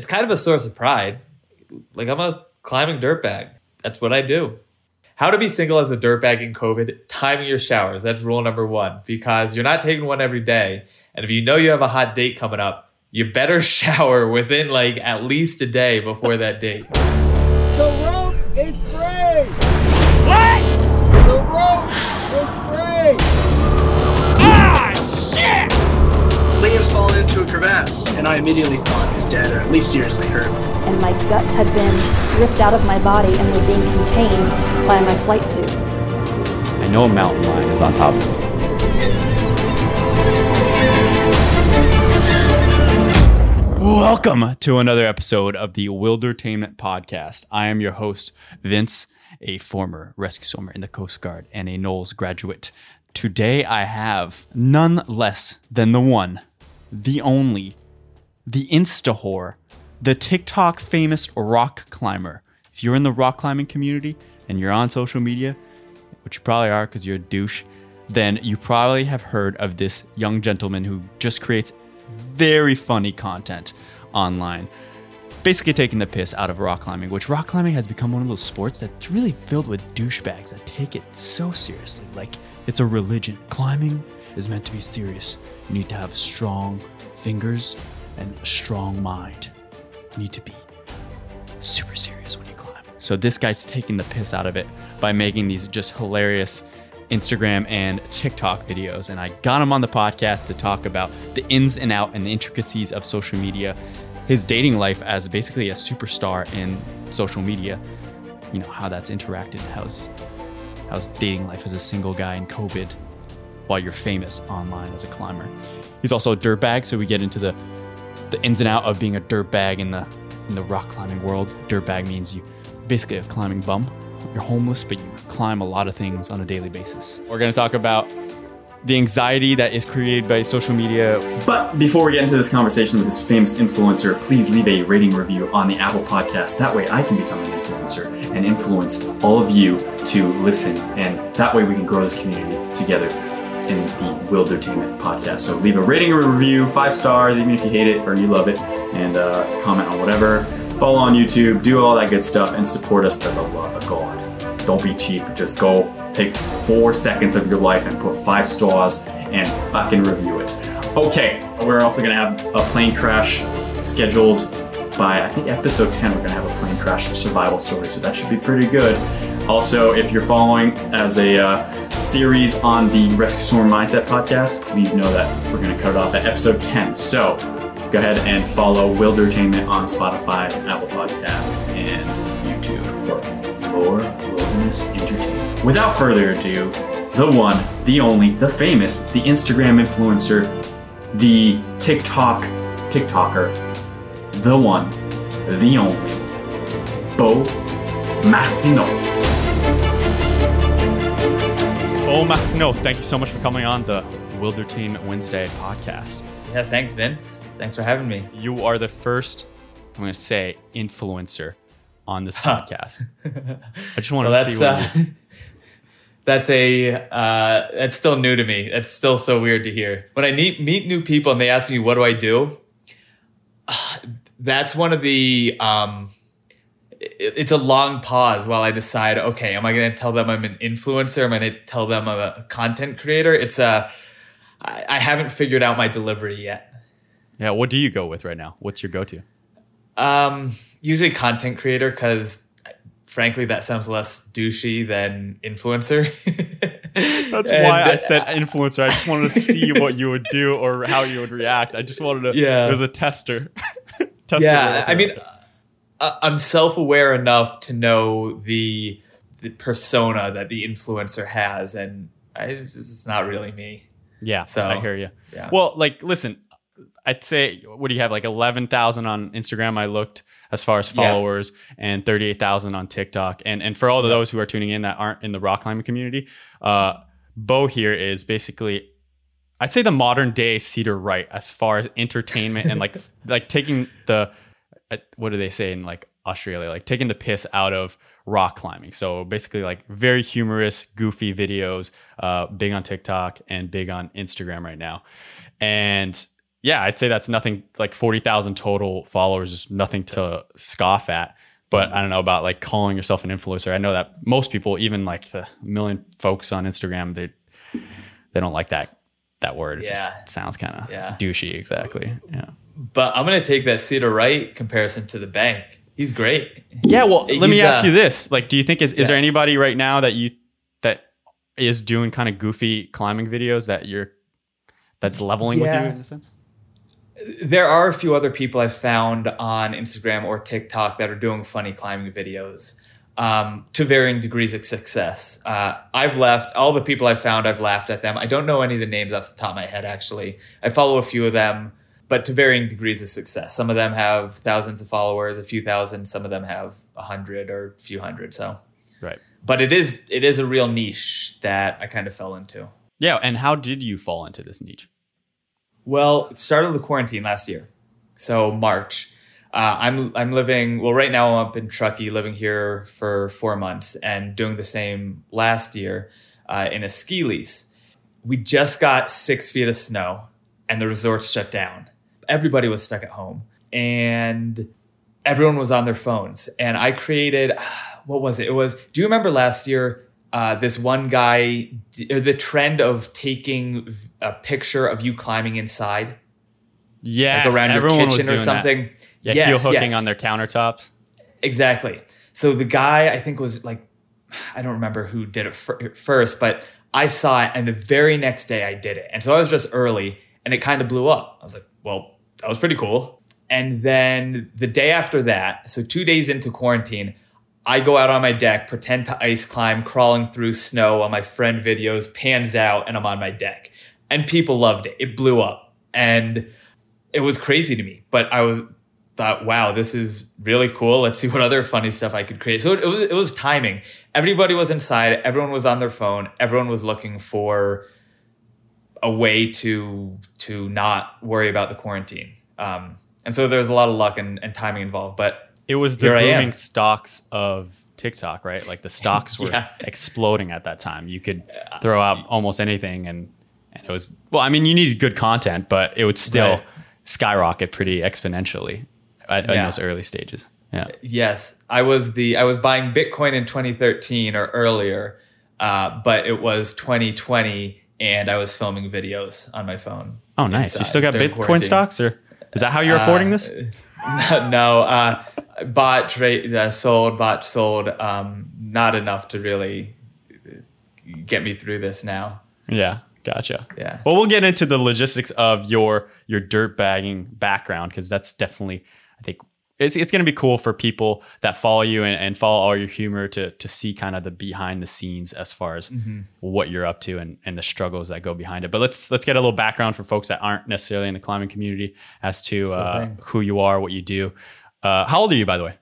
it's kind of a source of pride. Like I'm a climbing dirtbag. That's what I do. How to be single as a dirtbag in COVID, timing your showers. That's rule number one because you're not taking one every day. And if you know you have a hot date coming up, you better shower within like at least a day before that date. The rope is free! What? The rope Liam's fallen into a crevasse, and I immediately thought he was dead, or at least seriously hurt. and my guts had been ripped out of my body and were being contained by my flight suit. I know a mountain lion is on top of me. Welcome to another episode of the Wildertainment Podcast. I am your host, Vince, a former rescue swimmer in the Coast Guard and a NOLS graduate. Today I have none less than the one, the only, the Insta whore, the TikTok famous rock climber. If you're in the rock climbing community and you're on social media, which you probably are because you're a douche, then you probably have heard of this young gentleman who just creates very funny content online. Basically, taking the piss out of rock climbing, which rock climbing has become one of those sports that's really filled with douchebags that take it so seriously. Like it's a religion. Climbing is meant to be serious. You need to have strong fingers and a strong mind. You need to be super serious when you climb. So this guy's taking the piss out of it by making these just hilarious Instagram and TikTok videos. And I got him on the podcast to talk about the ins and out and the intricacies of social media, his dating life as basically a superstar in social media, you know, how that's interacted, how's how's dating life as a single guy in COVID while you're famous online as a climber. He's also a dirtbag, so we get into the the ins and out of being a dirtbag in the in the rock climbing world. Dirtbag means you basically a climbing bum. You're homeless, but you climb a lot of things on a daily basis. We're gonna talk about the anxiety that is created by social media. But before we get into this conversation with this famous influencer, please leave a rating review on the Apple Podcast. That way I can become an influencer and influence all of you to listen. And that way we can grow this community together in the Wildertainment podcast. So leave a rating or review, five stars, even if you hate it or you love it, and uh, comment on whatever. Follow on YouTube, do all that good stuff, and support us for the love of God. Don't be cheap. Just go take four seconds of your life and put five stars and fucking review it. Okay, we're also gonna have a plane crash scheduled by I think episode 10. We're gonna have a plane crash survival story, so that should be pretty good. Also, if you're following as a uh, series on the Rescue Storm Mindset podcast, please know that we're gonna cut it off at episode 10. So go ahead and follow Wildertainment on Spotify, Apple Podcasts, and YouTube for more wilderness entertainment. Without further ado, the one, the only, the famous, the Instagram influencer, the TikTok TikToker, the one, the only, Beau Martino. Beau Martino, thank you so much for coming on the Wildertainment Wednesday podcast. Yeah, thanks, Vince. Thanks for having me. You are the first, I'm going to say, influencer on this podcast. I just want Well, to see that's what uh, that's a uh, that's still new to me. That's still so weird to hear. When I meet meet new people and they ask me what do I do, that's one of the um, it's a long pause while I decide. Okay, am I going to tell them I'm an influencer? Am I going to tell them I'm a content creator? It's a I I haven't figured out my delivery yet. yeah, what do you go with right now? What's your go-to? Um, usually content creator because frankly that sounds less douchey than influencer. That's And, why I uh, said influencer. I just wanted to see what you would do or how you would react. I just wanted to. Yeah. It was a tester. tester yeah, I mean, I'm self-aware enough to know the the persona that the influencer has, and I, it's not really me. yeah. so, I hear you. yeah. Well, like, listen, I'd say what do you have? Like eleven thousand on Instagram. I looked as far as Yeah. followers and thirty-eight thousand on TikTok. And and for all of those who are tuning in that aren't in the rock climbing community, uh, Beau here is basically. I'd say the modern day Cedar Wright as far as entertainment and like like taking the what do they say in like Australia like taking the piss out of rock climbing. So basically like very humorous, goofy videos, uh, big on TikTok and big on Instagram right now. And yeah, I'd say that's nothing like 40,000 total followers is nothing to scoff at. But I don't know about like calling yourself an influencer. I know that most people, even like the million folks on Instagram, they they don't like that that word. It Yeah. just sounds kind of Yeah. douchey. Exactly. Yeah. But I'm gonna take that Cedar Wright comparison to the bank. He's great. Yeah. Well, let me He's, ask uh, you this: like, do you think is is yeah. there anybody right now that you that is doing kind of goofy climbing videos that you're that's leveling with you in a sense? There are a few other people I've found on Instagram or TikTok that are doing funny climbing videos um, to varying degrees of success. Uh, I've left all the people I've found. I've laughed at them. I don't know any of the names off the top of my head. Actually, I follow a few of them, but to varying degrees of success. Some of them have thousands of followers, a few thousand. Some of them have a hundred or a few hundred. So, Right. but it is it is a real niche that I kind of fell into. Yeah. And how did you fall into this niche? Well, it started the quarantine last year, so March. Uh, I'm I'm living well right now. I'm up in Truckee, living here for four months, and doing the same last year uh, in a ski lease. We just got six feet of snow, and the resorts shut down. Everybody was stuck at home, and everyone was on their phones. And I created, what was it? It was. Do you remember last year? Uh, this one guy, the trend of taking a picture of you climbing inside, Yeah. like around your kitchen or something. Yeah. Yes, heel hooking yes. on their countertops. Exactly. So the guy, I think, was like, I don't remember who did it fir- first, but I saw it, and the very next day I did it. And so I was just early, and it kind of blew up. I was like, well, that was pretty cool. And then the day after that, so two days into quarantine, I go out on my deck, pretend to ice climb, crawling through snow on my friend videos, pans out, and I'm on my deck. And people loved it. It blew up. And it was crazy to me. But I was thought, wow, this is really cool. Let's see what other funny stuff I could create. So it, it was it was timing. Everybody was inside. Everyone was on their phone. Everyone was looking for a way to to not worry about the quarantine. Um, and so there's a lot of luck and, and timing involved. But It was the booming stocks of TikTok, right? Like the stocks were Yeah. exploding at that time. You could throw out almost anything, and and it was well. I mean, you needed good content, but it would still Right. skyrocket pretty exponentially at, in those early stages. Yeah. Yes, I was the I was buying Bitcoin in 2013 or earlier, uh, but it was 2020, and I was filming videos on my phone. Oh, nice. You still got Bitcoin quarantine. stocks, or is that how you're affording this? no, uh, bought, trade, uh, sold, bought, sold. Um, not enough to really get me through this now. Yeah, gotcha. Yeah. Well, we'll get into the logistics of your your dirt bagging background because that's definitely, I think, it's it's going to be cool for people that follow you and, and follow all your humor to to see kind of the behind the scenes as far as Mm-hmm. what you're up to and and the struggles that go behind it. But let's let's get a little background for folks that aren't necessarily in the climbing community as to uh, who you are, what you do. Uh, how old are you, by the way?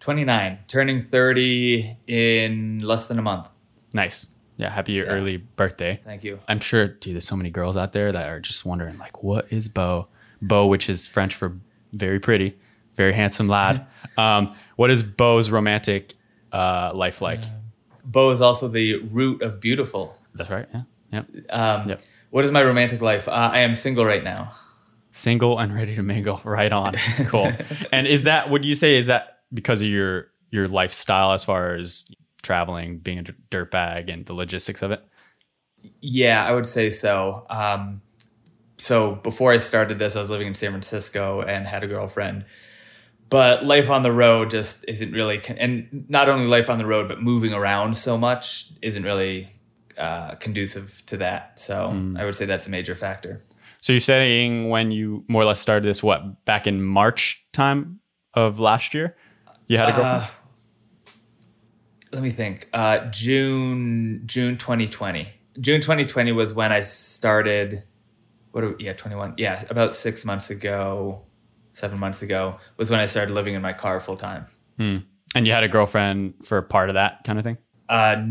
29, turning 30 in less than a month. Nice. Yeah, happy early birthday. Thank you. I'm sure, dude, there's so many girls out there that are just wondering, like, what is Beau? Beau, which is French for very pretty, very handsome lad. um, what is Beau's romantic uh, life like? Beau is also the root of beautiful. That's right. Yeah. Yeah. Um, Yep. What is my romantic life? Uh, I am single right now. Single and ready to mingle. Right on. Cool. and is that, would you say, is that because of your your lifestyle as far as traveling, being a d- dirt bag, and the logistics of it? Yeah, I would say so. Um, so before I started this, I was living in San Francisco and had a girlfriend. But life on the road just isn't really, and not only life on the road, but moving around so much isn't really uh, conducive to that. So I would say that's a major factor. So you're saying when you more or less started this, what, back in March time of last year? You had a girlfriend? Uh, let me think. Uh, June June 2020. June 2020 was when I started. What? Are, yeah, 21. Yeah, about six months ago, seven months ago was when I started living in my car full time. And you had a girlfriend for part of that kind of thing? Uh,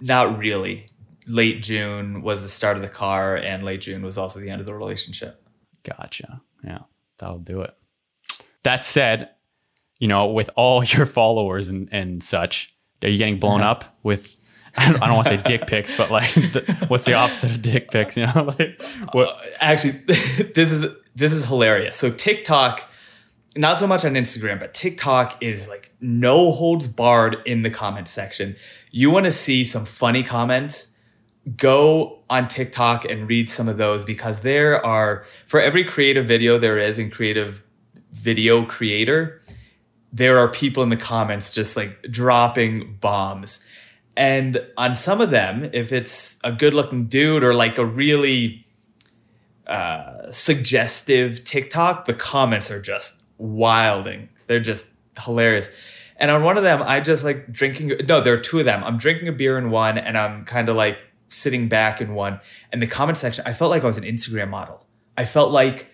not really. Late June was the start of the car, and late June was also the end of the relationship. Gotcha. Yeah, that'll do it. That said, you know, with all your followers and, and such, are you getting blown up with, I don't, I don't want to say dick pics, but like, the, what's the opposite of dick pics? You know, like, what? Actually, this is this is hilarious. So TikTok, not so much on Instagram, but TikTok is like no holds barred in the comment section. You want to see some funny comments? Go on TikTok and read some of those because there are for every creative video there is in creative video creator, there are people in the comments just like dropping bombs. And on some of them, if it's a good looking dude or like a really uh, suggestive TikTok, the comments are just wilding. They're just hilarious. And on one of them, I just like drinking. No, there are two of them. I'm drinking a beer in one, and I'm kind of like sitting back in one. And the comment section, I felt like I was an Instagram model. I felt like,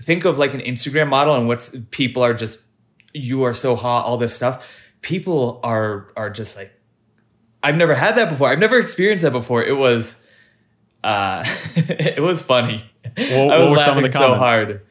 think of like an Instagram model and what's people are just, you are so hot, all this stuff. People are are just like, I've never had that before. I've never experienced that before. It was, uh, it was funny. I was were some of the laughing so hard.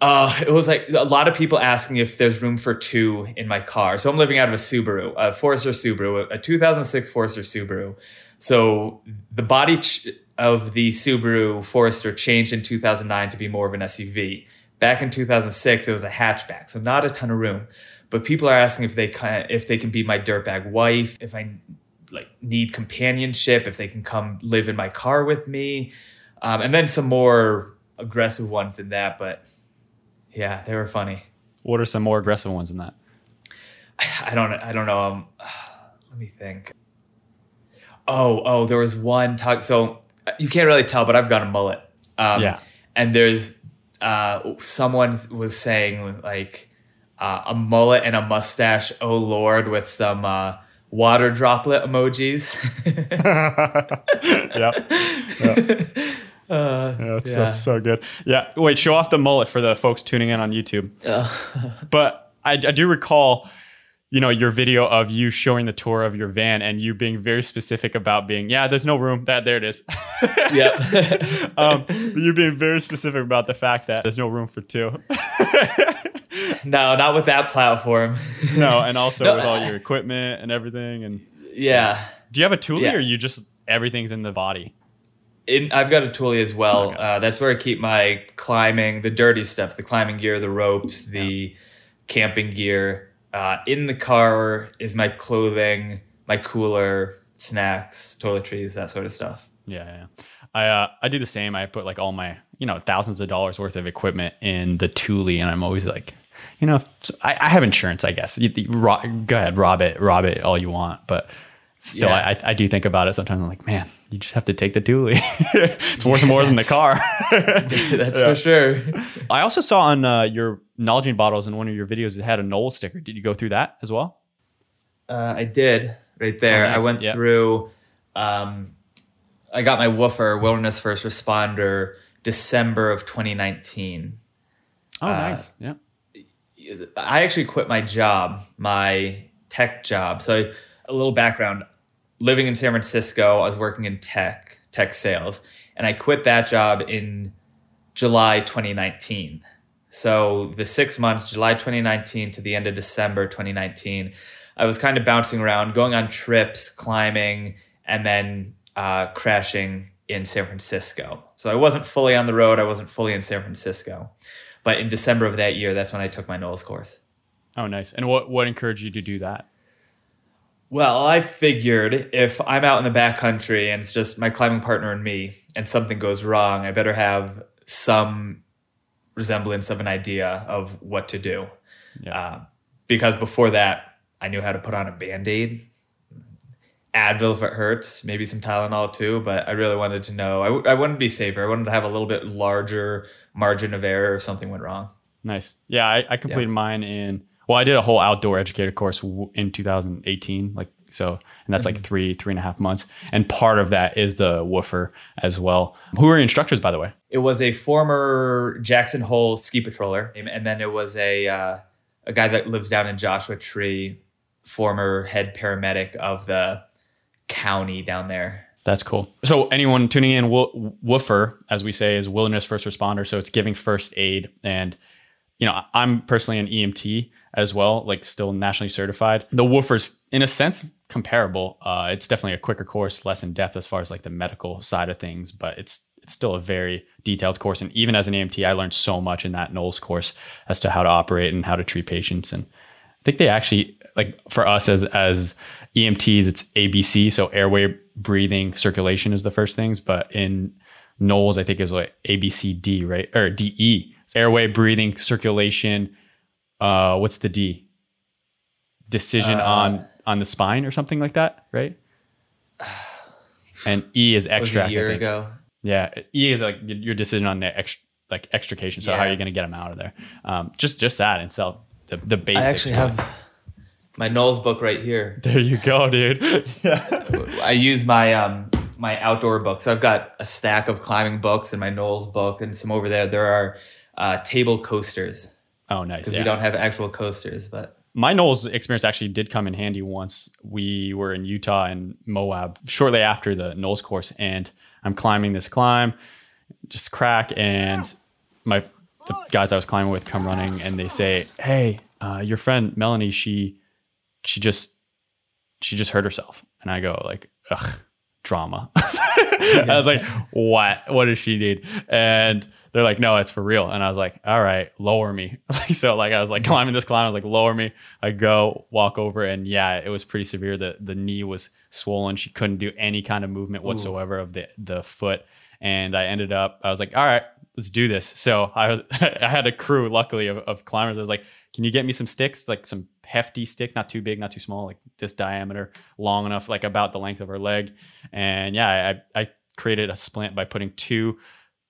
Uh, it was like a lot of people asking if there's room for two in my car. So I'm living out of a Subaru, a Forester Subaru, a 2006 Forester Subaru. So the body ch- of the Subaru Forester changed in 2009 to be more of an SUV. Back in 2006, it was a hatchback, so not a ton of room. But people are asking if they can, if they can be my dirtbag wife, if I like need companionship, if they can come live in my car with me, um, and then some more aggressive ones than that. But yeah, they were funny. What are some more aggressive ones than that? I don't I don't know. Um, let me think. Oh, oh, there was one talk. So uh, you can't really tell, but I've got a mullet. Um, Yeah. And there's uh, someone was saying like uh, a mullet and a mustache. Oh Lord, with some uh, water droplet emojis. yeah. Uh, Yeah, that's, Yeah. that's so good. Yeah. Wait, show off the mullet for the folks tuning in on YouTube. but I, I do recall, you know, your video of you showing the tour of your van and you being very specific about being, yeah, there's no room. That there it is. yeah. um, you being very specific about the fact that there's no room for two. no, not with that platform. no, and also No, with all your equipment and everything. And yeah. do you have a Thule Yeah. or you just everything's in the body? In, I've got a Thule as well. Okay. Uh, that's where I keep my climbing, the dirty stuff, the climbing gear, the ropes, the camping gear. Uh, in the car is my clothing, my cooler, snacks, toiletries, that sort of stuff. Yeah, yeah. I uh, I do the same. I put like all my you know thousands of dollars worth of equipment in the Thule, and I'm always like, you know, I, I have insurance, I guess. You, you, ro- go ahead, rob it, rob it all you want, but still, Yeah. I, I do think about it sometimes. I'm like, man, you just have to take the Thule. it's worth more than the car. that's for sure. I also saw on uh, your Nalgene bottles in one of your videos it had a Knoll sticker. Did you go through that as well? Uh, I did right there. Oh, nice. I went Yep. through. Um, I got my woofer, Wilderness First Responder, December of 2019. Oh, Uh, nice. Yeah. I actually quit my job, my tech job. So, a little background living in San Francisco, I was working in tech, tech sales, and I quit that job in July 2019. So, the six months, July 2019 to the end of December 2019, I was kind of bouncing around, going on trips, climbing, and then uh, crashing in San Francisco. So, I wasn't fully on the road, I wasn't fully in San Francisco. But in December of that year, that's when I took my NOLS course. Oh, nice. And what what encouraged you to do that? Well, I figured if I'm out in the backcountry and it's just my climbing partner and me, and something goes wrong, I better have some resemblance of an idea of what to do. Yeah. Uh, because before that, I knew how to put on a band aid, Advil if it hurts, maybe some Tylenol too. But I really wanted to know. I, w- I wanted to be safer. I wanted to have a little bit larger margin of error if something went wrong. Nice. Yeah, I, I completed mine in. Well, I did a whole outdoor educator course w- in 2018, like so, and that's like three three and a half months. And part of that is the woofer as well. Who are your instructors, by the way? It was a former Jackson Hole ski patroller, and then it was a uh, a guy that lives down in Joshua Tree, former head paramedic of the county down there. That's cool. So anyone tuning in, wo- woofer, as we say, is wilderness first responder. So it's giving first aid, and you know, I'm personally an EMT as well, like still nationally certified. The woofer's in a sense comparable. Uh, it's definitely a quicker course, less in depth as far as like the medical side of things, but it's it's still a very detailed course. And even as an EMT, I learned so much in that NOLS course as to how to operate and how to treat patients. And I think they actually like for us as as EMTs, it's ABC, so airway, breathing, circulation is the first things. But in NOLS, I think it was like ABCD, right? Or DE. So airway, breathing, circulation. Uh, what's the D? Decision on on the spine or something like that, right? And E is extract. a year ago. Yeah, E is like your decision on the ex, like extrication. So how are you going to get them out of there? Um, just just that and so the the basics. I actually have my NOLS book right here. There you go, dude. yeah. I use my um my outdoor book. So I've got a stack of climbing books and my Knowles book and some over there. There are uh, table coasters Oh, nice. because Yeah. we don't have actual coasters, but My NOLS experience actually did come in handy once. We were in Utah and Moab shortly after the NOLS course, and I'm climbing this climb, just crack, and my the guys I was climbing with come running, and they say, "Hey, uh, your friend Melanie, she she just she just hurt herself," and I go like, "Ugh, drama." I was like, "What? What does she need?" And they're like, "No, it's for real." And I was like, "All right, lower me." So, like I was like climbing this climb. I was like, "Lower me." I go walk over, and yeah, it was pretty severe. the The knee was swollen. She couldn't do any kind of movement whatsoever of the the foot. And I ended up, I was like, "All right, let's do this." So I was, I had a crew, luckily, of, of climbers. I was like, "Can you get me some sticks, like some hefty stick, not too big, not too small, like this diameter, long enough, like about the length of her leg?" And yeah, I I created a splint by putting two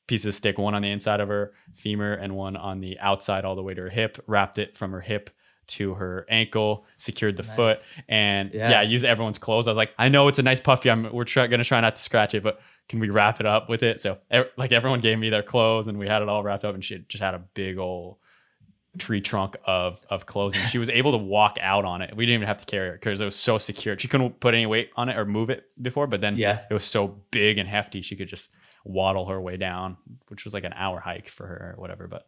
pieces of stick, one on the inside of her femur and one on the outside all the way to her hip, wrapped it from her hip to her ankle, secured the foot, and yeah. Yeah. I used everyone's clothes. I was like, I know it's a nice puffy. I'm we're try, gonna try not to scratch it, but can we wrap it up with it? So ev- like everyone gave me their clothes and we had it all wrapped up, and she just had a big old tree trunk of of clothes, and she was able to walk out on it. We didn't even have to carry her because it was so secure. She couldn't put any weight on it or move it before, but then Yeah. it was so big and hefty she could just waddle her way down, which was like an hour hike for her or whatever. But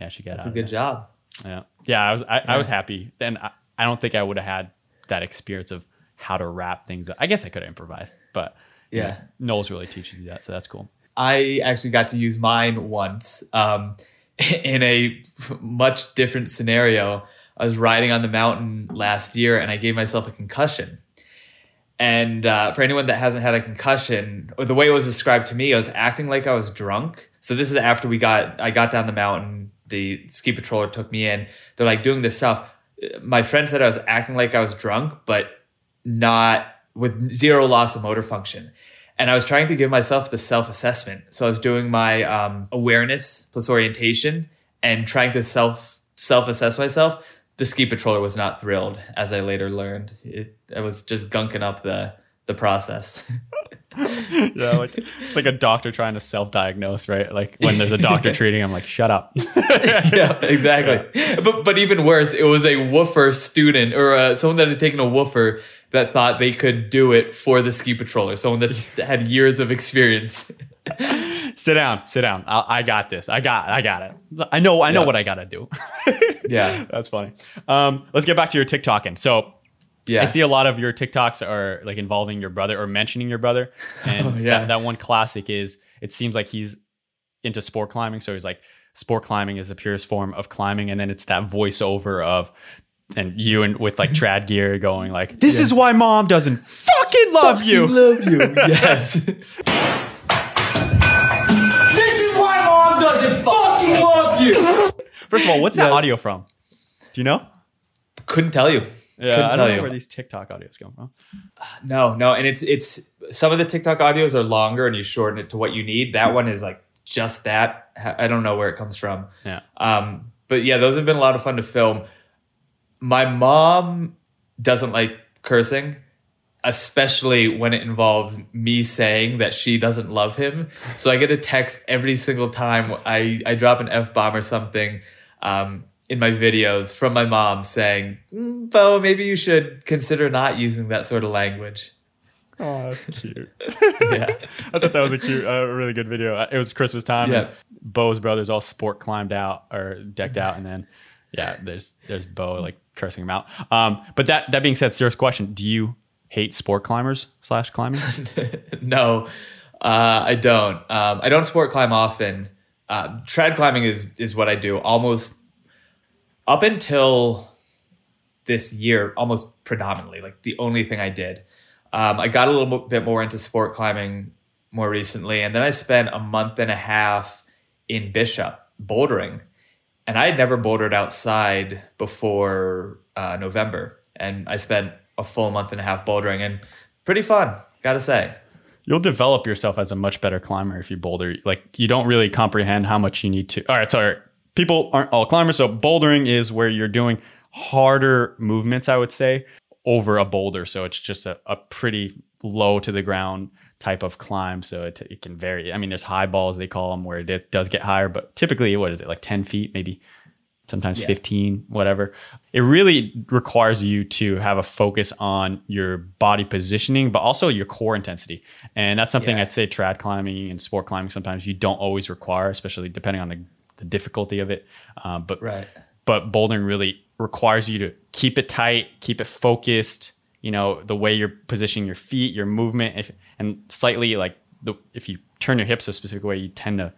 yeah, she got that's a good job. Yeah, yeah, I was I, I was happy. Then I, I don't think I would have had that experience of how to wrap things up. I guess I could have improvised, but Yeah. NOLS really teaches you that, so that's cool. I actually got to use mine once um, in a much different scenario. I was riding on the mountain last year and I gave myself a concussion. And uh, for anyone that hasn't had a concussion, or the way it was described to me, I was acting like I was drunk. So this is after we got, I got down the mountain. The ski patroller took me in. They're like doing this stuff. My friend said I was acting like I was drunk, but not with zero loss of motor function. And I was trying to give myself the self assessment. So I was doing my um, awareness plus orientation and trying to self self assess myself. The ski patroller was not thrilled, as I later learned. It, I was just gunking up the the process. yeah, like it's like a doctor trying to self-diagnose, right? Like when there's a doctor treating, I'm like, shut up. yeah, exactly. But but even worse, it was a woofer student or uh, someone that had taken a woofer that thought they could do it for the ski patroller. Someone that had years of experience. sit down, sit down. I, I got this. I got, I got it. I know, I know Yeah. what I gotta do. Yeah, That's funny. Um, let's get back to your TikToking. So yeah. I see a lot of your TikToks are like involving your brother or mentioning your brother. And Oh, yeah. that, that one classic is it seems like he's into sport climbing. So he's like, sport climbing is the purest form of climbing. And then it's that voiceover of, and you and with like trad gear going like, this is why mom doesn't fucking love you. love you. yes. This is why mom doesn't fucking love you. First of all, what's that Yes. audio from? Do you know? Couldn't tell you. Yeah, Couldn't I don't know you. where these TikTok audios come from. No, no, and it's it's some of the TikTok audios are longer and you shorten it to what you need. That one is like just that. I don't know where it comes from. Yeah. Um, but yeah, those have been a lot of fun to film. My mom doesn't like cursing, especially when it involves me saying that she doesn't love him. So I get a text every single time I, I drop an F bomb or something um, in my videos from my mom saying, "Mm, Beau, maybe you should consider not using that sort of language. Oh, that's cute. Yeah. I thought that was a cute, uh, really good video. Uh, It was Christmas time. Yeah. And Beau's brothers all sport climbed out or decked out, and then yeah, there's there's Beau like cursing him out. Um, but that that being said, serious question: Do you hate sport climbers slash climbing? no. Uh, I don't. Um, I don't sport climb often. Uh, trad climbing is is what I do almost up until this year, almost predominantly. Like the only thing I did. Um, I got a little bit more into sport climbing more recently, and then I spent a month and a half in Bishop bouldering, and I had never bouldered outside before uh, November, and I spent a full month and a half bouldering, and pretty fun, gotta say. You'll develop yourself as a much better climber if you boulder. Like you don't really comprehend how much you need to. All right, sorry. People aren't all climbers, so bouldering is where you're doing harder movements, I would say, over a boulder. So it's just a, a pretty low to the ground type of climb. So it, it can vary. I mean, there's high balls, they call them, where it does get higher, but typically, what is it, like 10 feet, maybe sometimes 15, whatever. It really requires you to have a focus on your body positioning, but also your core intensity. And that's something Yeah. I'd say trad climbing and sport climbing sometimes you don't always require, especially depending on the, the difficulty of it. Uh, but Right. but bouldering really requires you to keep it tight, keep it focused. You know the way you're positioning your feet, your movement, if, and slightly like the if you turn your hips a specific way, you tend to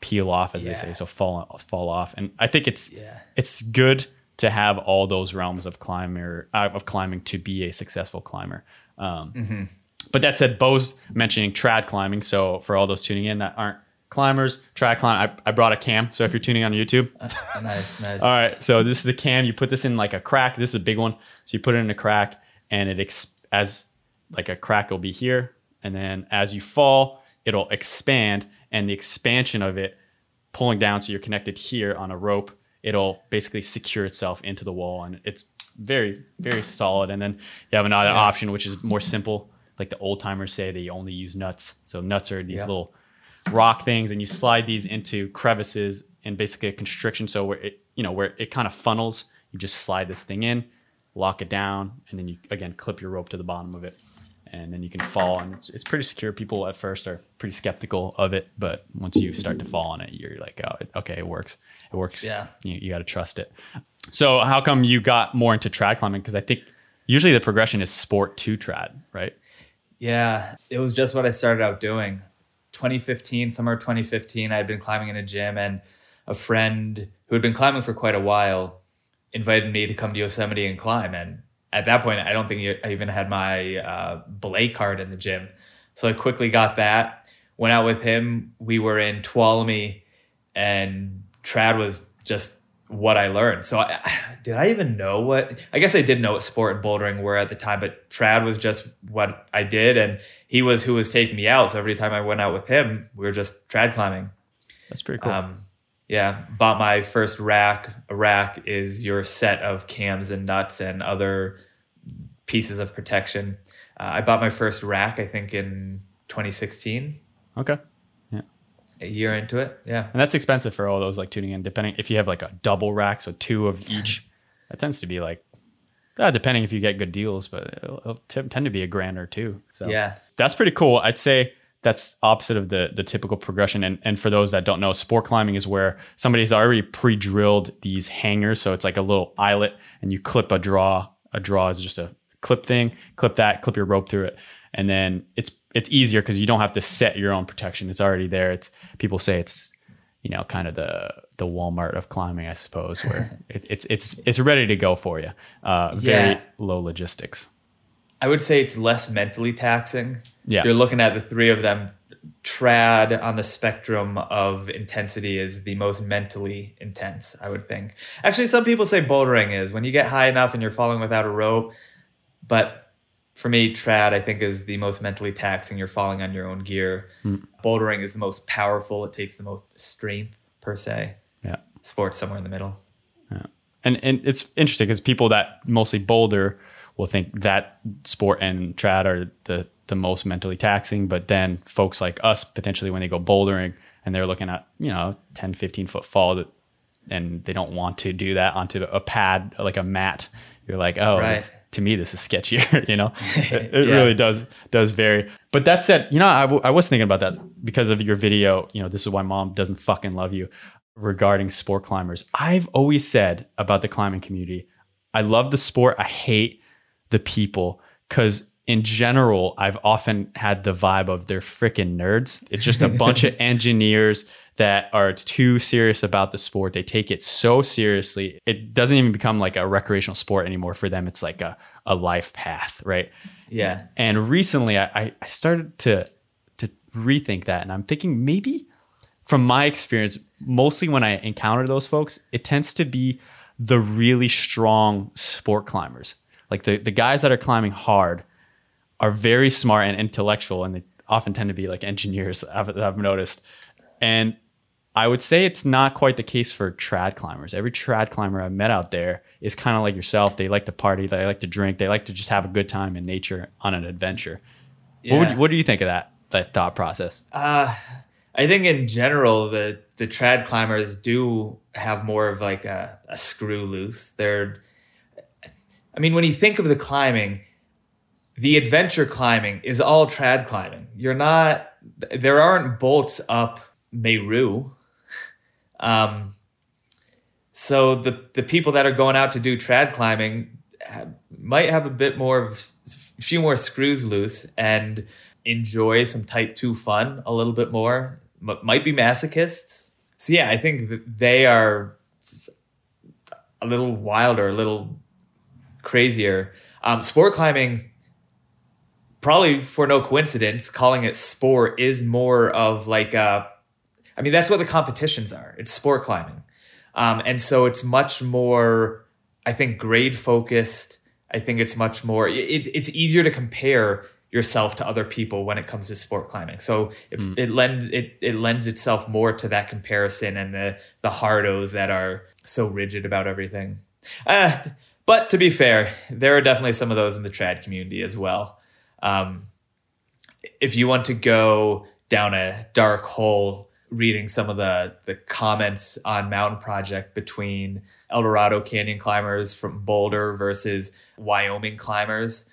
peel off, as they say, so fall fall off. And I think it's Yeah. it's good to have all those realms of climber uh, of climbing to be a successful climber. Um, Mm-hmm. But that said, Beau's mentioning trad climbing. So for all those tuning in that aren't climbers, trad climb. I, I brought a cam. So if you're tuning on YouTube, ah, Nice, nice. all right, so this is a cam. You put this in like a crack. This is a big one. So you put it in a crack, and it ex- as like a crack will be here, and then as you fall, it'll expand, and the expansion of it pulling down, so you're connected here on a rope. It'll basically secure itself into the wall, and it's very very solid. And then you have another option, which is more simple. Like the old timers say, they only use nuts. So nuts are these Yeah. little rock things and you slide these into crevices and basically a constriction. So where it you know where it kind of funnels you just slide this thing in lock it down and then you again clip your rope to the bottom of it. And then you can fall and it's, it's pretty secure. People at first are pretty skeptical of it but once you start to fall on it you're like oh it- okay it works. It works. Yeah. you, you got to trust it. So how come you got more into trad climbing? Because i think usually the progression is sport to trad right? Yeah, it was just what I started out doing. 2015, summer 2015, I had been climbing in a gym, and a friend who had been climbing for quite a while invited me to come to Yosemite and climb. And at that point, I don't think I even had my uh, belay card in the gym. So I quickly got that, went out with him. We were in Tuolumne, and trad was just what I learned. So I, did I even know what? I guess I did know what sport and bouldering were at the time, but trad was just what I did, and he was who was taking me out. So every time I went out with him, we were just trad climbing. that's pretty cool Um, yeah, bought my first rack. A rack is your set of cams and nuts and other pieces of protection. Uh, I bought my first rack, I think, in 2016. okay A year into it, yeah. And that's expensive for all those like tuning in. Depending if you have like a double rack, so two of each, that tends to be like, uh, depending if you get good deals, but it'll, it'll t- tend to be a grand or two. So Yeah. that's pretty cool. I'd say that's opposite of the the typical progression. And and for those that don't know, sport climbing is where somebody's already pre-drilled these hangers, so it's like a little eyelet, and you clip a draw. A draw is just a clip thing. Clip that. Clip your rope through it, and then it's it's easier because you don't have to set your own protection. It's already there. It's people say it's you know kind of the the Walmart of climbing, I suppose, where it, it's it's it's ready to go for you. Uh, very Yeah. low logistics. I would say it's less mentally taxing. Yeah. If you're looking at the three of them, trad on the spectrum of intensity is the most mentally intense, I would think. Actually, some people say bouldering is when you get high enough and you're falling without a rope. But for me, trad, I think, is the most mentally taxing. You're falling on your own gear. Hmm. Bouldering is the most powerful. It takes the most strength, per se. Yeah. Sports somewhere in the middle. Yeah. and and it's interesting because people that mostly boulder will think that sport and trad are the the most mentally taxing but then folks like us potentially when they go bouldering and they're looking at you know 10 15 foot fall that and they don't want to do that onto a pad like a mat you're like oh Right. to me this is sketchier you know it, it Yeah. really does does vary but that said you know I, w- I was thinking about that because of your video you know this is why mom doesn't fucking love you regarding sport climbers i've always said about the climbing community i love the sport i hate the people because in general, I've often had the vibe of they're freaking nerds. It's just a bunch of engineers that are too serious about the sport. They take it so seriously. It doesn't even become like a recreational sport anymore for them. It's like a, a life path, right? Yeah. And recently I, I started to to rethink that. And I'm thinking maybe from my experience, mostly when I encounter those folks, it tends to be the really strong sport climbers. Like the, the guys that are climbing hard are very smart and intellectual, and they often tend to be like engineers, I've, I've noticed. And I would say it's not quite the case for trad climbers. Every trad climber I've met out there is kind of like yourself. They like to party, they like to drink, they like to just have a good time in nature on an adventure. What, would you, what do you think of that that thought process? Uh, I think in general the the trad climbers do have more of like a, a screw loose. They're I mean when you think of the climbing, the adventure climbing is all trad climbing. You're not there aren't bolts up Meru. Um so the the people that are going out to do trad climbing might have a bit more of a few more screws loose and enjoy some type 2 fun a little bit more M- might be masochists so yeah i think they are a little wilder a little crazier um, sport climbing probably for no coincidence calling it sport is more of like a i mean that's what the competitions are. It's sport climbing. Um, and so it's much more i think grade focused. I think it's much more it, it's easier to compare yourself to other people when it comes to sport climbing. So it, it lends it, it lends itself more to that comparison and the the hardos that are so rigid about everything. Uh, but to be fair there are definitely some of those in the trad community as well um, if you want to go down a dark hole reading some of the the comments on mountain project between el dorado canyon climbers from boulder versus wyoming climbers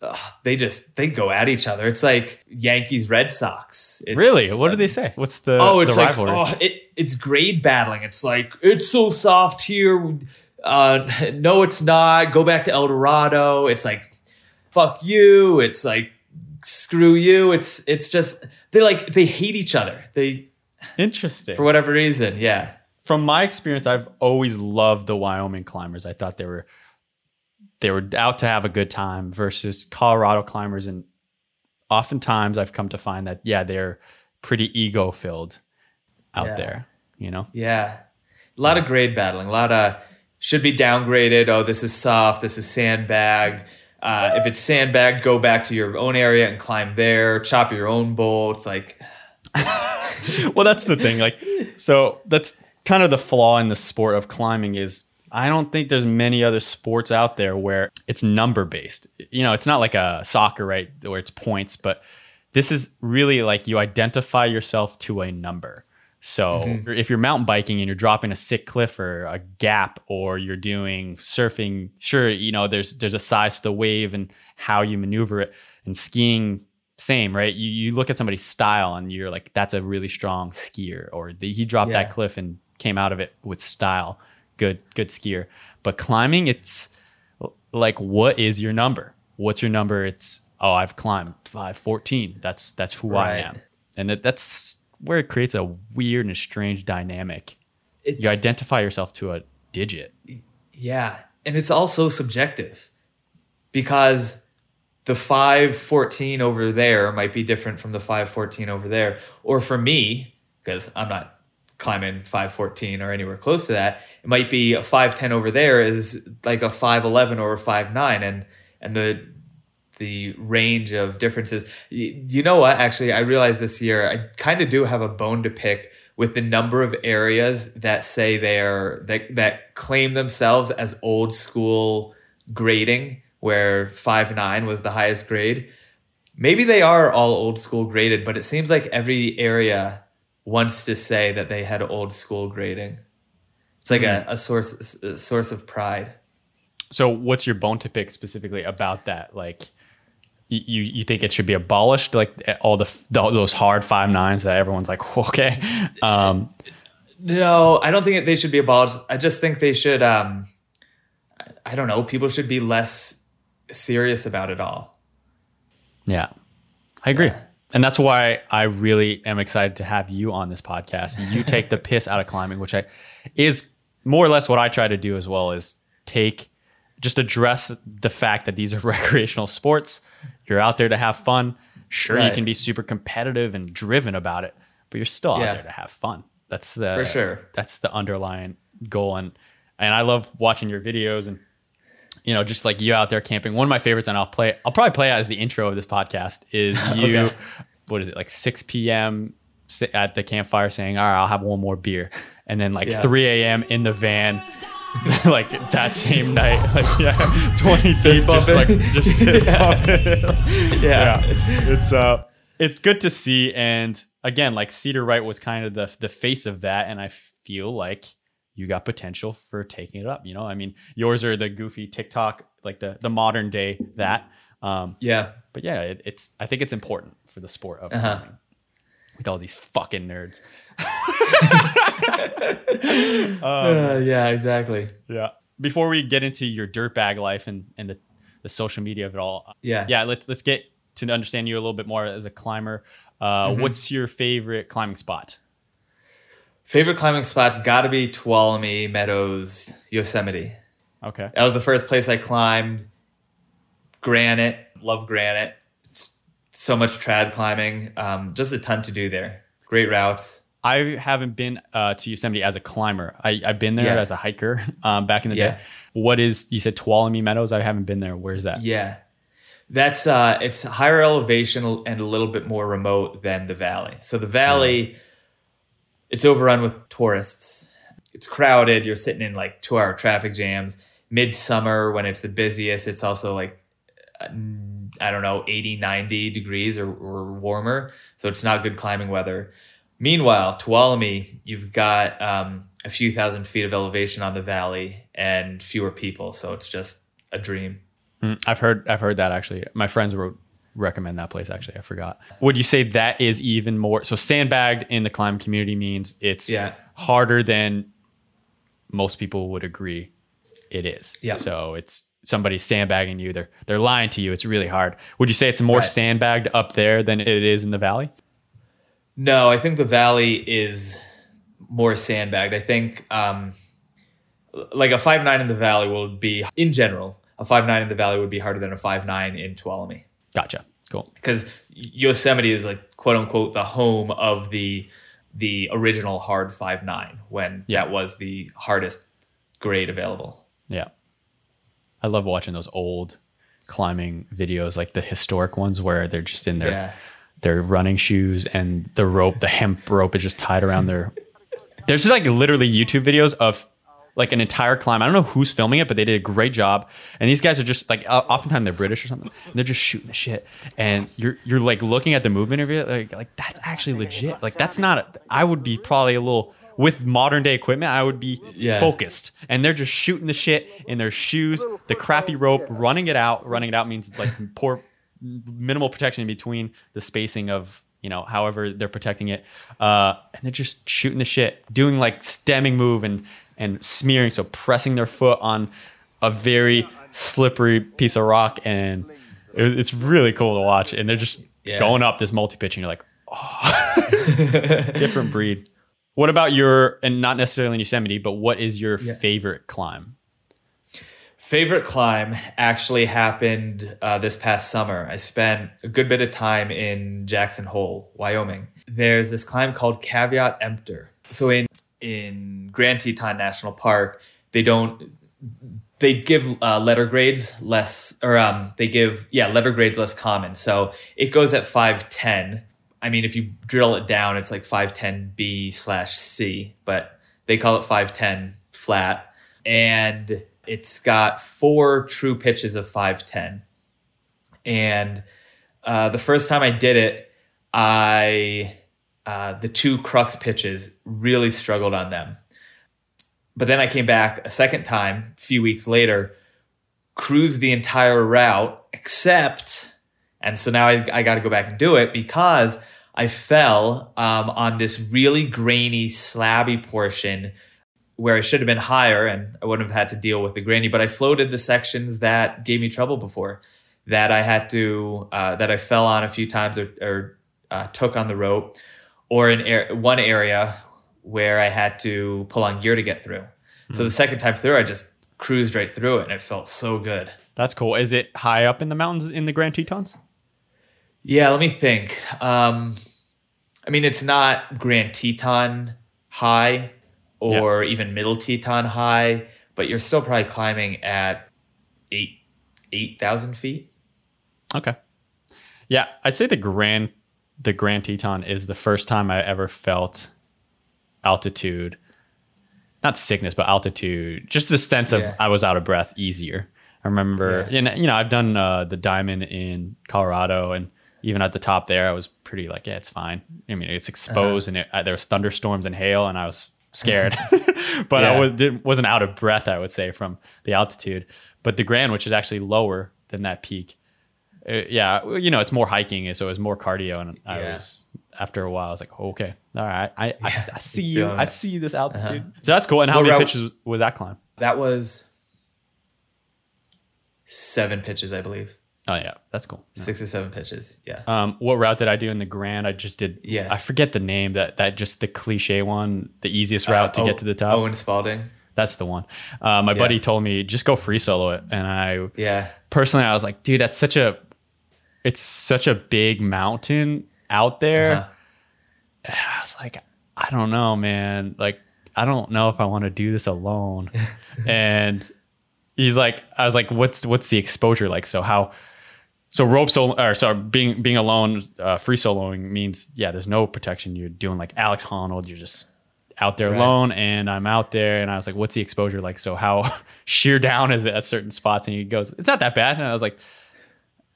ugh, they just they go at each other it's like yankees red sox it's, Really? What do they say? What's the Oh, it's the like rivalry? oh, it, it's grade battling. It's like it's so soft here. Uh, no, it's not. Go back to Eldorado. It's like fuck you. It's like screw you. It's it's just they like they hate each other. They Interesting. for whatever reason. Yeah, From my experience, I've always loved the Wyoming climbers. I thought they were they were out to have a good time versus Colorado climbers, and oftentimes I've come to find that yeah, they're pretty ego filled out Yeah. there. You know, yeah. A lot of grade battling. A lot of should be downgraded. Oh, this is soft. This is sandbagged. Uh, if it's sandbagged, go back to your own area and climb there. Chop your own bowl. It's like well, that's the thing. Like, so that's kind of the flaw in the sport of climbing is I don't think there's many other sports out there where it's number based. You know, it's not like a soccer, right, where it's points, but this is really like you identify yourself to a number. So mm-hmm. if you're mountain biking and you're dropping a sick cliff or a gap, or you're doing surfing, sure, you know there's there's a size to the wave and how you maneuver it. And skiing, same, right? You you look at somebody's style and you're like, that's a really strong skier, or the, he dropped Yeah. that cliff and came out of it with style. Good good skier. But climbing, it's like, what is your number? What's your number? It's oh, I've climbed five fourteen. That's that's who I am, and that, that's where it creates a weird and strange dynamic. it's You identify yourself to a digit. Yeah, and it's also subjective because the 514 over there might be different from the 514 over there. Or for me, because I'm not climbing 514 or anywhere close to that, it might be a 510 over there is like a 511 or a 59 and and the the range of differences. You know what? Actually, I realized this year I kind of do have a bone to pick with the number of areas that say they're that that claim themselves as old school grading, where five nine was the highest grade. Maybe they are all old school graded, but it seems like every area wants to say that they had old school grading. It's like hmm. a, a source a source of pride. So, what's your bone to pick specifically about that? Like, you you think it should be abolished, like all the, the those hard five nines that everyone's like, okay, um, No, I don't think they should be abolished. I just think they should. Um, I- I don't know. People should be less serious about it all. Yeah, I agree. And that's why I really am excited to have you on this podcast. You take the piss out of climbing, which I is more or less what I try to do as well is take just address the fact that these are recreational sports. You're out there to have fun. Sure, you can be super competitive and driven about it, but you're still out Yeah. there to have fun. That's the For sure. That's the underlying goal, and and I love watching your videos and you know just like you out there camping. One of my favorites, and I'll play. I'll probably play as the intro of this podcast. Is you? Okay. What is it like 6 p.m. at the campfire saying, "All right, I'll have one more beer," and then like Yeah. 3 a.m. in the van. like that same night, like yeah, twenty deep, just like just fist bumping. Yeah. it's uh it's good to see and again like cedar wright was kind of the the face of that and i feel like you got potential for taking it up you know i mean yours are the goofy tiktok like the the modern day that um Yeah. but yeah it, it's i think it's important for the sport of Uh-huh. climbing with all these fucking nerds Uh, yeah, exactly. yeah before we get into your dirtbag life and and the the social media of it all Yeah. yeah let's let's get to understand you a little bit more as a climber uh Mm-hmm. what's your favorite climbing spot Favorite climbing spots got to be Tuolumne Meadows, Yosemite. okay That was the first place I climbed. Granite, love granite. It's so much trad climbing. Um, just a ton to do there. Great routes. I haven't been uh, to Yosemite as a climber. I, I've been there Yeah. as a hiker um, back in the Yeah. day. What is you said Tuolumne Meadows? I haven't been there. Where's that? Yeah. That's uh it's higher elevation and a little bit more remote than the valley. So the valley it's overrun with tourists. It's crowded. You're sitting in like 2-hour traffic jams. Midsummer when it's the busiest, it's also like I don't know, 80, 90 degrees or, or warmer. So it's not good climbing weather. Meanwhile, Tuolumne, you've got um, a few thousand feet of elevation on the valley and fewer people. So it's just a dream. Mm, I've heard I've heard that actually. My friends wrote recommend that place actually. I forgot. Would you say that is even more so sandbagged in the climb community means it's Yeah. harder than most people would agree it is. Yeah. So it's somebody sandbagging you. They're they're lying to you. It's really hard. Would you say it's more Right. sandbagged up there than it is in the valley? No, I think the valley is more sandbagged. I think um, like a five nine in the valley will be in general a five nine in the valley would be harder than a five nine in Tuolumne Gotcha. Cool. because Yosemite is like quote unquote the home of the the original hard five nine when Yeah. that was the hardest grade available. Yeah. I love watching those old climbing videos, like the historic ones where they're just in their Yeah. Their running shoes and the rope, the hemp rope is just tied around their There's like literally YouTube videos of like an entire climb. I don't know who's filming it, but they did a great job. And these guys are just like oftentimes they're British or something. And they're just shooting the shit. And you're you're like looking at the movement of it like like that's actually legit. Like that's not a, I would be probably a little with modern day equipment, I would be Yeah. focused. And they're just shooting the shit in their shoes, the crappy rope, running it out. Running it out means like poor minimal protection in between the spacing of you know however they're protecting it. Uh and they're just shooting the shit doing like stemming move and and smearing so pressing their foot on a very slippery piece of rock. And it, it's really cool to watch. And they're just Yeah. going up this multi-pitch and you're like oh. Different breed. What about your and not necessarily in yosemite but what is your favorite climb Favorite climb actually happened uh, this past summer. I spent a good bit of time in Jackson Hole, Wyoming. There's this climb called Caveat Emptor. So in in Grand Teton National Park, they don't they give uh, letter grades less or um they give yeah letter grades less common. So it goes at five ten. I mean, if you drill it down, it's like five ten B slash C, but they call it five ten flat, and it's got four true pitches of five ten. And uh, the first time I did it, I uh, the two crux pitches really struggled on them. But then I came back a second time, a few weeks later, cruised the entire route, except, and so now I, I got to go back and do it because I fell um, on this really grainy, slabby portion where I should have been higher and I wouldn't have had to deal with the grainy, but I floated the sections that gave me trouble before. that I had to uh, that I fell on a few times or, or uh, took on the rope, or in air, one area where I had to pull on gear to get through. So the second time through, I just cruised right through it, and it felt so good. That's cool. Is it high up in the mountains in the Grand Tetons? Yeah, let me think. Um, I mean, it's not Grand Teton high or even Middle Teton high, but you're still probably climbing at eight eight thousand feet. Okay. Yeah, I'd say the Grand the Grand Teton is the first time I ever felt altitude, not sickness, but altitude, just the sense of Yeah. I was out of breath easier. I remember, Yeah. and you know, I've done uh, the diamond in Colorado, and even at the top there, I was pretty like, yeah, it's fine. I mean, it's exposed, and it, uh, there was thunderstorms and hail, and I was scared, but I Yeah. wasn't out of breath. I would say from the altitude, but the Grand, which is actually lower than that peak, uh, yeah, you know, it's more hiking, so it was more cardio, and I Yeah. was after a while, I was like, okay, all right, I, I, I see you, feeling I see this altitude. So that's cool. And how What many pitches was that climb? That was seven pitches, I believe. Oh yeah, that's cool. Six or seven pitches. Yeah. Um, what route did I do in the Grand? I just did. Yeah. I forget the name. That that just the cliche one, the easiest route to Uh, get to the top. Owen Spalding. That's the one. Uh, my buddy told me just go free solo it, and I Yeah. personally I was like, dude, that's such a, it's such a big mountain out there. Uh-huh. And I was like, I don't know, man. Like, I don't know if I want to do this alone. and he's like, I was like, what's what's the exposure like? So how? So rope solo, or sorry, being being alone, uh, free soloing means yeah, there's no protection. You're doing like Alex Honnold. You're just out there Right. alone, and I'm out there, and I was like, what's the exposure like? So how sheer down is it at certain spots? And he goes, it's not that bad. And I was like,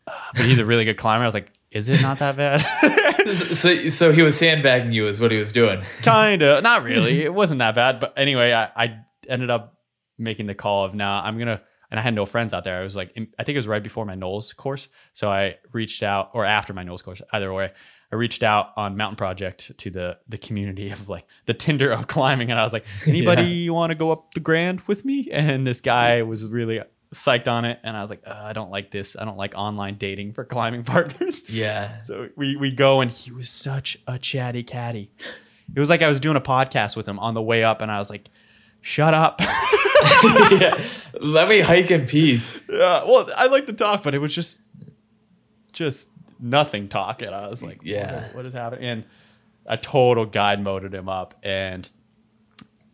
"Ah," but he's a really good climber. I was like, is it not that bad? So, so he was sandbagging you, is what he was doing. kind of not really it wasn't that bad but anyway I, I ended up making the call of nah i'm gonna and i had no friends out there. I was like i think it was right before my NOLS course. So i reached out or after my NOLS course either way i reached out on mountain project to the the community of like the tinder of climbing. And i was like anybody want to go up the grand with me? And this guy was really psyched on it. And i was like uh, i don't like this. I don't like online dating for climbing partners. Yeah. so we we go and he was such a chatty catty. It was like I was doing a podcast with him on the way up, and I was like, "Shut up." yeah. Let me hike in peace. yeah, well, I like to talk, but it was just just nothing talking. I was like, Yeah. what, what is happening?" And a total guide moded him up, and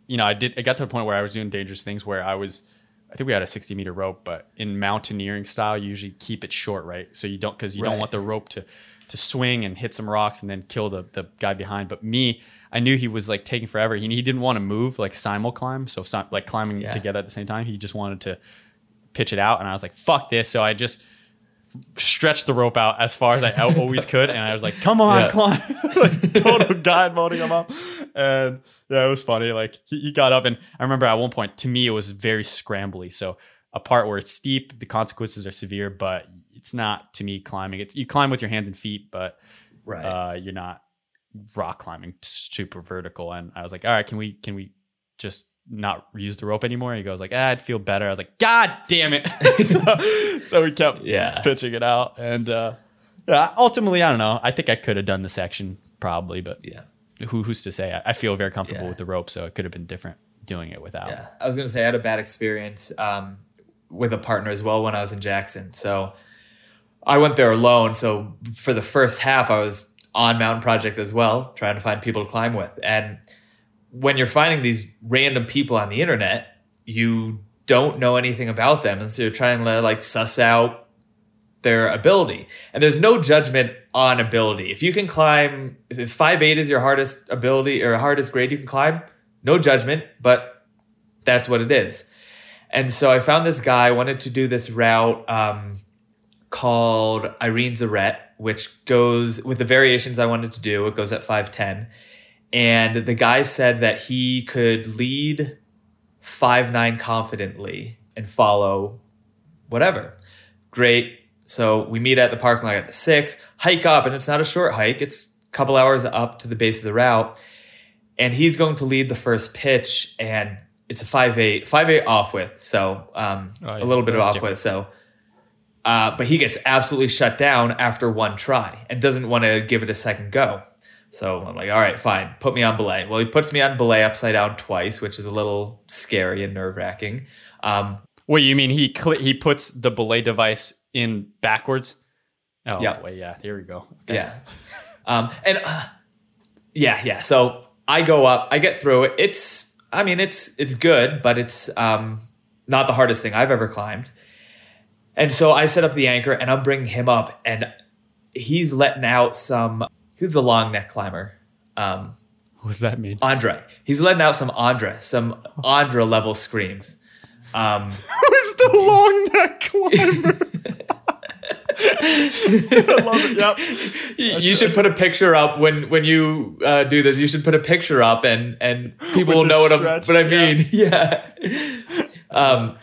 you know, I did. It got to the point where I was doing dangerous things where I was. I think we had a 60 meter rope, but in mountaineering style, you usually keep it short, right? So you don't because you don't want the rope to to swing and hit some rocks and then kill the the guy behind. But me, I knew he was like taking forever. He, he didn't want to move like simul climb, so si- like climbing Yeah. together at the same time. He just wanted to pitch it out, and I was like, "Fuck this!" So I just stretched the rope out as far as I always could, and I was like, "Come on, Yeah. climb!" like total guide molding him up, and yeah, it was funny. Like he, he got up, and I remember at one point, to me, it was very scrambly. So a part where it's steep, the consequences are severe, but it's not to me climbing. It's you climb with your hands and feet, but Right. uh, you're not rock climbing super vertical. And I was like, all right, can we can we just not use the rope anymore? He goes like, ah, I'd feel better. I was like, God damn it! so, so we kept Yeah. pitching it out, and uh, yeah, ultimately, I don't know. I think I could have done the section probably, but yeah. who who's to say? I, I feel very comfortable Yeah. with the rope, so it could have been different doing it without. Yeah, I was gonna say I had a bad experience um, with a partner as well when I was in Jackson. So I went there alone. So for the first half, I was on Mountain Project as well, trying to find people to climb with. And when you're finding these random people on the internet, you don't know anything about them, and so you're trying to like suss out their ability. And there's no judgment on ability. If you can climb, if five eight is your hardest ability or hardest grade you can climb, no judgment, but that's what it is. And so I found this guy wanted to do this route um, called Irene's Arete, which goes with the variations I wanted to do. It goes at 5'10. And the guy said that he could lead 5'9 confidently and follow whatever. Great. So we meet at the parking lot at six, hike up, and it's not a short hike, it's a couple hours up to the base of the route. And he's going to lead the first pitch, and it's a 5'8, 5'8 off width. So um, Oh, yeah. a little bit of That's off width. So Uh, but he gets absolutely shut down after one try and doesn't want to give it a second go. So I'm like, all right, fine, put me on belay. Well, he puts me on belay upside down twice, which is a little scary and nerve wracking. Um, Wait, you mean he cl- he puts the belay device in backwards? Oh Yeah. boy, yeah. Here we go. Okay. Yeah. Um, and uh, yeah, yeah. So I go up, I get through it. It's, I mean, it's it's good, but it's um, not the hardest thing I've ever climbed. And so I set up the anchor, and I'm bringing him up, and he's letting out some. Who's the long neck climber? Um, What does that mean? Ondra. He's letting out some Ondra, some Ondra level screams. Um, Who's the long neck climber? I love it. Yep. you, you should put a picture up when when you uh, do this. You should put a picture up, and and people With will know what I'm what I mean. Yeah. um.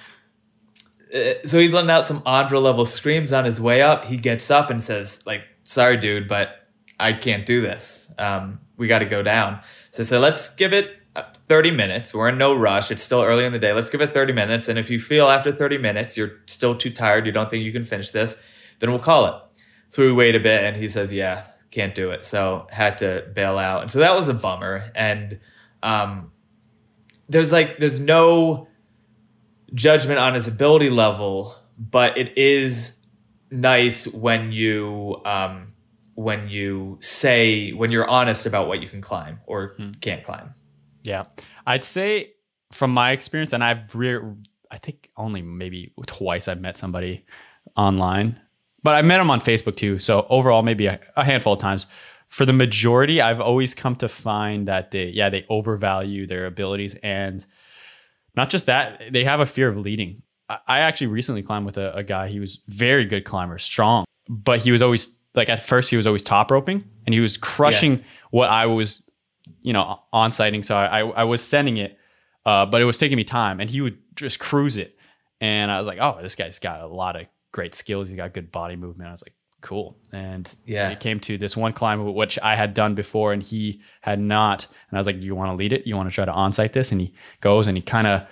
Uh, So he's letting out some Ondra level screams on his way up. He gets up and says, "Like, sorry, dude, but I can't do this. Um, we got to go down." So I said, "Let's give it." uh, 30 minutes. We're in no rush. It's still early in the day. Let's give it 30 minutes. And if you feel after 30 minutes you're still too tired, you don't think you can finish this, then we'll call it. So we wait a bit and he says, Yeah, can't do it. So had to bail out. And so that was a bummer. And um, there's like, there's no judgment on his ability level, but it is nice when you, um, when you say, when you're honest about what you can climb or can't climb. Yeah, I'd say from my experience, and I've re- I think only maybe twice I've met somebody online, but I met them on Facebook too. So overall, maybe a, a handful of times. For the majority, I've always come to find that they, yeah, they overvalue their abilities, and not just that, they have a fear of leading. I, I actually recently climbed with a, a guy. He was very good climber, strong, but he was always like at first he was always top roping, and he was crushing what I was you know, on sighting. So I, I was sending it, uh, but it was taking me time and he would just cruise it. And I was like, oh, this guy's got a lot of great skills. He's got good body movement. I was like, cool. And Yeah. it came to this one climb, which I had done before and he had not. And I was like, you want to lead it? You want to try to on site this? And he goes and he kind of,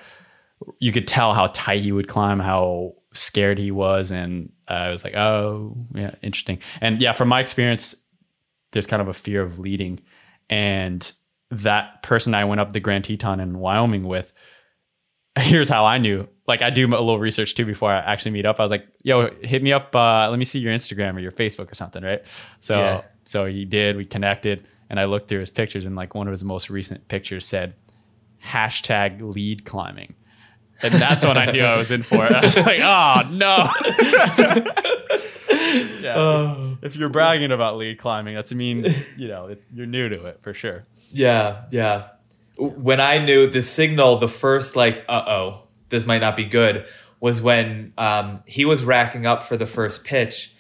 you could tell how tight he would climb, how scared he was. And I was like, oh, yeah, interesting. And yeah, from my experience, there's kind of a fear of leading. And that person I went up the Grand Teton in Wyoming with, here's how I knew. Like I do a little research too before I actually meet up. I was like, yo, hit me up. Uh, let me see your Instagram or your Facebook or something, right? So Yeah. so he did. We connected and I looked through his pictures and like one of his most recent pictures said hashtag lead climbing. And that's what I knew I was in for. I was like, oh no. yeah. If you're bragging about lead climbing, that's mean, you know, it, you're new to it for sure. Yeah, yeah. When I knew the signal, the first like, uh oh, this might not be good, was when um, he was racking up for the first pitch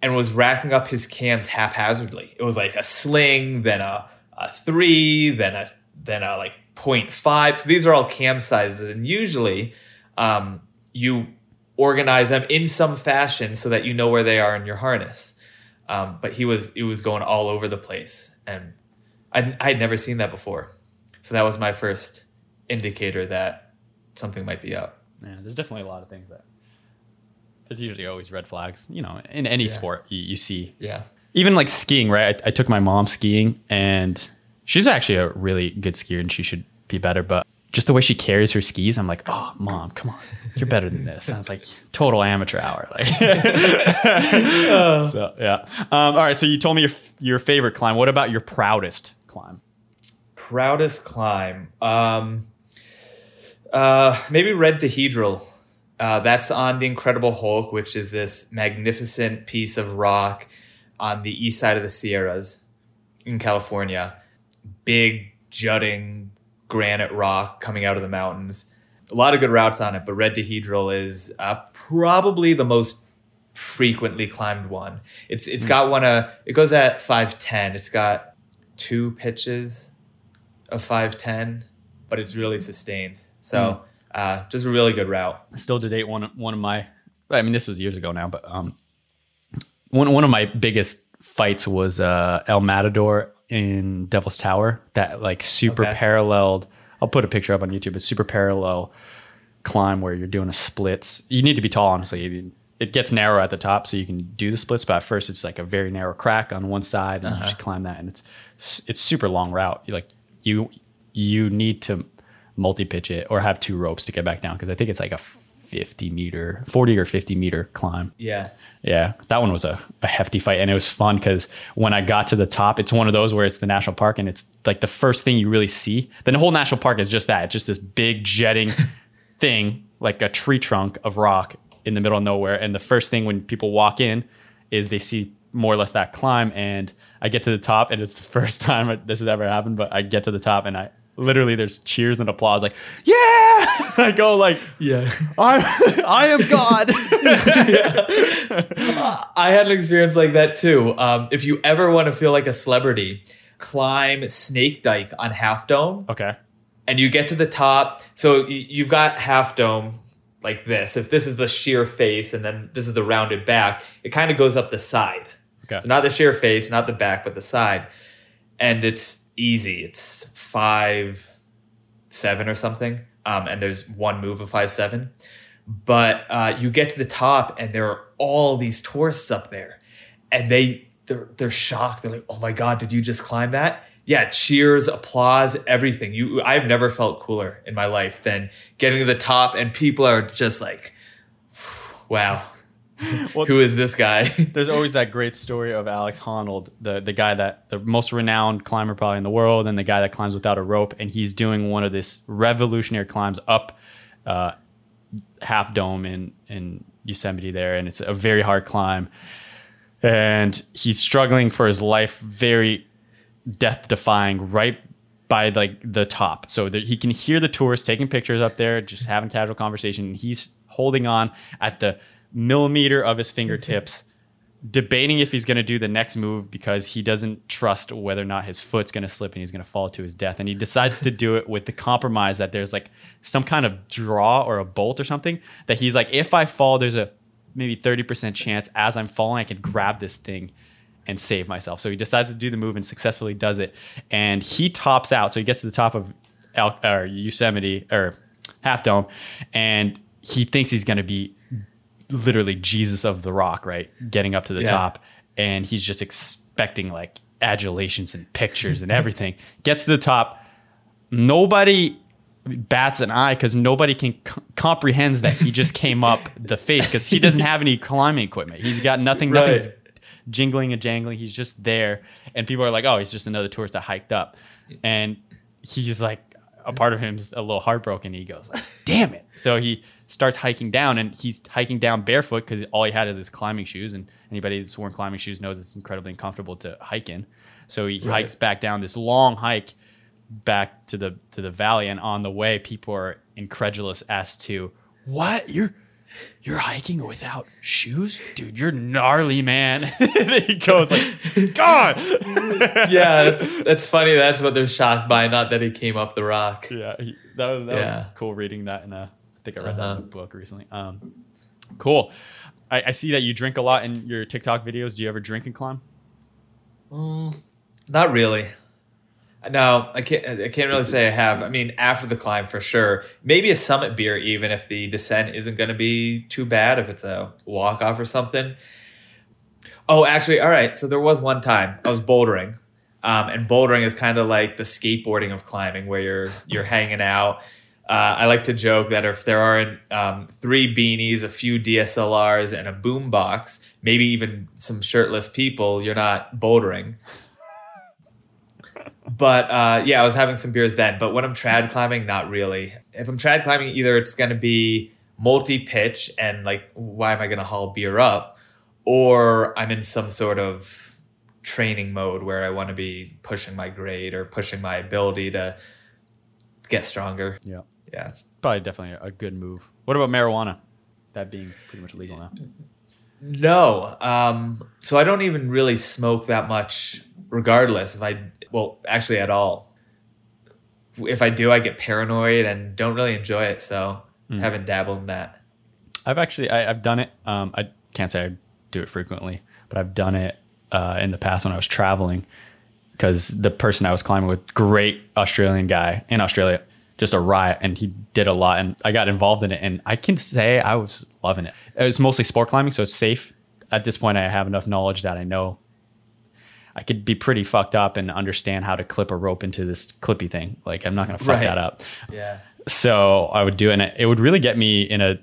and was racking up his cams haphazardly. It was like a sling, then a, a three, then a then a like 0.5. So these are all cam sizes, and usually um, you organize them in some fashion so that you know where they are in your harness. Um, but he was he was going all over the place, and I I had never seen that before. So that was my first indicator that something might be up. Yeah, there's definitely a lot of things that there's usually always red flags. You know, in any sport you, you see. Yeah. Even like skiing, right? I, I took my mom skiing, and she's actually a really good skier, and she should be better. But just the way she carries her skis, I'm like, oh, mom, come on, you're better than this. And I was like, total amateur hour. Like, so yeah. Um, all right. So you told me your your favorite climb. What about your proudest climb? Proudest climb. Um, uh, maybe Red Dihedral. Uh, that's on the Incredible Hulk, which is this magnificent piece of rock on the east side of the Sierras in California. Big, jutting granite rock coming out of the mountains. A lot of good routes on it, but Red Dihedral is uh, probably the most frequently climbed one. It's it's got one uh it goes at 510. It's got two pitches of 510, but it's really sustained. So uh, just a really good route. still to date one one of my I mean this was years ago now, but um one one of my biggest fights was uh El Matador in Devil's Tower. That like super Okay. paralleled I'll put a picture up on YouTube. It's super parallel climb where you're doing a splits. You need to be tall, honestly. it gets narrow at the top, so you can do the splits. But at first, it's like a very narrow crack on one side, and you just climb that, and it's it's super long route. You like you you need to multi pitch it or have two ropes to get back down because I think it's like a fifty meter, forty or fifty meter climb. Yeah. Yeah, that one was a, a hefty fight, and it was fun because when I got to the top, it's one of those where it's the national park, and it's like the first thing you really see. Then the whole national park is just that, just this big jetting thing, like a tree trunk of rock in the middle of nowhere. And the first thing when people walk in is they see more or less that climb, and I get to the top, and it's the first time this has ever happened. But I get to the top, and I literally there's cheers and applause, like yeah. I go like Yeah. I I am God. I had an experience like that too. Um, if you ever want to feel like a celebrity, climb Snake Dyke on Half Dome. okay. and you get to the top. So y- you've got half dome like this. If this is the sheer face and then this is the rounded back, it kind of goes up the side. Okay. So not the sheer face, not the back, but the side. And it's easy. It's five, seven or something. Um, and there's one move of five, seven. But uh, you get to the top and there are all these tourists up there. And they they're they're shocked. They're like, oh my God, did you just climb that? Yeah, cheers, applause, everything. You I've never felt cooler in my life than getting to the top and people are just like, wow. Well- Who is this guy? There's always that great story of Alex Honnold, the the guy that the most renowned climber probably in the world, and the guy that climbs without a rope, and he's doing one of this revolutionary climbs up uh, Half Dome in in Yosemite there, and it's a very hard climb, and he's struggling for his life, very death defying, right by like the top, so that he can hear the tourists taking pictures up there, just having casual conversation, and he's holding on at the millimeter of his fingertips debating if he's going to do the next move because he doesn't trust whether or not his foot's going to slip and he's going to fall to his death. And he decides to do it with the compromise that there's like some kind of draw or a bolt or something that he's like, if I fall, there's a maybe 30% chance as I'm falling, I can grab this thing and save myself. So he decides to do the move and successfully does it. And he tops out. So he gets to the top of El- or Yosemite or Half Dome and he thinks he's going to be literally Jesus of the rock, right? Getting up to the Yeah. top. And he's just expecting like adulations and pictures and everything. Gets to the top. Nobody bats an eye because nobody can c- comprehends that he just came up the face because he doesn't have any climbing equipment. He's got nothing, nothing's Right. jingling and jangling. He's just there. And people are like, oh, he's just another tourist that hiked up. And he's like, a part of him's a little heartbroken. He goes, like, damn it. So he starts hiking down and he's hiking down barefoot because all he had is his climbing shoes. And anybody that's worn climbing shoes knows it's incredibly uncomfortable to hike in. So he hikes back down this long hike back to the to the valley and on the way people are incredulous as to what you're you're hiking without shoes dude you're gnarly man he goes like god yeah, that's that's funny. That's what they're shocked by, not that he came up the rock. yeah he, that was that Yeah. was cool reading that in a think i read that Uh-huh. in a book recently um cool I, I see that you drink a lot in your tiktok videos do you ever drink and climb Not really. No, I can't. I can't really say I have. I mean, after the climb for sure. Maybe a summit beer, even if the descent isn't going to be too bad. If it's a walk off or something. Oh, actually, all right. So there was one time I was bouldering, um, and bouldering is kind of like the skateboarding of climbing, where you're you're hanging out. Uh, I like to joke that if there are um, three beanies, a few DSLRs, and a boom box, maybe even some shirtless people, you're not bouldering. But uh, yeah, I was having some beers then. But when I'm trad climbing, not really. If I'm trad climbing, either it's going to be multi pitch and like, why am I going to haul beer up? Or I'm in some sort of training mode where I want to be pushing my grade or pushing my ability to get stronger. yeah Yeah. it's probably definitely a good move what about marijuana that being pretty much legal now No. Um, so I don't even really smoke that much, regardless. If I, well, actually, at all. If I do, I get paranoid and don't really enjoy it. So haven't dabbled in that. I've actually I, I've done it. Um, I can't say I do it frequently, but I've done it uh, in the past when I was traveling because the person I was climbing with, great Australian guy in Australia, just a riot and he did a lot and I got involved in it and I can say I was loving it. It was mostly sport climbing, so it's safe. At this point I have enough knowledge that I know I could be pretty fucked up and understand how to clip a rope into this clippy thing. Like I'm not gonna fuck Right. that up. Yeah. So I would do it and it, it would really get me in a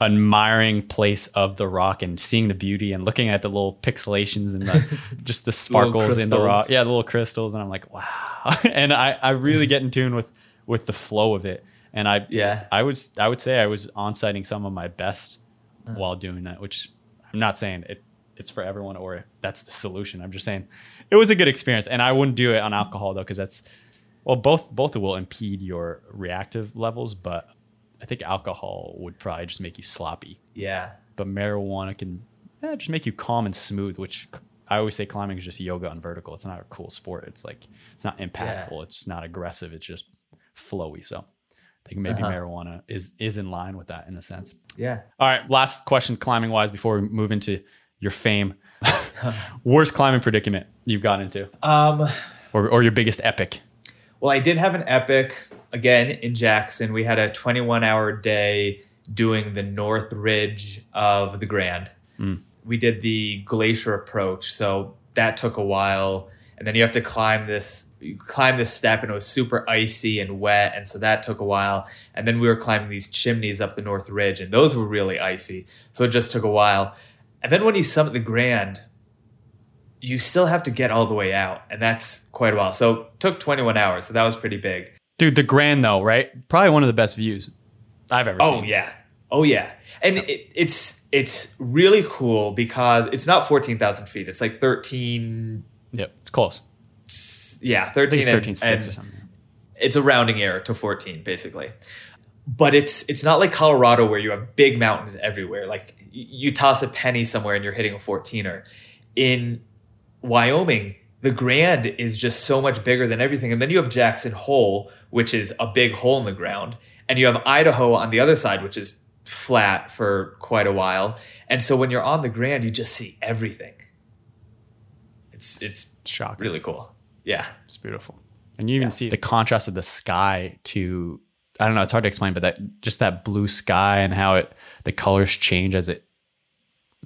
admiring place of the rock and seeing the beauty and looking at the little pixelations and the just the sparkles in the rock. Yeah, the little crystals. And I'm like, wow. and I, I really get in tune with with the flow of it. And I Yeah. I was I would say I was on sighting some of my best while doing that, which I'm not saying it it's for everyone or that's the solution. I'm just saying it was a good experience. And I wouldn't do it on alcohol though, because that's well, both both will impede your reactive levels, but I think alcohol would probably just make you sloppy. Yeah. But marijuana can eh, just make you calm and smooth, which I always say climbing is just yoga on vertical. It's not a cool sport. It's like it's not impactful. It's not aggressive. It's just flowy. So I think maybe marijuana is is in line with that in a sense. Yeah. All right, last question climbing wise before we move into your fame. Worst climbing predicament you've got into, Um, or or your biggest epic. well, I did have an epic again in Jackson. We had a 21 hour day doing the North Ridge of the Grand. We did the glacier approach, so that took a while. And then you have to climb this you climb this step and it was super icy and wet and so that took a while. And then we were climbing these chimneys up the north ridge and those were really icy so it just took a while. And then when you summit the grand you still have to get all the way out and that's quite a while. So it took 21 hours so that was pretty big. Dude, the Grand though, right? Probably one of the best views I've ever oh seen. Oh yeah. Oh yeah. And it, it's it's really cool because it's not 14000 feet. It's like 13 Yep, it's close. yeah I think 13 it's and- 6 and or something. it's a rounding error to 14 basically. But it's it's not like colorado where you have big mountains everywhere. Like you toss a penny somewhere and you're hitting a 14er in wyoming the grand is just so much bigger than everything. And then you have jackson hole which is a big hole in the ground. And you have idaho on the other side which is flat for quite a while. And so when you're on the grand you just see everything it's it's Shocking. really cool yeah It's beautiful. And you even see the contrast of the sky to I don't know, it's hard to explain, but that just that blue sky and how it the colors change as it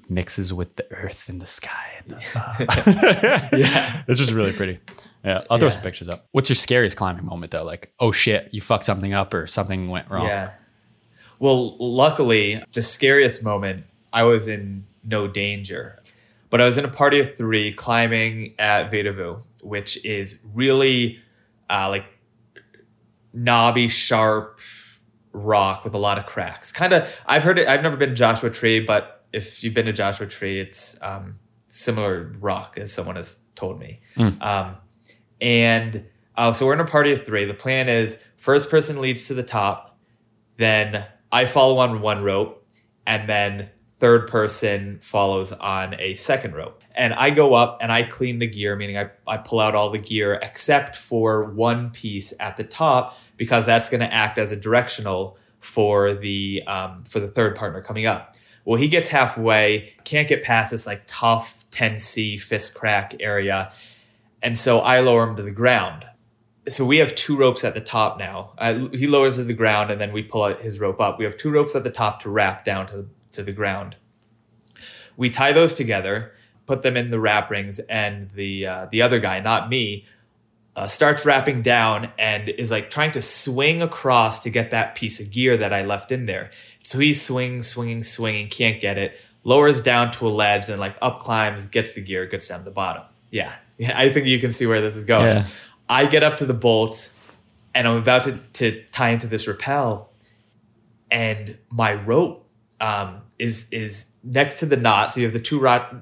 mixes with the earth and the sky and the, yeah it's just really pretty. Yeah, I'll throw Yeah. some pictures up. What's your scariest climbing moment though? Like, oh shit, you fucked something up or something went wrong. Yeah. Well, luckily, the scariest moment, I was in no danger. But I was in a party of three climbing at Vedauwoo, which is really uh, like knobby, sharp rock with a lot of cracks. Kind of, I've heard it, I've never been to Joshua Tree, but if you've been to Joshua Tree, it's um, similar rock as someone has told me. Um, and uh, so we're in a party of three. The plan is first person leads to the top, then I follow on one rope, and then third person follows on a second rope. And I go up and I clean the gear, meaning I, I pull out all the gear except for one piece at the top because that's going to act as a directional for the um, for the third partner coming up. Well, he gets halfway, can't get past this like tough 10C fist crack area, and so I lower him to the ground so we have two ropes at the top now. He lowers to the ground, and then we pull his rope up. We have two ropes at the top to rap down to to the ground. We tie those together, put them in the rap rings, and the uh, the other guy, not me, uh, starts rapping down and is like trying to swing across to get that piece of gear that I left in there. So he's swinging, swinging, swinging, can't get it. Lowers down to a ledge, then like up climbs, gets the gear, gets down to the bottom. Yeah, yeah. I think you can see where this is going. Yeah. I get up to the bolts and I'm about to, to tie into this rappel, and my rope um, is is next to the knot. So you have the two rot,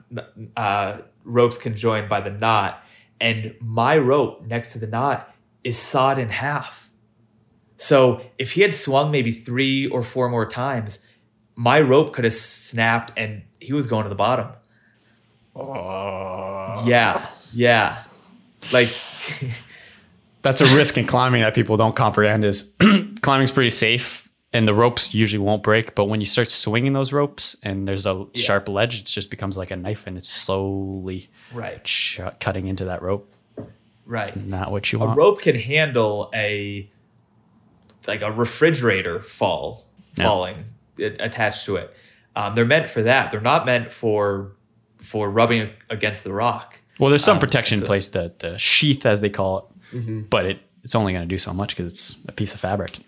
uh, ropes conjoined by the knot, and my rope next to the knot is sawed in half. So if he had swung maybe three or four more times, my rope could have snapped and he was going to the bottom. Yeah, yeah. Like That's a risk in climbing that people don't comprehend is climbing's pretty safe and the ropes usually won't break. But when you start swinging those ropes and there's a sharp ledge, it just becomes like a knife and it's slowly right, ch- cutting into that rope. right. Not what you want. a rope can handle a like a refrigerator fall falling it, attached to it. Um, they're meant for that. They're not meant for for rubbing against the rock. Well, there's some Um, protection in place, the the sheath as they call it, but it it's only going to do so much because it's a piece of fabric.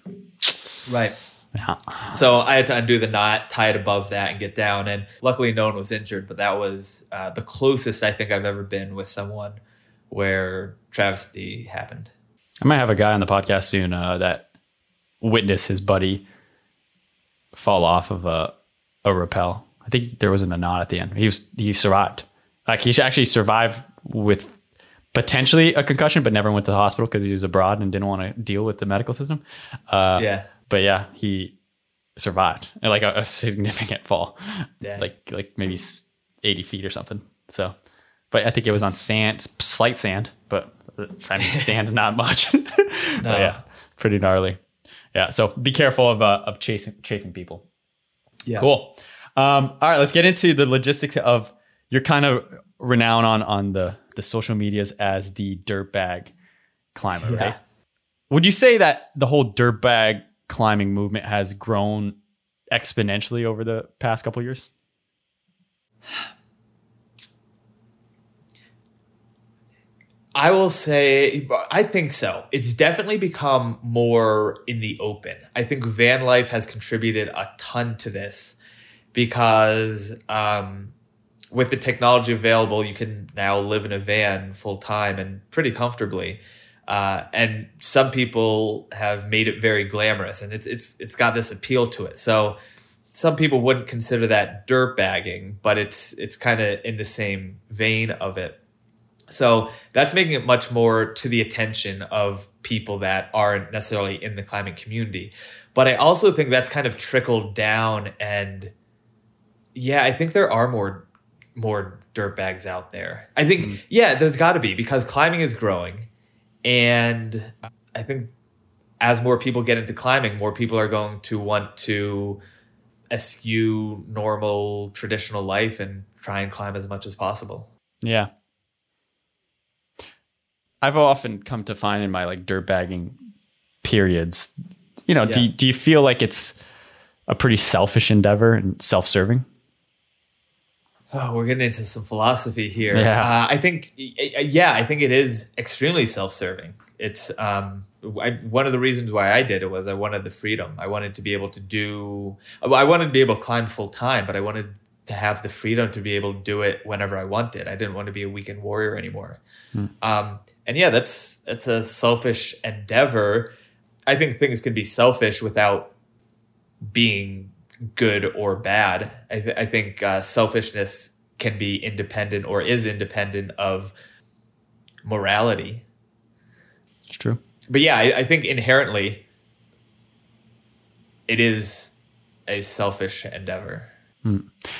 Right. Yeah. So I had to undo the knot, tie it above that, and get down. And luckily, no one was injured. But that was uh, the closest I think I've ever been with someone where travesty happened. I might have a guy on the podcast soon uh, that witnessed his buddy fall off of a a rappel. I think there wasn't a knot at the end. He was he survived. Like he actually survived with potentially a concussion, but never went to the hospital because he was abroad and didn't want to deal with the medical system. Uh, yeah. But yeah, he survived like a, a significant fall, Yeah. like like maybe eighty feet or something. So, but I think it was on sand, slight sand, but uh, I mean sand's not much. But yeah, pretty gnarly. Yeah, so be careful of uh, of chasing chafing people. Yeah. Cool. Um, all right, let's get into the logistics of you're kind of renowned on on the the social medias as the dirtbag climber, Yeah. right? Would you say that the whole dirtbag climbing movement has grown exponentially over the past couple years? I will say, I think so. It's definitely become more in the open. I think van life has contributed a ton to this because um, with the technology available, you can now live in a van full time and pretty comfortably. Uh, and some people have made it very glamorous, and it's it's it's got this appeal to it. So some people wouldn't consider that dirt bagging, but it's it's kind of in the same vein of it. So that's making it much more to the attention of people that aren't necessarily in the climbing community. But I also think that's kind of trickled down and yeah, I think there are more more dirt bags out there. I think yeah, there's got to be because climbing is growing and I think as more people get into climbing, more people are going to want to eschew normal traditional life and try and climb as much as possible. Yeah. I've often come to find in my like dirt bagging periods, you know, do, Yeah. you- do you feel like it's a pretty selfish endeavor and self serving? Oh, we're getting into some philosophy here. Yeah. Uh, I think, yeah, I think it is extremely self-serving. It's um, I, one of the reasons why I did it was I wanted the freedom. I wanted to be able to do. I wanted to be able to climb full time, but I wanted to have the freedom to be able to do it whenever I wanted. I didn't want to be a weekend warrior anymore. Um, and yeah, that's that's a selfish endeavor. I think things can be selfish without being good or bad. I, th- I think uh, selfishness can be independent or is independent of morality. It's true. But yeah, I, I think inherently it is a selfish endeavor.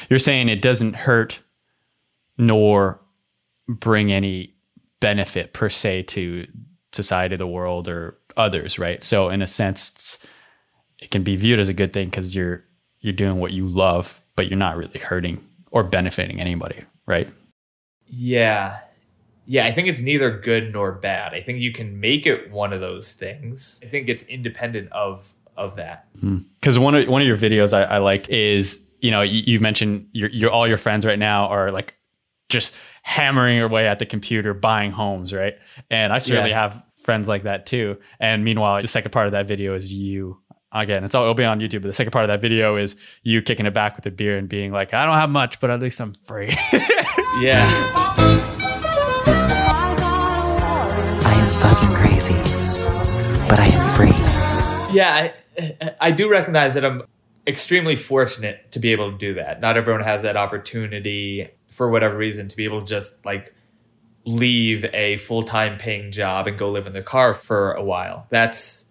You're saying it doesn't hurt nor bring any benefit per se to society, the world, or others, right? So in a sense, it can be viewed as a good thing because you're you're doing what you love, but you're not really hurting or benefiting anybody, right? Yeah. Yeah, I think it's neither good nor bad. I think you can make it one of those things. I think it's independent of of that. Hmm. because one of one of your videos I, I like is you know you, you mentioned your your all your friends right now are like just hammering away at the computer buying homes right and I certainly Yeah. have friends like that too and meanwhile the second part of that video is you again it's all it'll be on YouTube but the second part of that video is you kicking it back with a beer and being like I don't have much but at least I'm free Yeah. I am fucking crazy, but I am free. Yeah, I, I do recognize that I'm extremely fortunate to be able to do that. Not everyone has that opportunity for whatever reason to be able to just like leave a full time paying job and go live in the car for a while. That's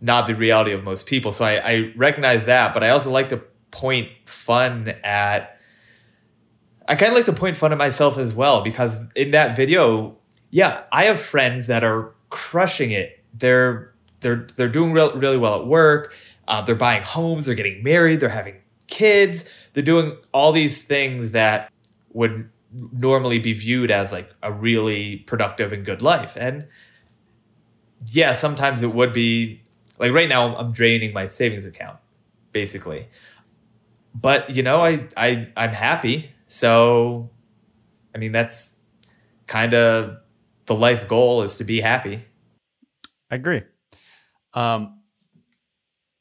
not the reality of most people. So I, I recognize that, but I also like to point fun at. I kind of like to point fun at myself as well because in that video, yeah, I have friends that are crushing it. They're they're they're doing real, really well at work. Uh, they're buying homes. They're getting married. They're having kids. They're doing all these things that would normally be viewed as like a really productive and good life. And yeah, sometimes it would be Like right now, I'm, draining my savings account, basically. But you know, I I I'm happy. So, I mean, that's kind of the life goal is to be happy. I agree. Um,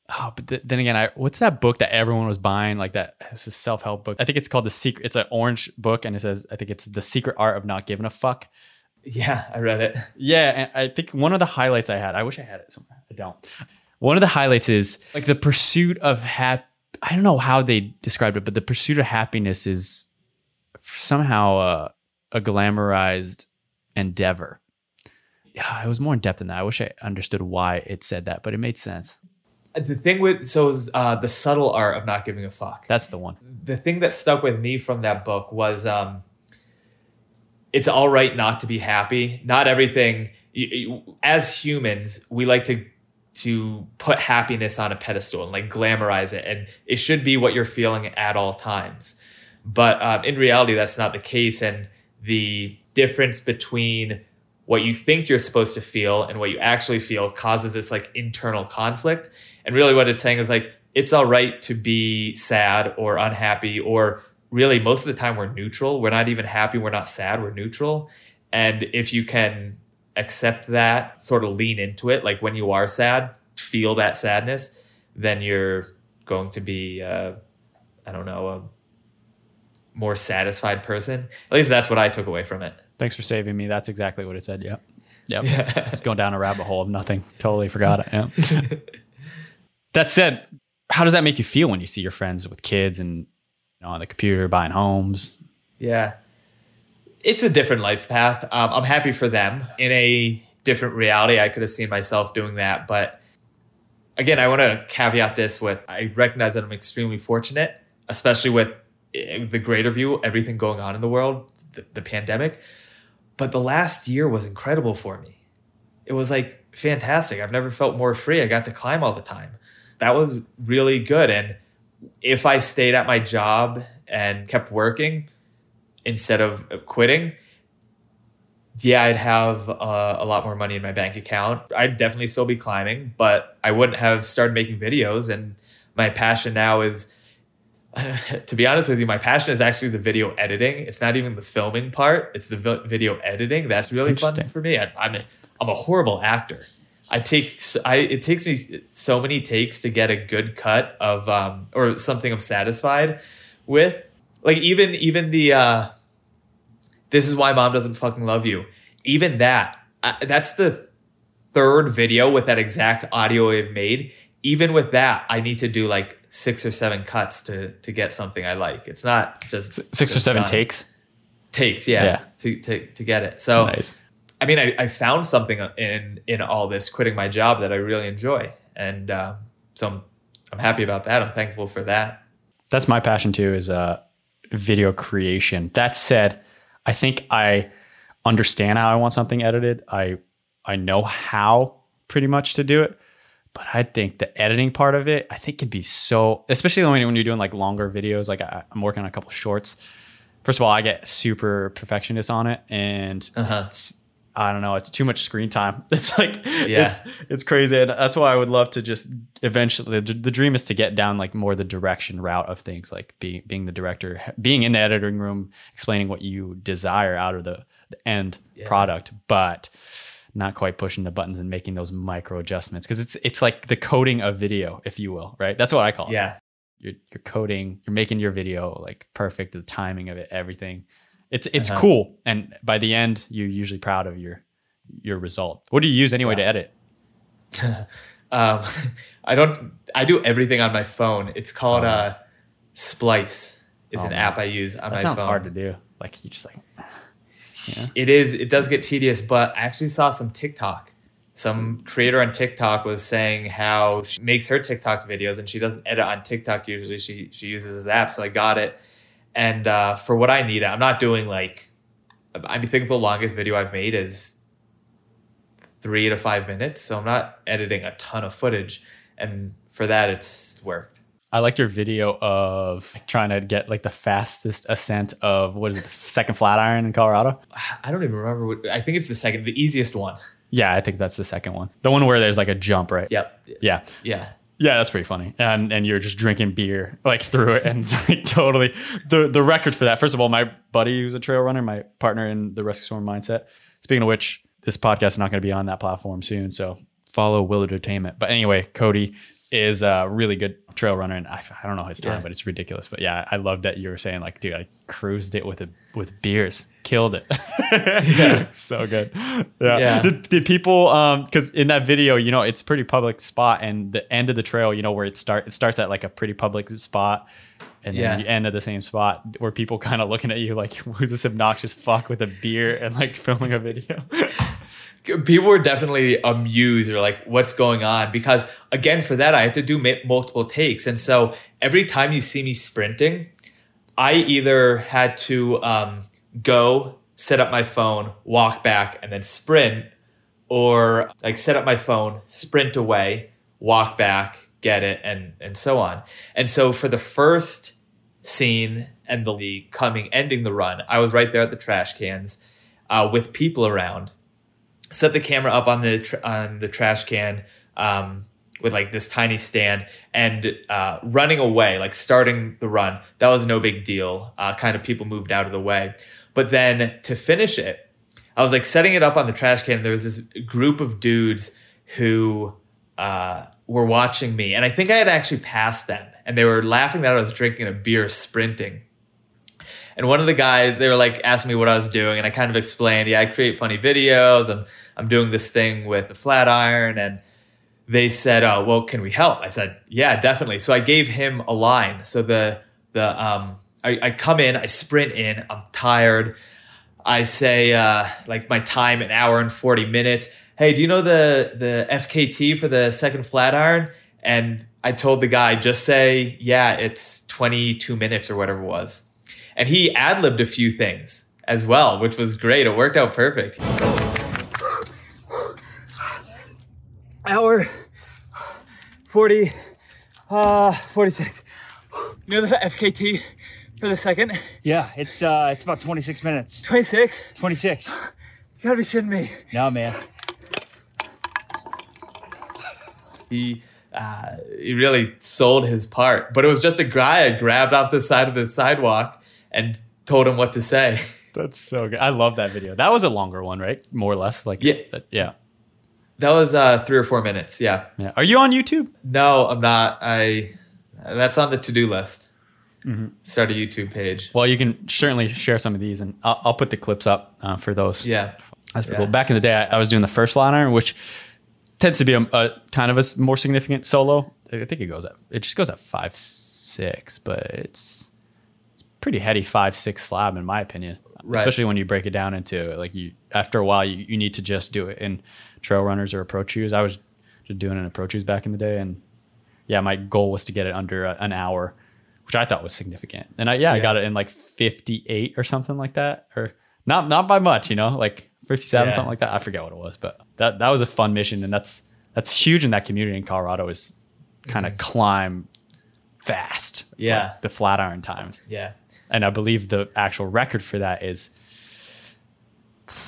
oh, but th- then again, I what's that book that everyone was buying? Like that, it's a self help book. I think it's called the secret. It's an orange book, and it says I think it's the secret art of not giving a fuck. Yeah, I read it. Yeah, and I think one of the highlights I had. I wish I had it somewhere. I don't. One of the highlights is like the pursuit of hap. I don't know how they described it, but the pursuit of happiness is somehow a, a glamorized endeavor. Yeah, it was more in depth than that. I wish I understood why it said that, but it made sense. The thing with so is uh, the subtle art of not giving a fuck. That's the one. the thing that stuck with me from that book was um, it's all right not to be happy. Not everything. As humans, we like to to put happiness on a pedestal and like glamorize it, and it should be what you're feeling at all times. But um, in reality, that's not the case, and the difference between what you think you're supposed to feel and what you actually feel causes this like internal conflict. And really, what it's saying is like it's all right to be sad or unhappy, or really most of the time we're neutral. We're not even happy. We're not sad. We're neutral. And if you can accept that, sort of lean into it, like when you are sad, feel that sadness, then you're going to be, uh, I don't know, a more satisfied person. At least that's what I took away from it. Thanks for saving me. That's exactly what it said. Yep. Yep. It's going down a rabbit hole of nothing. Totally forgot it. Yeah. that said, how does that make you feel when you see your friends with kids and you know, on the computer buying homes? Yeah. It's a different life path. Um, I'm happy for them. In a different reality, I could have seen myself doing that. But again, I want to caveat this with I recognize that I'm extremely fortunate, especially with eh, the greater view, everything going on in the world, the, the pandemic. But the last year was incredible for me. It was like fantastic. I've never felt more free. I got to climb all the time. That was really good. And if I stayed at my job and kept working instead of quitting, yeah, I'd have uh, a lot more money in my bank account. I'd definitely still be climbing, but I wouldn't have started making videos. And my passion now is, to be honest with you, my passion is actually the video editing. It's not even the filming part; it's the vi- video editing. That's really fun for me. I, I'm a, I'm a horrible actor. I take I it takes me so many takes to get a good cut of um or something I'm satisfied with. Like even even the uh this is why mom doesn't fucking love you. Even that uh, that's the third video with that exact audio I've made. Even with that, I need to do like six or seven cuts to to get something I like. It's not just Six or seven done. takes. takes, yeah, Yeah. To, to to get it. So Nice. I mean, I, I found something in in all this quitting my job that I really enjoy, and uh, so I'm I'm happy about that. I'm thankful for that. That's my passion too, is uh, video creation. That said, I think I understand how I want something edited. I I know how pretty much to do it, but I think the editing part of it, I think can be so, especially when, when you're doing like longer videos. Like I, I'm working on a couple shorts. First of all, I get super perfectionist on it, and Uh-huh. I don't know, it's too much screen time. It's like Yeah. it's it's crazy, and that's why I would love to just eventually. The, the dream is to get down like more the direction route of things, like being being the director, being in the editing room, explaining what you desire out of the, the end product, but not quite pushing the buttons and making those micro adjustments because it's it's like the coding of video, if you will, right? That's what I call it. Yeah, You're, you're coding, you're making your video like perfect, the timing of it, everything. It's it's Uh-huh. cool, and by the end, you're usually proud of your your result. What do you use anyway to edit? um, I don't. I do everything on my phone. It's called uh, Splice. It's Oh, an man. app I use on That my sounds phone. hard to do. Like you just like It is. It does get tedious, but I actually saw some TikTok. Some creator on TikTok was saying how she makes her TikTok videos and she doesn't edit on TikTok usually. She she uses this app, so I got it. And uh, for what I need, I'm not doing like. I think the longest video I've made is three to five minutes, so I'm not editing a ton of footage, and for that, it's worked. I liked your video of trying to get like the fastest ascent of what is it, the second flat iron in Colorado? I don't even remember what. I think it's the second, the easiest one. Yeah, I think that's the second one. The one where there's like a jump, right? Yep. Yeah. Yeah. Yeah, that's pretty funny. And and you're just drinking beer like through it and like totally the the record for that. First of all, my buddy who's a trail runner, my partner in the Rescue Storm mindset. Speaking of which, this podcast is not going to be on that platform soon, so follow Wildertainment. But anyway, Cody is a really good trail runner, and I, I don't know his time, Yeah. but it's ridiculous. But yeah, I loved that you were saying like, dude, I cruised it with a with beers, killed it. yeah, so good. Yeah. Yeah. Did, did people um because in that video, you know, it's a pretty public spot, and the end of the trail, you know, where it start it starts at like a pretty public spot. And then Yeah. you end at the same spot where people kind of looking at you like, who's this obnoxious fuck with a beer and like filming a video? People were definitely amused or like what's going on? Because again for that i had to do multiple takes. And so every time you see me sprinting i either had to um, go set up my phone walk back and then sprint or like set up my phone sprint away walk back get it and and so on. And so for the first scene and the, coming ending the run i was right there at the trash cans uh, with people around set the camera up on the tr- on the trash can um, with like this tiny stand and uh, running away, like starting the run. That was no big deal. Uh, kind of people moved out of the way, but then to finish it, I was like setting it up on the trash can. There was this group of dudes who uh, were watching me, and I think I had actually passed them, and they were laughing that I was drinking a beer sprinting. And one of the guys, they were like asking me what I was doing, and I kind of explained, yeah, I create funny videos. I'm I'm doing this thing with the flat iron, and they said, oh, well, can we help? I said, yeah, definitely. So I gave him a line. So the the um I, I come in, I sprint in, I'm tired. I say uh like my time an hour and 40 minutes. Hey, do you know the the FKT for the second flat iron? And I told the guy, just say, yeah, it's 22 minutes or whatever it was. And he ad libbed a few things as well, which was great. It worked out perfect. Hour 40, uh, 46. You know the FKT for the second? Yeah, it's uh it's about 26 minutes. 26? 26. You gotta be shitting me. No, man. he uh, he really sold his part. But it was just a guy I grabbed off the side of the sidewalk and told him what to say. That's so good. I love that video. That was a longer one, right? More or less. Like Yeah. that- yeah. That was uh, three or four minutes. Yeah. Yeah. Are you on YouTube? No, I'm not. I that's on the to do list. Start a YouTube page. Well, you can certainly share some of these, and I'll, I'll put the clips up uh, for those. Yeah. That's pretty Yeah. cool. Back in the day, I, I was doing the first liner, which tends to be a, a kind of a more significant solo. I think it goes at it just goes at five six, but it's pretty heady five six slab in my opinion. Right. Especially when you break it down into like you after a while you, you need to just do it in trail runners or approach shoes. I was just doing an approach shoes back in the day, and yeah, my goal was to get it under a, an hour, which I thought was significant. And I yeah, I got it in like fifty eight or something like that, or not not by much, you know, like fifty seven Yeah. something like that. I forget what it was, but that that was a fun mission, and that's that's huge in that community in Colorado is kind of climb fast. Yeah. like the flat iron times, Yeah. And I believe the actual record for that is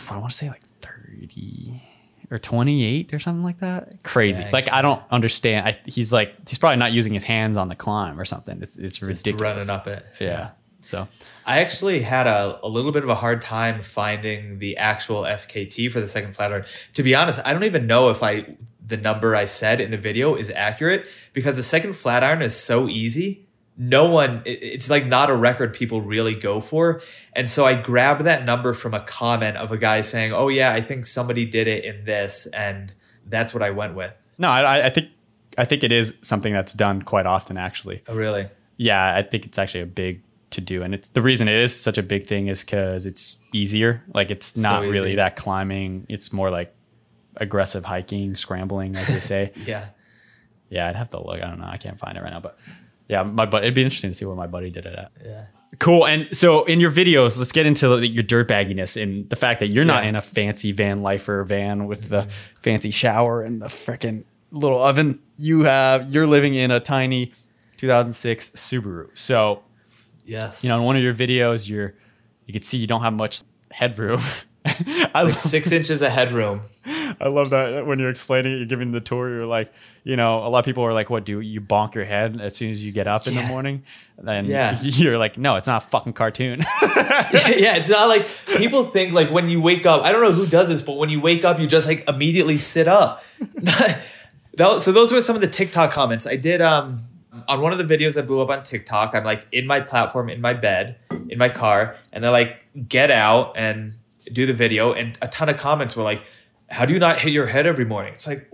I want to say like thirty or 28 or something like that. Crazy. Dang. Like I don't understand. I, he's like he's probably not using his hands on the climb or something. It's it's Just ridiculous. running up it. Yeah. So I actually had a, a little bit of a hard time finding the actual FKT for the second flat iron. To be honest, I don't even know if I the number I said in the video is accurate because the second flat iron is so easy. No one, it's like not a record people really go for. And so I grabbed that number from a comment of a guy saying, Oh, yeah, I think somebody did it in this. And that's what I went with. no, I, I think I think it is something that's done quite often actually. Oh, really? Yeah, I think it's actually a big to do, and it's the reason it is such a big thing is because it's easier. Like it's not So really that climbing. It's more like aggressive hiking, scrambling, as they say. Yeah. yeah, I'd have to look. I don't know. I can't find it right now, but yeah, my but it'd be interesting to see where my buddy did it at. Yeah. Cool. And so in your videos, let's get into your dirtbagginess and the fact that you're not Yeah. in a fancy van lifer van with the fancy shower and the freaking little oven. You have you're living in a tiny 2006 Subaru. So Yes. you know in one of your videos, you're you can see you don't have much headroom. I like six inches of headroom. I love that when you're explaining it, you're giving the tour. You're like, you know, a lot of people are like, "What do you bonk your head as soon as you get up in the morning?" And Yeah. you're like, "No, it's not a fucking cartoon." yeah, it's not like people think like when you wake up. I don't know who does this, but when you wake up, you just like immediately sit up. was, so those were some of the TikTok comments I did. Um, on one of the videos that blew up on TikTok, I'm like in my platform, in my bed, in my car, and they're like, "Get out and do the video." And a ton of comments were like, "How do you not hit your head every morning?" It's like,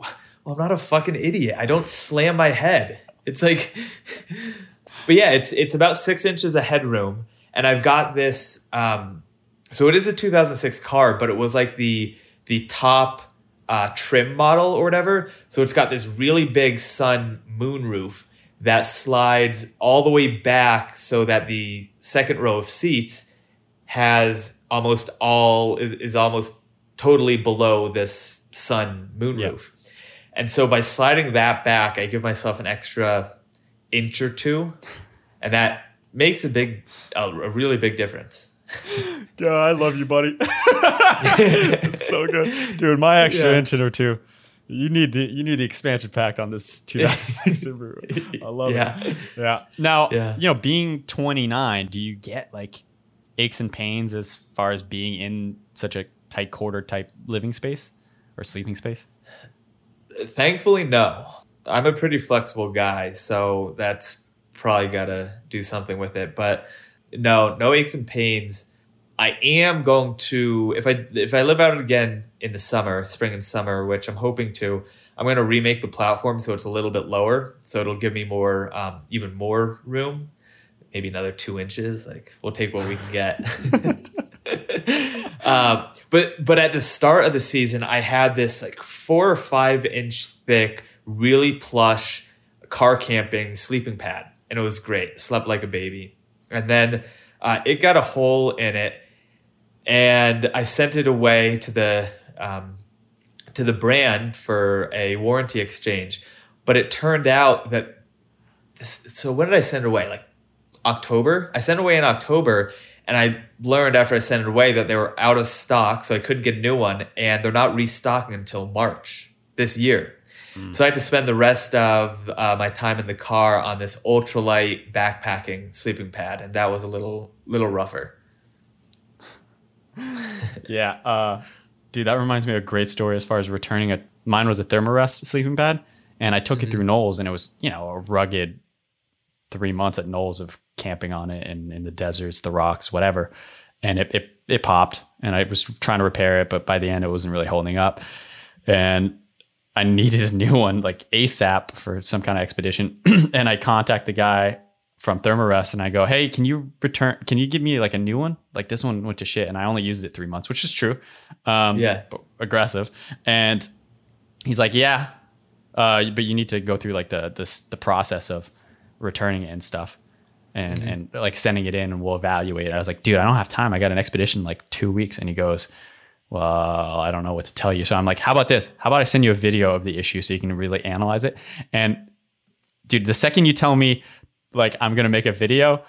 well, I'm not a fucking idiot. I don't slam my head. It's like, but yeah, it's it's about six inches of headroom, and I've got this. Um, so it is a 2006 car, but it was like the the top uh, trim model or whatever. So it's got this really big sun moonroof that slides all the way back, so that the second row of seats has almost all is, is almost totally below this sun moon moonroof. And so by sliding that back, I give myself an extra inch or two, and that makes a big, a, a really big difference. yeah, I love you, buddy. it's so good, dude. My extra Yeah. inch or two. You need the you need the expansion pack on this 2006 Subaru. I love Yeah. it. Yeah. Now, Yeah. you know, being 29, do you get like aches and pains as far as being in such a tight quarter type living space or sleeping space? Thankfully, no. I'm a pretty flexible guy, so that's probably got to do something with it. But no, no aches and pains. I am going to if I if I live out again in the summer, spring and summer, which I'm hoping to. I'm going to remake the platform so it's a little bit lower, so it'll give me more, um, even more room, maybe another two inches. Like we'll take what we can get. um, but but at the start of the season, I had this like four or five inch thick, really plush car camping sleeping pad, and it was great. Slept like a baby, and then uh, it got a hole in it, and I sent it away to the um, to the brand for a warranty exchange. But it turned out that this. So when did I send it away? Like October. I sent it away in October, and I learned after I sent it away that they were out of stock, so I couldn't get a new one, and they're not restocking until March this year. So I had to spend the rest of uh, my time in the car on this ultralight backpacking sleeping pad, and that was a little little rougher. Yeah. Uh, dude, that reminds me of a great story as far as returning a mine was a Thermarest sleeping pad and I took it through NOLS and it was, you know, a rugged three months at NOLS of camping on it and in the deserts, the rocks, whatever. And it, it, it popped and I was trying to repair it, but by the end it wasn't really holding up. And I needed a new one like ASAP for some kind of expedition. and I contact the guy from Thermarest and I go, Hey, can you return, can you give me like a new one? Like this one went to shit and I only used it three months, which is true. Um, Yeah. aggressive. And he's like, yeah, uh, but you need to go through like the, the, the process of returning it and stuff. And, mm-hmm. and like sending it in and we'll evaluate it. I was like, dude, I don't have time. I got an expedition in like two weeks. And he goes, well, I don't know what to tell you. So I'm like, how about this? How about I send you a video of the issue so you can really analyze it? And dude, the second you tell me like I'm gonna make a video,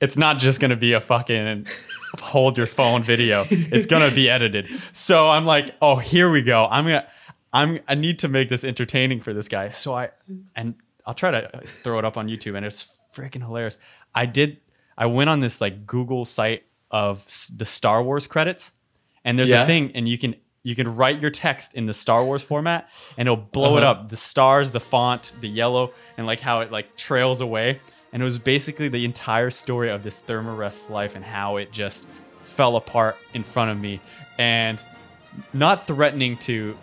it's not just gonna be a fucking hold your phone video. It's gonna be edited. So I'm like, oh, here we go. I'm gonna I'm I need to make this entertaining for this guy. So I and I'll try to throw it up on YouTube and it's freaking hilarious. I did I went on this like Google site of s- the Star Wars credits and there's Yeah. a thing and you can you can write your text in the Star Wars format and it'll blow it Uh-huh. up the stars the font the yellow and like how it like trails away and it was basically the entire story of this Thermarest's life and how it just fell apart in front of me and not threatening to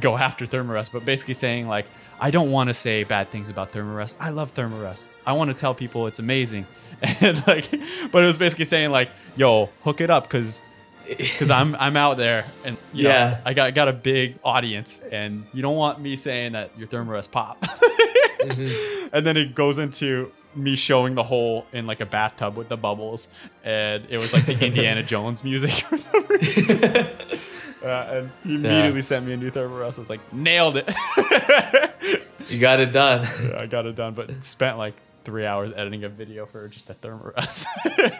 go after Thermarest but basically saying like I don't want to say bad things about Thermarest. I love Thermarest. I want to tell people it's amazing. And like but it was basically saying like, yo, hook it up cuz because I'm I'm out there and you know, Yeah. I got got a big audience and you don't want me saying that your Thermarest pop. Mm-hmm. And then it goes into me showing the hole in like a bathtub with the bubbles, and it was like the Indiana Jones music or something. Uh, and he immediately sent me a new Thermarest. I was like, nailed it. You got it done. I got it done, but spent like three hours editing a video for just a Thermarest.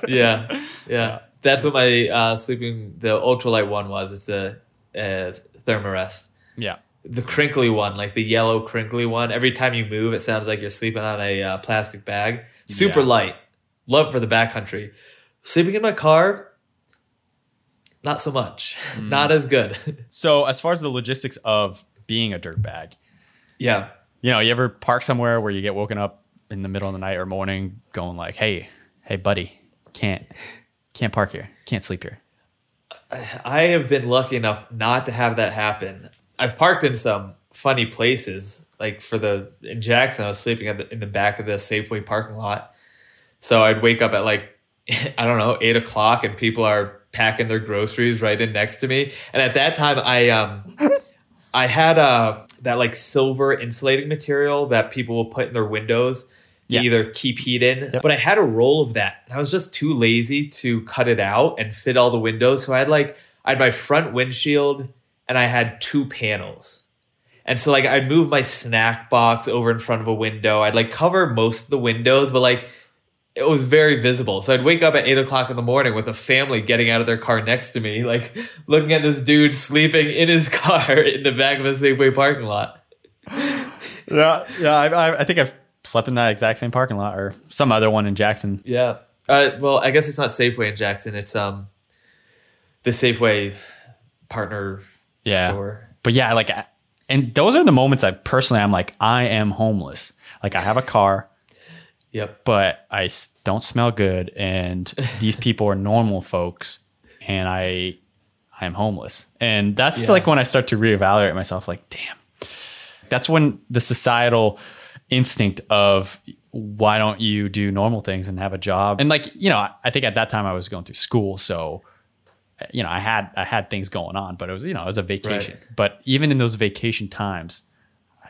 yeah, yeah. That's what my uh, sleeping the ultralight one was. It's a, a Thermarest. Yeah. the crinkly one, like the yellow crinkly one. Every time you move, it sounds like you're sleeping on a uh, plastic bag. Super Yeah. light. Love for the backcountry. Sleeping in my car, not so much. Mm. not as good. So as far as the logistics of being a dirtbag, yeah. you know, you ever park somewhere where you get woken up in the middle of the night or morning going like, "Hey, hey buddy, can't can't park here. Can't sleep here." I have been lucky enough not to have that happen. I've parked in some funny places, like for the in Jackson. I was sleeping at the, in the back of the Safeway parking lot, so I'd wake up at like I don't know eight o'clock, and people are packing their groceries right in next to me. And at that time, I um I had uh that like silver insulating material that people will put in their windows to Yeah. either keep heat in. But I had a roll of that. and I was just too lazy to cut it out and fit all the windows. So I had like I had my front windshield and I had two panels. And so like I'd move my snack box over in front of a window. I'd like cover most of the windows, but like it was very visible. So I'd wake up at eight o'clock in the morning with a family getting out of their car next to me, like looking at this dude sleeping in his car in the back of a Safeway parking lot. Yeah, yeah. I, I, I think I've slept in that exact same parking lot or some other one in Jackson. Yeah. Uh, well, I guess it's not Safeway in Jackson. It's um the Safeway partner Yeah. store. But yeah, like, and those are the moments I personally I'm like, I am homeless. Like, I have a car, Yep. but I don't smell good, and these people are normal folks, and I, I am homeless, and that's Yeah. like when I start to reevaluate myself. Like, damn, that's when the societal instinct of why don't you do normal things and have a job and like you know I- i think at that time i was going through school so uh, you know i had i had things going on but it was you know it was a vacation Right. but even in those vacation times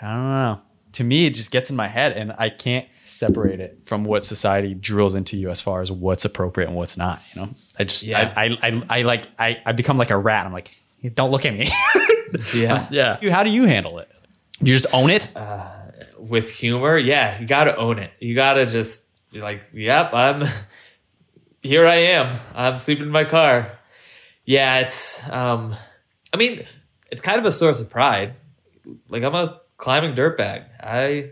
i don't know to me it just gets in my head and i can't separate it from what society drills into you as far as what's appropriate and what's not you know i just Yeah. I, I i i like i i become like a rat i'm like don't look at me Yeah. yeah how do you handle it you just own it With humor, yeah, you got to own it. You got to just be like, "Yep, I'm here. I am. I'm sleeping in my car." Yeah, it's. um I mean, it's kind of a source of pride. Like I'm a climbing dirtbag. I.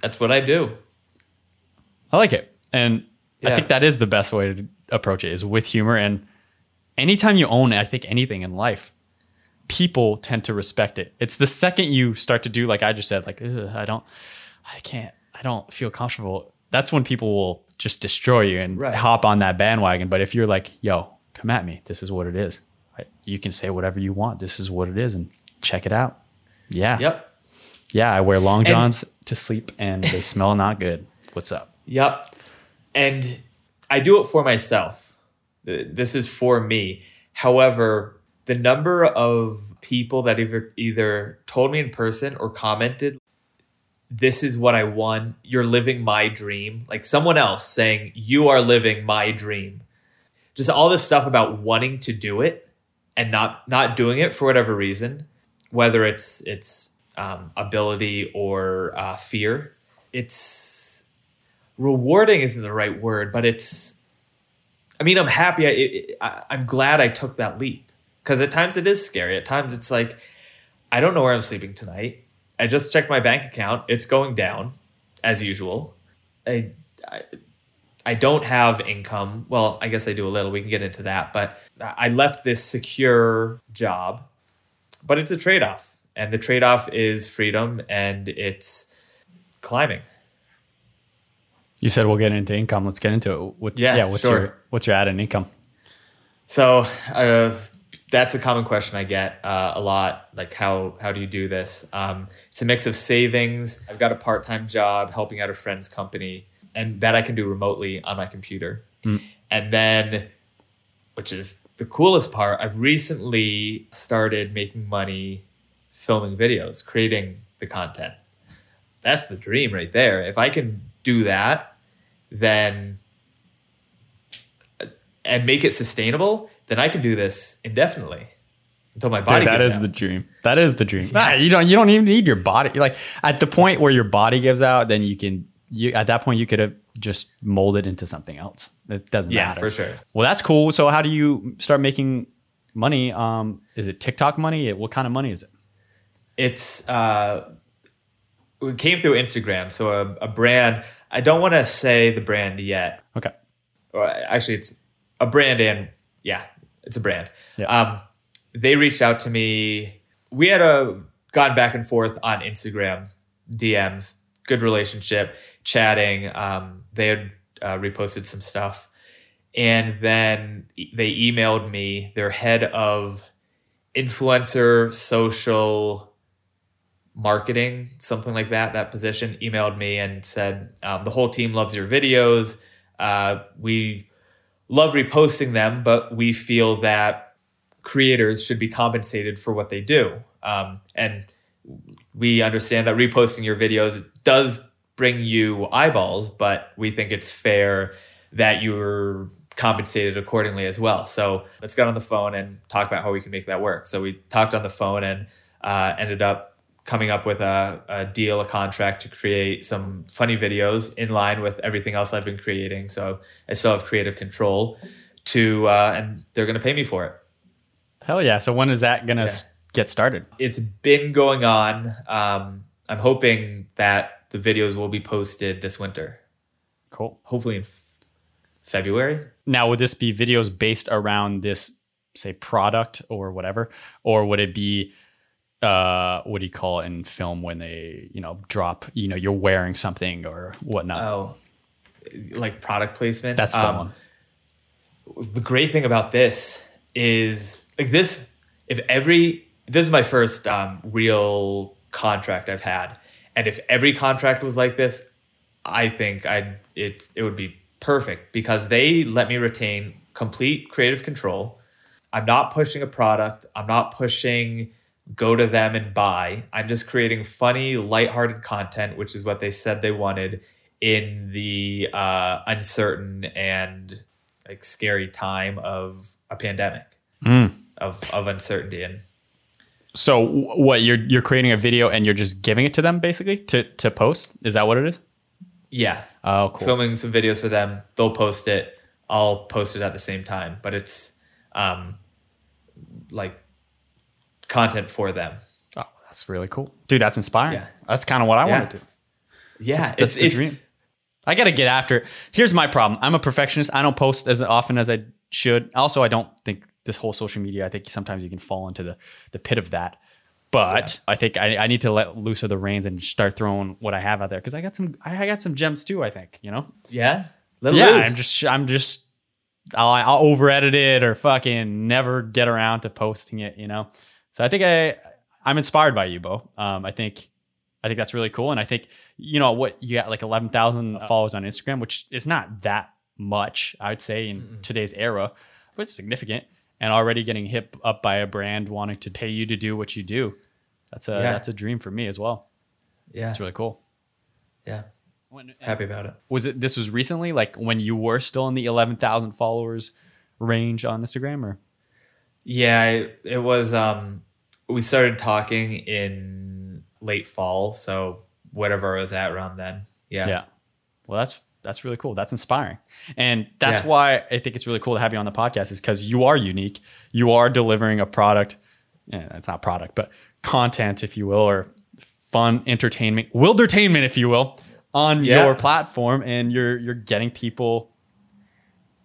That's what I do. I like it. And I think that is the best way to approach it is with humor. And anytime you own, I think anything in life, people tend to respect it. It's the second you start to do, like I just said, like, I don't, I can't, I don't feel comfortable. That's when people will just destroy you and Right. hop on that bandwagon. But if you're like, yo, come at me, this is what it is. You can say whatever you want. This is what it is. And check it out. Yeah. Yep. Yeah. I wear long johns to sleep and they smell not good. What's up? Yep. And I do it for myself. This is for me. However, the number of people that either either told me in person or commented, "This is what I want. You're living my dream." Like someone else saying, "You are living my dream." Just all this stuff about wanting to do it and not not doing it for whatever reason, whether it's it's um, ability or uh, fear. It's rewarding isn't the right word, but it's. I mean, I'm happy. I, it, I, I'm glad I took that leap because at times it is scary. At times it's like, I don't know where I'm sleeping tonight. I just checked my bank account. It's going down, as usual. I, I, I don't have income. Well, I guess I do a little. We can get into that. But I left this secure job, but it's a trade off. And the trade off is freedom and it's climbing. You said we'll get into income. Let's get into it. What's, Yeah, what's sure. your what's your added income? So uh, that's a common question I get uh, a lot. Like how how do you do this? Um, it's a mix of savings. I've got a part time job helping out a friend's company, and that I can do remotely on my computer. And then, which is the coolest part, I've recently started making money filming videos, creating the content. That's the dream right there. If I can do that, then and make it sustainable, then I can do this indefinitely until my body. Dude, that is out. the dream. That is the dream. Ah, you don't you don't even need your body. Like at the point where your body gives out, then you can you at that point you could have just molded into something else. It doesn't matter. Yeah, matter. for sure. Well, that's cool. So how do you start making money? Um, is it TikTok money? What kind of money is it? It's uh, it came through Instagram. So a, a brand. I don't want to say the brand yet. Okay. Or actually, it's a brand, and yeah, it's a brand. Yeah. Um, they reached out to me. We had a gone back and forth on Instagram DMs. Good relationship, chatting. Um, they had uh, reposted some stuff, and then they emailed me. Their head of influencer social marketing, something like that, that position, emailed me and said, um, The whole team loves your videos. Uh, we love reposting them, but we feel that creators should be compensated for what they do. Um, and we understand that reposting your videos does bring you eyeballs, but we think it's fair that you're compensated accordingly as well. So let's get on the phone and talk about how we can make that work. So we talked on the phone and uh, ended up coming up with a, a deal, a contract to create some funny videos in line with everything else I've been creating. So I still have creative control to, uh, and they're going to pay me for it. Hell yeah. So when is that gonna Yeah. s get started? It's been going on. Um, I'm hoping that the videos will be posted this winter, Cool. hopefully in f- February. Now, would this be videos based around this, say, product or whatever, or would it be, uh, what do you call it in film when they, you know, drop, you know, you're wearing something or whatnot? Oh, like product placement. That's the Um, one. the great thing about this is like this if every this is my first um, real contract i've had and if every contract was like this i think i'd it's it would be perfect because they let me retain complete creative control i'm not pushing a product i'm not pushing go to them and buy. I'm just creating funny lighthearted content which is what they said they wanted in the uh, uncertain and like scary time of a pandemic. Of of uncertainty and So what you're you're creating a video and you're just giving it to them basically to to post? Is that what it is? yeah. Oh, cool. filming some videos for them. They'll post it. I'll post it at the same time. But it's um like content for them Oh, that's really cool, dude. That's inspiring. Yeah. That's kind of what I Yeah. want to do. yeah That's it's the it's dream. I got to get after it. Here's my problem. I'm a perfectionist. I don't post as often as I should. Also, I don't think this whole social media, I think sometimes you can fall into the, the pit of that. But I think I, I need to let loose of the reins and start throwing what I have out there because I got some I got some gems too. I think you know. yeah Let yeah, loose. I'm just I'm just I'll, I'll over edit it or fucking never get around to posting it. You know. So I think I I'm inspired by you, Beau. Um, I think I think that's really cool, and I think you know what you got like eleven thousand followers on Instagram, which is not that much, I would say, in today's era, but it's significant. And already getting hit up by a brand wanting to pay you to do what you do, that's a Yeah. that's a dream for me as well. yeah It's really cool. yeah happy about it Was it this was recently, like when you were still in the eleven thousand followers range on Instagram, or Yeah, it, it was. Um, we started talking in late fall, so whatever I was at around then. Yeah, Yeah. Well, that's that's really cool. That's inspiring, and that's Yeah. why I think it's really cool to have you on the podcast. Is because you are unique. You are delivering a product. Yeah, it's not product, but content, if you will, or fun entertainment, wildertainment, if you will, on Yeah. your platform, and you're you're getting people.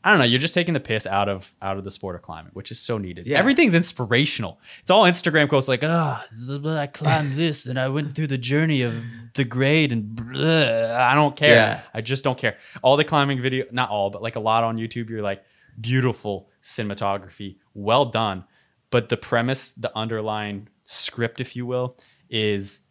I don't know. You're just taking the piss out of out of the sport of climbing, which is so needed. Yeah. Everything's inspirational. It's all Instagram quotes like, ah, I climbed this and I went through the journey of the grade and blah. I don't care. Yeah. I just don't care. All the climbing video, not all, but like a lot on YouTube, you're like beautiful cinematography, well done. But the premise, the underlying script, if you will, is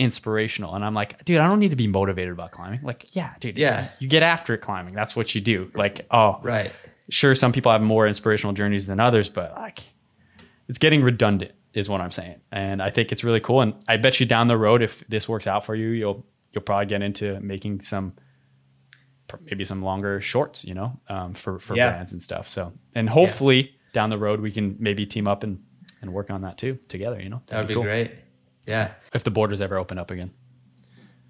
inspirational. And I'm like, dude, I don't need to be motivated about climbing. Like, yeah, dude, Yeah. you get after it climbing. That's what you do. Like, oh, right. sure, some people have more inspirational journeys than others, but like, it's getting redundant, is what I'm saying. And I think it's really cool. And I bet you down the road, if this works out for you, you'll you'll probably get into making some maybe some longer shorts, you know, um, for for Yeah. brands and stuff. So, and hopefully down the road we can maybe team up and and work on that too together. You know, That would be cool. great. Yeah, if the borders ever open up again.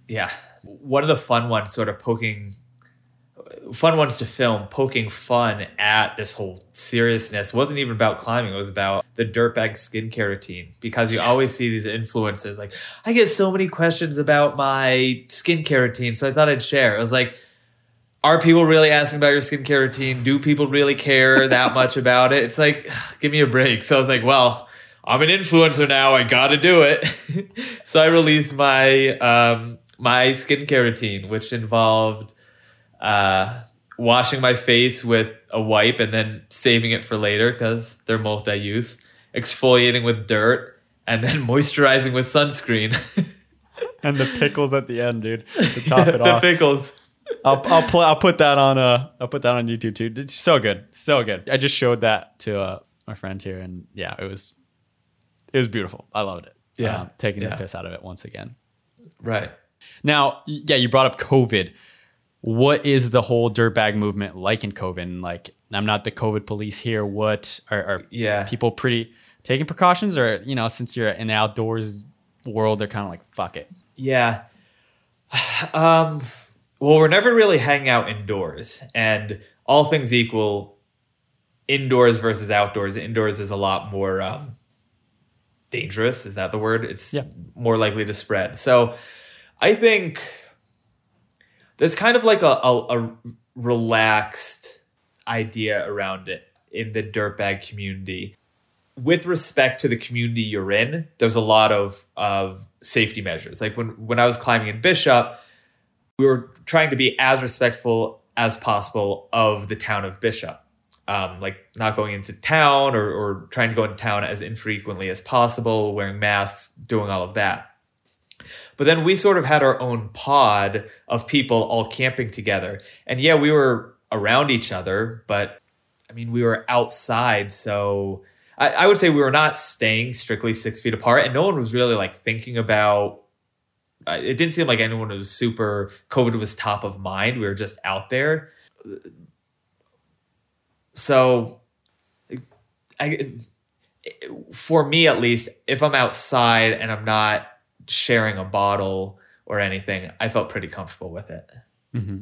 yeah. One of the fun ones, sort of poking fun ones to film, poking fun at this whole seriousness. Wasn't even about climbing. It was about the dirtbag skincare routine because you always see these influencers like, I get so many questions about my skincare routine, so I thought I'd share. It was like, are people really asking about your skincare routine? Do people really care that much about it? It's like, give me a break. So I was like, well, I'm an influencer now. I got to do it. so I released my um, my skincare routine, which involved uh, washing my face with a wipe and then saving it for later because they're multi-use, exfoliating with dirt, and then moisturizing with sunscreen. and the pickles at the end, dude, to top it the off. pickles. I'll I'll, pl- I'll put that on uh I'll put that on YouTube too. It's so good, so good. I just showed that to uh, my friends here, and yeah, it was it was beautiful. I loved it. Yeah. Um, taking Yeah. the piss out of it once again. Right. Now, yeah, you brought up COVID. What is the whole dirtbag movement like in COVID? Like, I'm not the COVID police here. What are, are Yeah. people pretty taking precautions, or you know, since you're in the outdoors world, they're kind of like, fuck it. Yeah. Um, well, we're never really hanging out indoors, and all things equal, indoors versus outdoors. Indoors is a lot more um, dangerous. Is that the word? It's Yeah. more likely to spread. So, I think there's kind of like a, a, a relaxed idea around it in the dirtbag community with respect to the community you're in, there's a lot of of safety measures. Like when when I was climbing in Bishop, we were trying to be as respectful as possible of the town of Bishop. Um, like not going into town or, or trying to go into town as infrequently as possible, wearing masks, doing all of that. But then we sort of had our own pod of people all camping together. And yeah, we were around each other, but I mean, we were outside, so I, I would say we were not staying strictly six feet apart, and no one was really like thinking about. Uh, it didn't seem like anyone was super. COVID was top of mind. We were just out there, so I, for me at least, if I'm outside and I'm not sharing a bottle or anything, I felt pretty comfortable with it. Mm-hmm.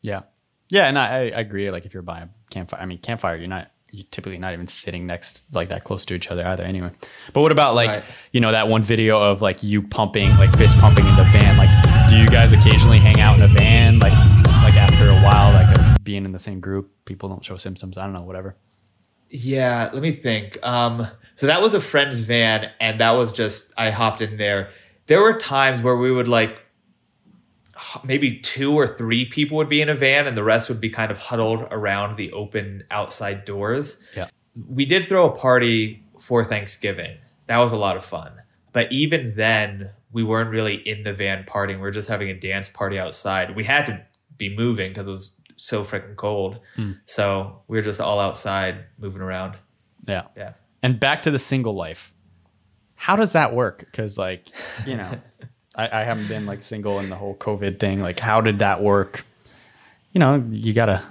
Yeah, yeah, and I, I agree. Like if you're by a campfire, I mean campfire, you're not you're typically not even sitting next like that close to each other either. Anyway, but what about like Right. you know that one video of like you pumping like fist pumping in the van? Like, do you guys occasionally hang out in a van? Like, like after a while, like of being in the same group, people don't show symptoms. I don't know, whatever. Yeah, let me think. Um, so that was a friend's van, and that was just I hopped in there. There were times where we would like maybe two or three people would be in a van, and the rest would be kind of huddled around the open outside doors. Yeah. We did throw a party for Thanksgiving. That was a lot of fun. But even then, we weren't really in the van partying. We were just having a dance party outside. We had to be moving because it was so freaking cold. So we were just all outside moving around. Yeah. Yeah. And back to the single life. How does that work? Because like, you know, I, I haven't been like single in the whole COVID thing. Like, how did that work? You know, you gotta.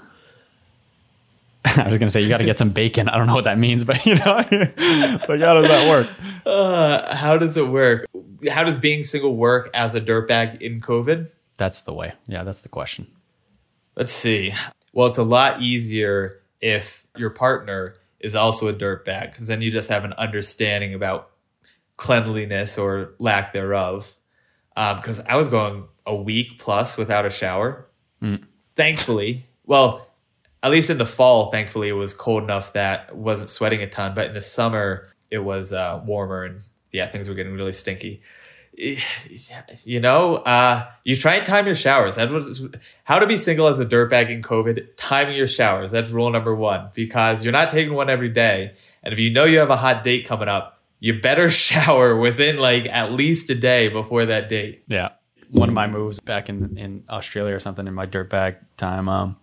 I was gonna say you gotta get some bacon. I don't know what that means, but you know, like how does that work? Uh, how does it work? How does being single work as a dirtbag in COVID? That's the way. Yeah, that's the question. Let's see. Well, it's a lot easier if your partner is also a dirtbag because then you just have an understanding about cleanliness or lack thereof. Because I was going a week plus without a shower. Thankfully, well, at least in the fall, thankfully it was cold enough that I wasn't sweating a ton. But in the summer, it was uh, warmer and yeah, things were getting really stinky. You know, uh, you try and time your showers. That was how to be single as a dirtbag in COVID. Timing your showers. That's rule number one because you're not taking one every day. And if you know you have a hot date coming up, you better shower within like at least a day before that date. Yeah. One of my moves back in in Australia or something in my dirtbag time. Um,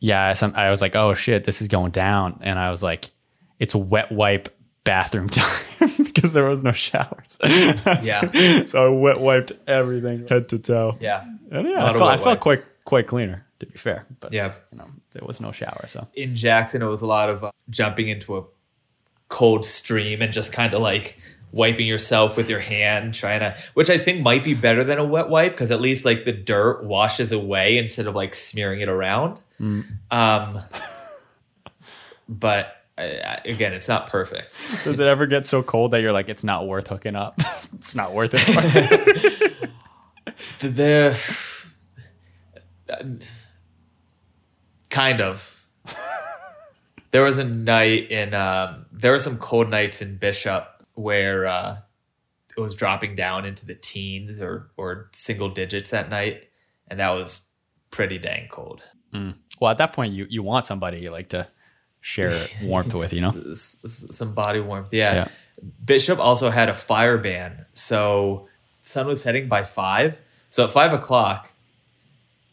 yeah, some, I was like, oh shit, this is going down, and I was like, it's wet wipe bathroom time because there was no showers. Yeah. so I wet wiped everything head to toe. Yeah. And yeah, I felt, I felt quite quite cleaner to be fair. But Yeah. you know, there was no shower, so in Jackson, it was a lot of uh, jumping into a cold stream and just kind of like wiping yourself with your hand, trying to, which I think might be better than a wet wipe because at least like the dirt washes away instead of like smearing it around. Um, but uh, again, it's not perfect. Does it ever get so cold that you're like, it's not worth hooking up? it's not worth it. The, the kind of. There was a night in um, there were some cold nights in Bishop where uh, it was dropping down into the teens or or single digits at night, and that was pretty dang cold. well, at that point, you you want somebody you like to share warmth with, you know? Some body warmth. Yeah. Yeah. Bishop also had a fire ban, so sun was setting by five. So at five o'clock,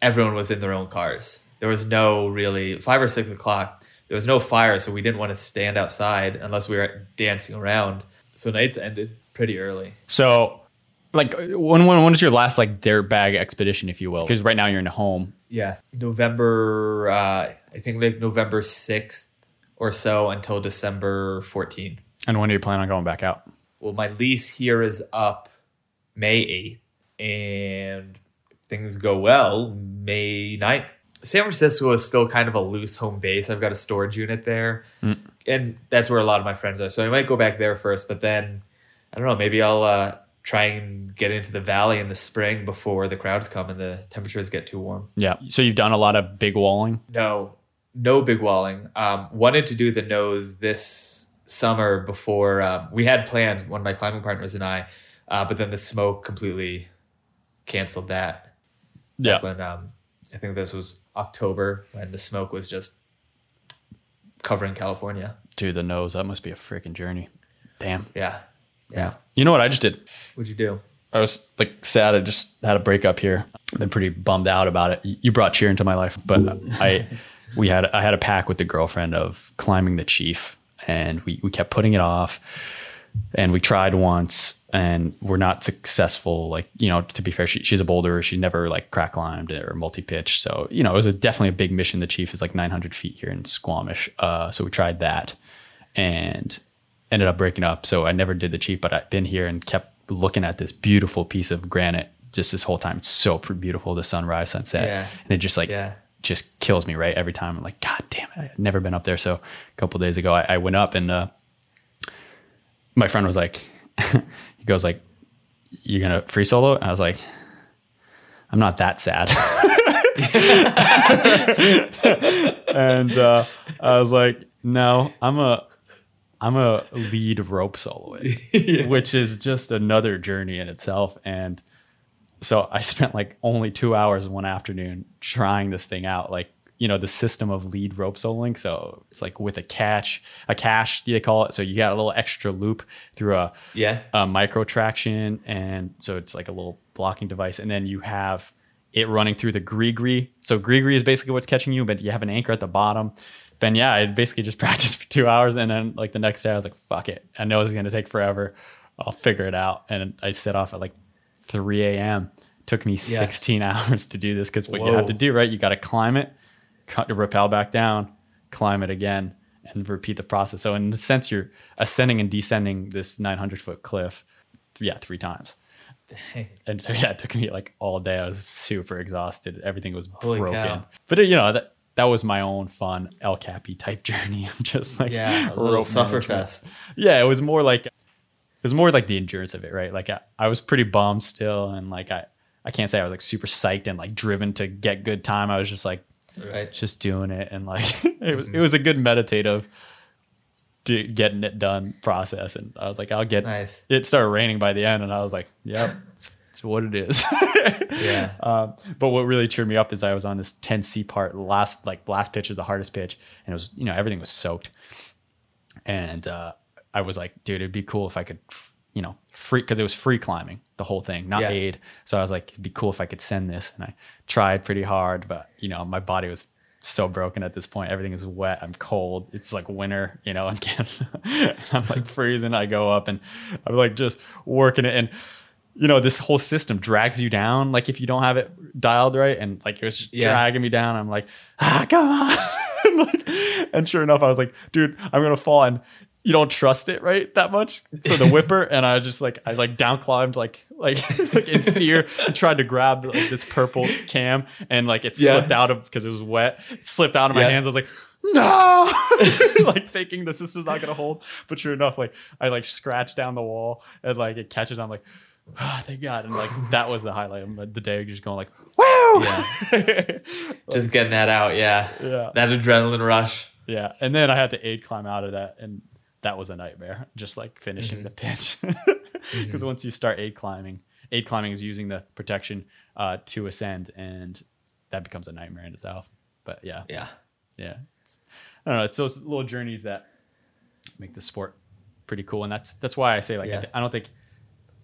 everyone was in their own cars. There was no really five or six o'clock. There was no fire, so we didn't want to stand outside unless we were dancing around. So nights ended pretty early. So, like, when when when is your last like dirt bag expedition, if you will? Because right now you're in a home. Yeah, November. Uh, I think like November sixth or so until December fourteenth. And when do you plan on going back out? well, my lease here is up May 8th, and things go well, May 9th. San Francisco is still kind of a loose home base. I've got a storage unit there, and that's where a lot of my friends are. So I might go back there first, but then I don't know. Maybe I'll uh, try and get into the valley in the spring before the crowds come and the temperatures get too warm. Yeah. So you've done a lot of big walling. No, no big walling. Um, wanted to do the nose this summer before um, we had planned. One of my climbing partners and I, uh, but then the smoke completely canceled that. Yeah. When um, I think this was October when the smoke was just covering California. Dude, the nose. That must be a freaking journey. Damn. Yeah, yeah. You know what I just did? What'd you do? I was like sad. I just had a breakup here. I've been pretty bummed out about it. You brought cheer into my life, but I, we had I had a pack with the girlfriend of climbing the chief, and we we kept putting it off, and we tried once, and we're not successful. Like you know, to be fair, she, she's a boulder. She never like crack climbed or multi pitch. So you know, it was a, definitely a big mission. The chief is like 900 feet here in Squamish. Uh, so we tried that, and ended up breaking up. So I never did the chief, but I've been here and kept looking at this beautiful piece of granite just this whole time. It's so beautiful, the sunrise, sunset. Yeah. And it just like, Yeah. Just kills me, right? Every time I'm like, God damn it. I've never been up there. So a couple days ago, I, I went up and uh, my friend was like, he goes like, you're going to free solo? And I was like, I'm not that sad. and uh, I was like, no, I'm a I'm a lead rope soloist, which is just another journey in itself. And so I spent like only two hours one afternoon trying this thing out, like you know the system of lead rope soloing. So it's like with a catch, a cache they call it. So you got a little extra loop through a Yeah. a Micro Traxion, and so it's like a little blocking device, and then you have it running through the gree So gree is basically what's catching you, but you have an anchor at the bottom. Then yeah, I basically just practiced for two hours, and then like the next day I was like, "Fuck it, I know this is gonna take forever. I'll figure it out." And I set off at like 3 a.m. Took me Yeah. 16 hours to do this because what you Whoa. have to do, right? You got to climb it, cut the rappel back down, climb it again, and repeat the process. So in a sense, you're ascending and descending this 900 foot cliff, yeah, three times. And so yeah, it took me like all day. I was super exhausted. Everything was Holy broken. cow. But uh, you know that that was my own fun El Capi type journey. I'm just like Yeah, a little rope suffer fest. Yeah, it was more like it was more like the endurance of it, right? Like I, I was pretty bummed still, and like I I can't say I was like super psyched and like driven to get good time. I was just like Right. just doing it, and like it was it was a good meditative. Do, getting it done process and I was like I'll get Nice. it started raining by the end and I was like yep it's, it's what it is Yeah. um, but what really cheered me up is I was on this 10C part last like last pitch is the hardest pitch and it was you know everything was soaked and uh, I was like dude it'd be cool if I could you know free because it was free climbing the whole thing not Yeah. aid so I was like it'd be cool if I could send this and I tried pretty hard but you know my body was so broken at this point everything is wet I'm cold it's like winter you know again and I'm like freezing I go up and I'm like just working it and you know, this whole system drags you down. Like if you don't have it dialed right, and like it was Yeah. dragging me down. I'm like, ah, come on. and, like, and sure enough, I was like, dude, I'm gonna fall. And you don't trust it right that much for the whipper, and I just like I like down climbed like like, like in fear and tried to grab like, this purple cam and like it Yeah. slipped out of because it was wet, it slipped out of my Yeah. hands. I was like. No, like thinking this is not gonna hold, but sure enough, like I like scratched down the wall and like it catches. I'm like, oh, thank God, and like that was the highlight of the day, just going like, woo, Yeah. Just getting that out. Yeah. Yeah. That adrenaline rush. Yeah, and then I had to aid climb out of that, and that was a nightmare. Just like finishing the pitch, because once you start aid climbing, aid climbing is using the protection uh, to ascend, and that becomes a nightmare in itself. But yeah, Yeah. yeah, It's- I don't know. It's those little journeys that make the sport pretty cool, and that's that's why I say like I th- I don't think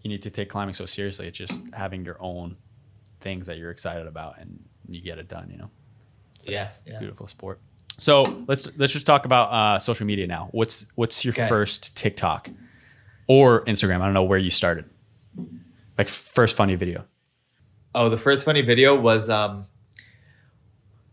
you need to take climbing so seriously. It's just having your own things that you're excited about, and you get it done. You know. Yeah. It's yeah. beautiful sport. So let's let's just talk about uh, social media now. What's what's your Okay. first TikTok or Instagram? I don't know where you started. Like first funny video. Oh, the first funny video was um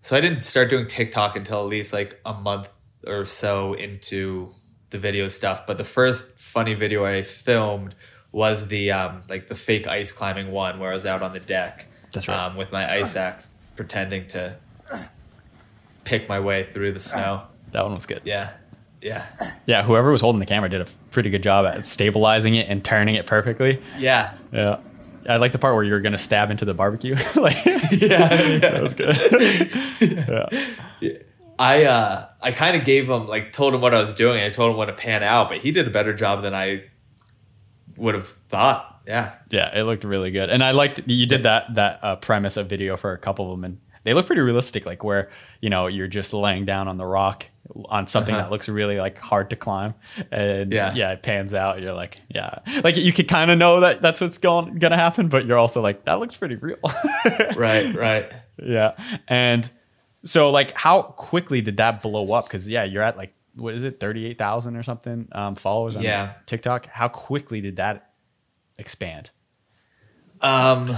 so I didn't start doing TikTok until at least like a month or so into the video stuff, but the first funny video I filmed was the um like the fake ice climbing one where I was out on the deck. That's right. Um with my ice axe pretending to pick my way through the snow. That one was good. Yeah. Yeah. Yeah, whoever was holding the camera did a pretty good job at stabilizing it and turning it perfectly. Yeah. Yeah. I like the part where you're gonna stab into the barbecue. like Yeah. yeah. that was good. yeah. I uh I kind of gave him like told him what I was doing. I told him when to pan out, but he did a better job than I would have thought. Yeah. Yeah, it looked really good, and I liked you did that that uh, premise of video for a couple of them, and they look pretty realistic. Like where you know you're just laying down on the rock on something Uh-huh. that looks really like hard to climb, and Yeah. yeah, it pans out. You're like, yeah, like you could kind of know that that's what's going gonna happen, but you're also like that looks pretty real. Right, right. yeah, and so like how quickly did that blow up? Because yeah, you're at like what is it, thirty eight thousand or something um, followers on Yeah. TikTok. How quickly did that expand? Um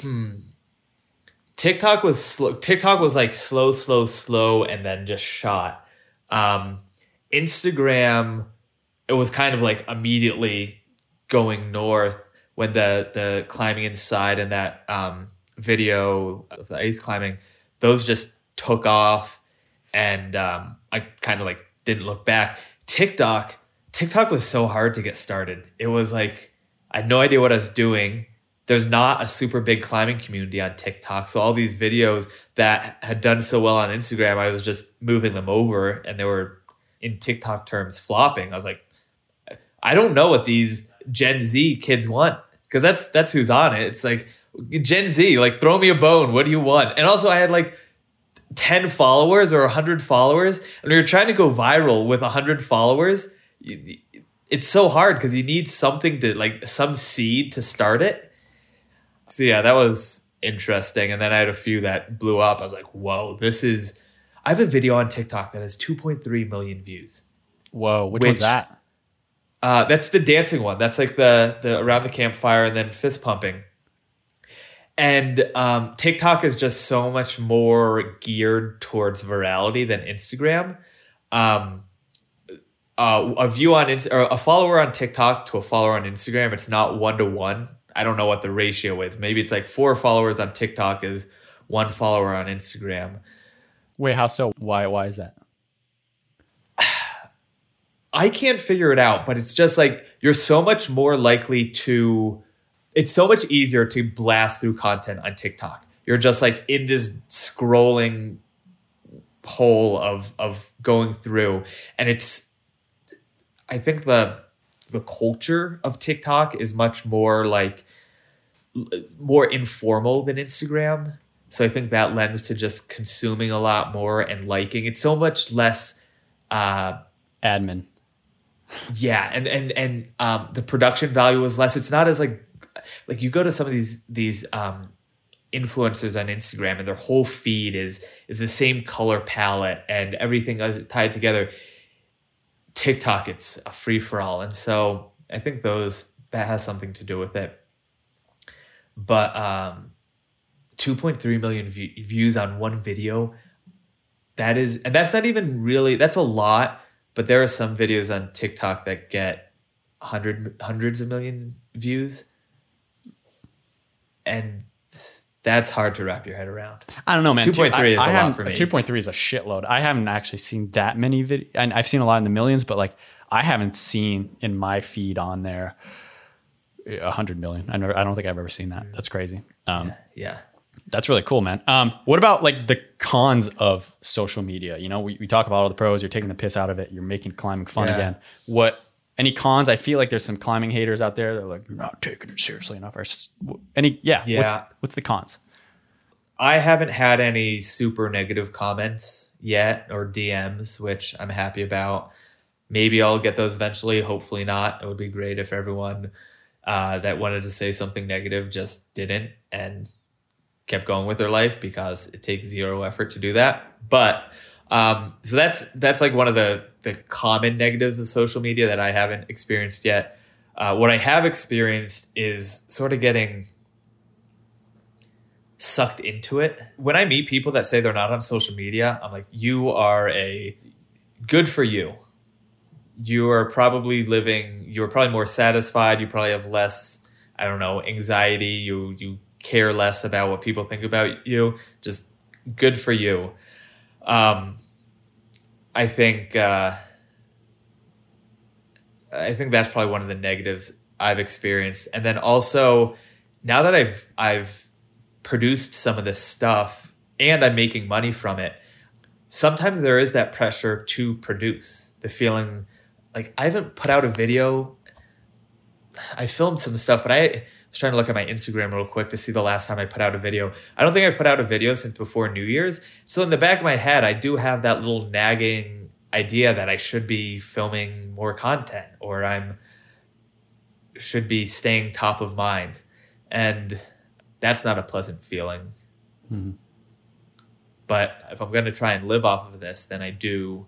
Hmm. TikTok was slow. TikTok was like slow, slow, slow, and then just shot. Um, Instagram, it was kind of like immediately going north when the the climbing inside and that um, video of the ice climbing, those just took off, and um, I kind of like didn't look back. TikTok, TikTok was so hard to get started. It was like I had no idea what I was doing. There's not a super big climbing community on TikTok. So all these videos that had done so well on Instagram, I was just moving them over and they were in TikTok terms flopping. I was like, I don't know what these Gen Z kids want. Cause that's that's who's on it. It's like Gen Z, like throw me a bone. What do you want? And also I had like 10 followers or 100 followers and you're trying to go viral with 100 followers it's so hard because you need something to like some seed to start it so yeah that was interesting and then i had a few that blew up i was like whoa this is i have a video on tiktok that has 2.3 million views Whoa, which, Which- one's that? uh, that's the dancing one. That's like the the around the campfire and then fist pumping. And um, TikTok is just so much more geared towards virality than Instagram. Um, uh, a view on Inst- or a follower on TikTok to a follower on Instagram, it's not one to one. I don't know what the ratio is. Maybe it's like four followers on TikTok is one follower on Instagram. Wait, how so? Why? Why is that? I can't figure it out, but it's just like you're so much more likely to it's so much easier to blast through content on TikTok. You're just like in this scrolling hole of of going through and it's I think the the culture of TikTok is much more like more informal than Instagram. So I think that lends to just consuming a lot more and liking. It's so much less uh Admin. yeah and and and um the production value is less it's not as like like you go to some of these these um influencers on instagram and their whole feed is is the same color palette and everything is tied together tiktok it's a free-for-all and so i think those that has something to do with it but um 2.3 million view, views on one video that is, and that's not even really, that's a lot, but there are some videos on TikTok that get hundred, hundreds of million views. And that's hard to wrap your head around. I don't know, man. 2.3 I- is a I lot for me. 2.3 is a shitload. I haven't actually seen that many videos. And I've seen a lot in the millions, but like I haven't seen in my feed on there a hundred million. I never. I don't think I've ever seen that. That's crazy. Um, Yeah. That's really cool, man. Um, what about like the cons of social media? You know, we, we talk about all the pros. You're taking the piss out of it. You're making climbing fun Yeah. again. What any cons? I feel like there's some climbing haters out there. They're like, you're not taking it seriously enough. Or any, yeah. Yeah. What's, what's the cons? I haven't had any super negative comments yet or DMs, which I'm happy about. Maybe I'll get those eventually. Hopefully not. It would be great if everyone uh, that wanted to say something negative just didn't and kept going with their life because it takes zero effort to do that. But um, so that's that's like one of the the common negatives of social media that I haven't experienced yet. Uh, what I have experienced is sort of getting sucked into it. When I meet people that say they're not on social media, I'm like, you are a good for you. You are probably living, you're probably more satisfied. You probably have less, I don't know, anxiety. You, you care less about what people think about you. Just good for you. Um, I think, uh, I think that's probably one of the negatives I've experienced. And then also, now that I've I've produced some of this stuff and I'm making money from it, sometimes there is that pressure to produce. The feeling like I haven't put out a video. I filmed some stuff, but I was trying to look at my Instagram real quick to see the last time I put out a video. I don't think I've put out a video since before New Year's. So in the back of my head, I do have that little nagging idea that I should be filming more content or I'm should be staying top of mind. And that's not a pleasant feeling. Mm-hmm. But if I'm going to try and live off of this, then I do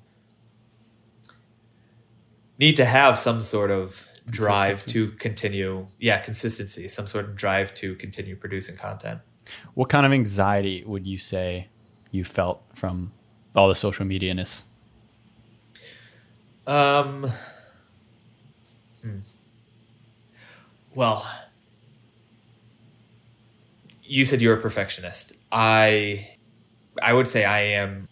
need to have some sort of drive to continue. Yeah, consistency, some sort of drive to continue producing content. What kind of anxiety would you say you felt from all the social media ness? Um, hmm. Well, you said you're a perfectionist. I, I would say I am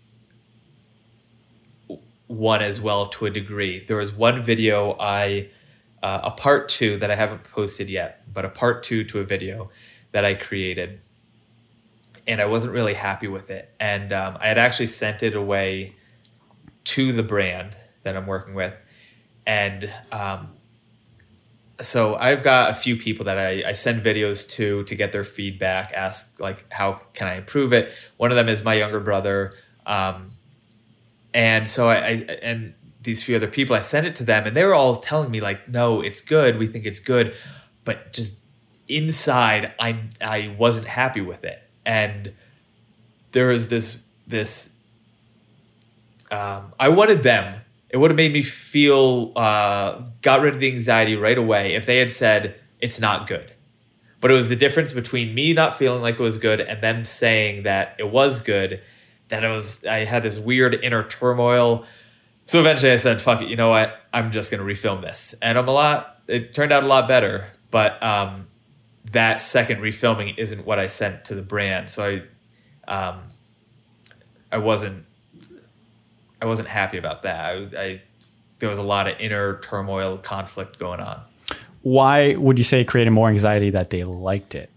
one as well to a degree. There was one video I, uh, a part two that I haven't posted yet, but a part two to a video that I created, and I wasn't really happy with it. And um, I had actually sent it away to the brand that I'm working with. And um, so I've got a few people that I, I send videos to to get their feedback, ask like how can I improve it. One of them is my younger brother, um, and so I, I and these few other people I sent it to them, and they were all telling me like, no, it's good, we think it's good, but just inside I I wasn't happy with it, and there was this this um, I wanted them. It would have made me feel uh, got rid of the anxiety right away if they had said it's not good. But it was the difference between me not feeling like it was good and them saying that it was good. That it was I had this weird inner turmoil. So eventually I said, "Fuck it, you know what? I'm just gonna refilm this." And I'm a lot. It turned out a lot better. But um, that second refilming isn't what I sent to the brand. So I, um, I wasn't I wasn't happy about that. I, I there was a lot of inner turmoil, conflict going on Why would you say it created more anxiety that they liked it?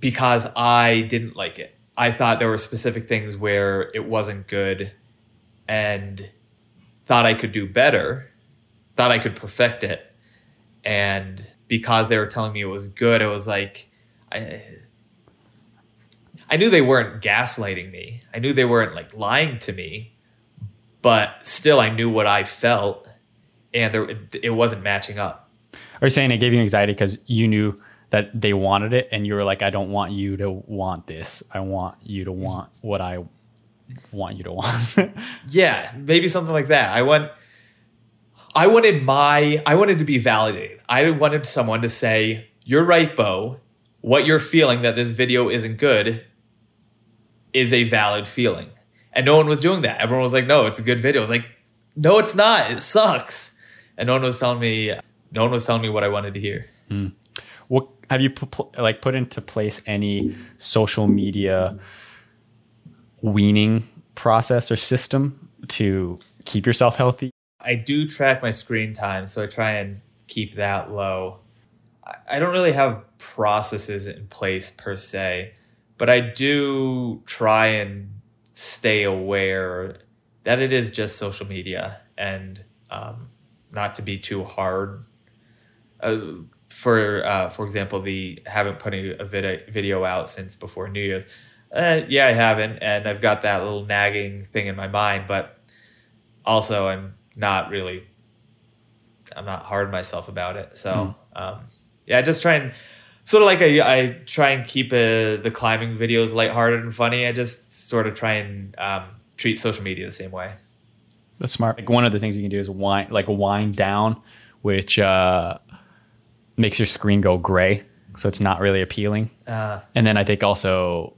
because I didn't like it. I thought there were specific things where it wasn't good, and thought I could do better, thought I could perfect it, and because they were telling me it was good, it was like I. I knew they weren't gaslighting me. I knew they weren't like lying to me, but still, I knew what I felt, and there it wasn't matching up. Are you saying it gave you anxiety because you knew that they wanted it and you were like, I don't want you to want this. I want you to want what I want you to want. Yeah, maybe something like that. I want I wanted my I wanted to be validated. I wanted someone to say, "You're right, Beau. What you're feeling that this video isn't good is a valid feeling." and no one was doing that. Everyone was like, "No, it's a good video." I was like, "No, it's not. It sucks." And no one was telling me. No one was telling me what I wanted to hear. Hmm. What have you pu- like put into place any social media weaning process or system to keep yourself healthy? I do track my screen time, so I try and keep that low. I- don't really have processes in place per se, but I do try and stay aware that it is just social media and um, not to be too hard. Uh, for uh, for example, the haven't put a, video out since before New Year's. Uh, yeah, I haven't, and I've got that little nagging thing in my mind, but also I'm not really I'm not hard on myself about it. So um, yeah, I just try and sort of like I, I try and keep uh, the climbing videos lighthearted and funny. I just sort of try and um, treat social media the same way. That's smart. Like one of the things you can do is wind like wind down, which uh, makes your screen go gray, so it's not really appealing. Uh, And then I think also,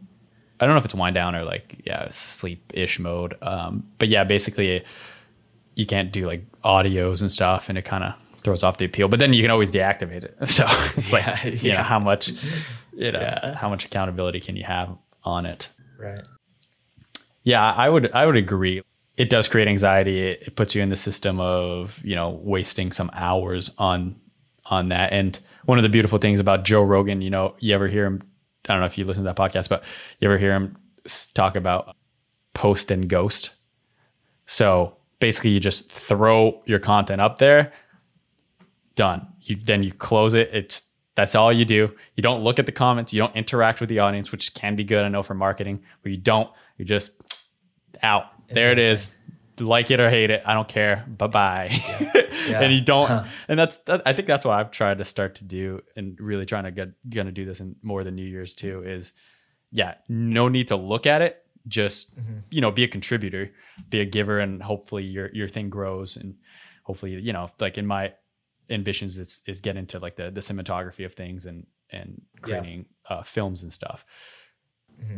I don't know if it's wind down or like yeah sleep ish mode. Um, but yeah, basically, you can't do like audios and stuff, and it kind of throws off the appeal. But then you can always deactivate it. So it's Yeah, like you yeah. know how much you know Yeah. how much accountability can you have on it. right. Yeah, I would I would agree. It does create anxiety. It, it puts you in the system of you know wasting some hours on on that. And one of the beautiful things about Joe Rogan, you know, you ever hear him? I don't know if you listen to that podcast, but you ever hear him talk about post and ghost? So basically, you just throw your content up there. Done. You then you close it. It's that's all you do. You don't look at the comments. You don't interact with the audience, which can be good. I know for marketing, but you don't. You just out. There it is. Like it or hate it, I don't care. Bye bye. and you don't. And that's. That, I think that's what I've tried to start to do, and really trying to get gonna do this in more than New Year's too. Is yeah, no need to look at it. Just you know, be a contributor, be a giver, and hopefully your your thing grows, and hopefully you know, like in my ambitions, it's is get into like the the cinematography of things and and Yeah. creating uh, films and stuff.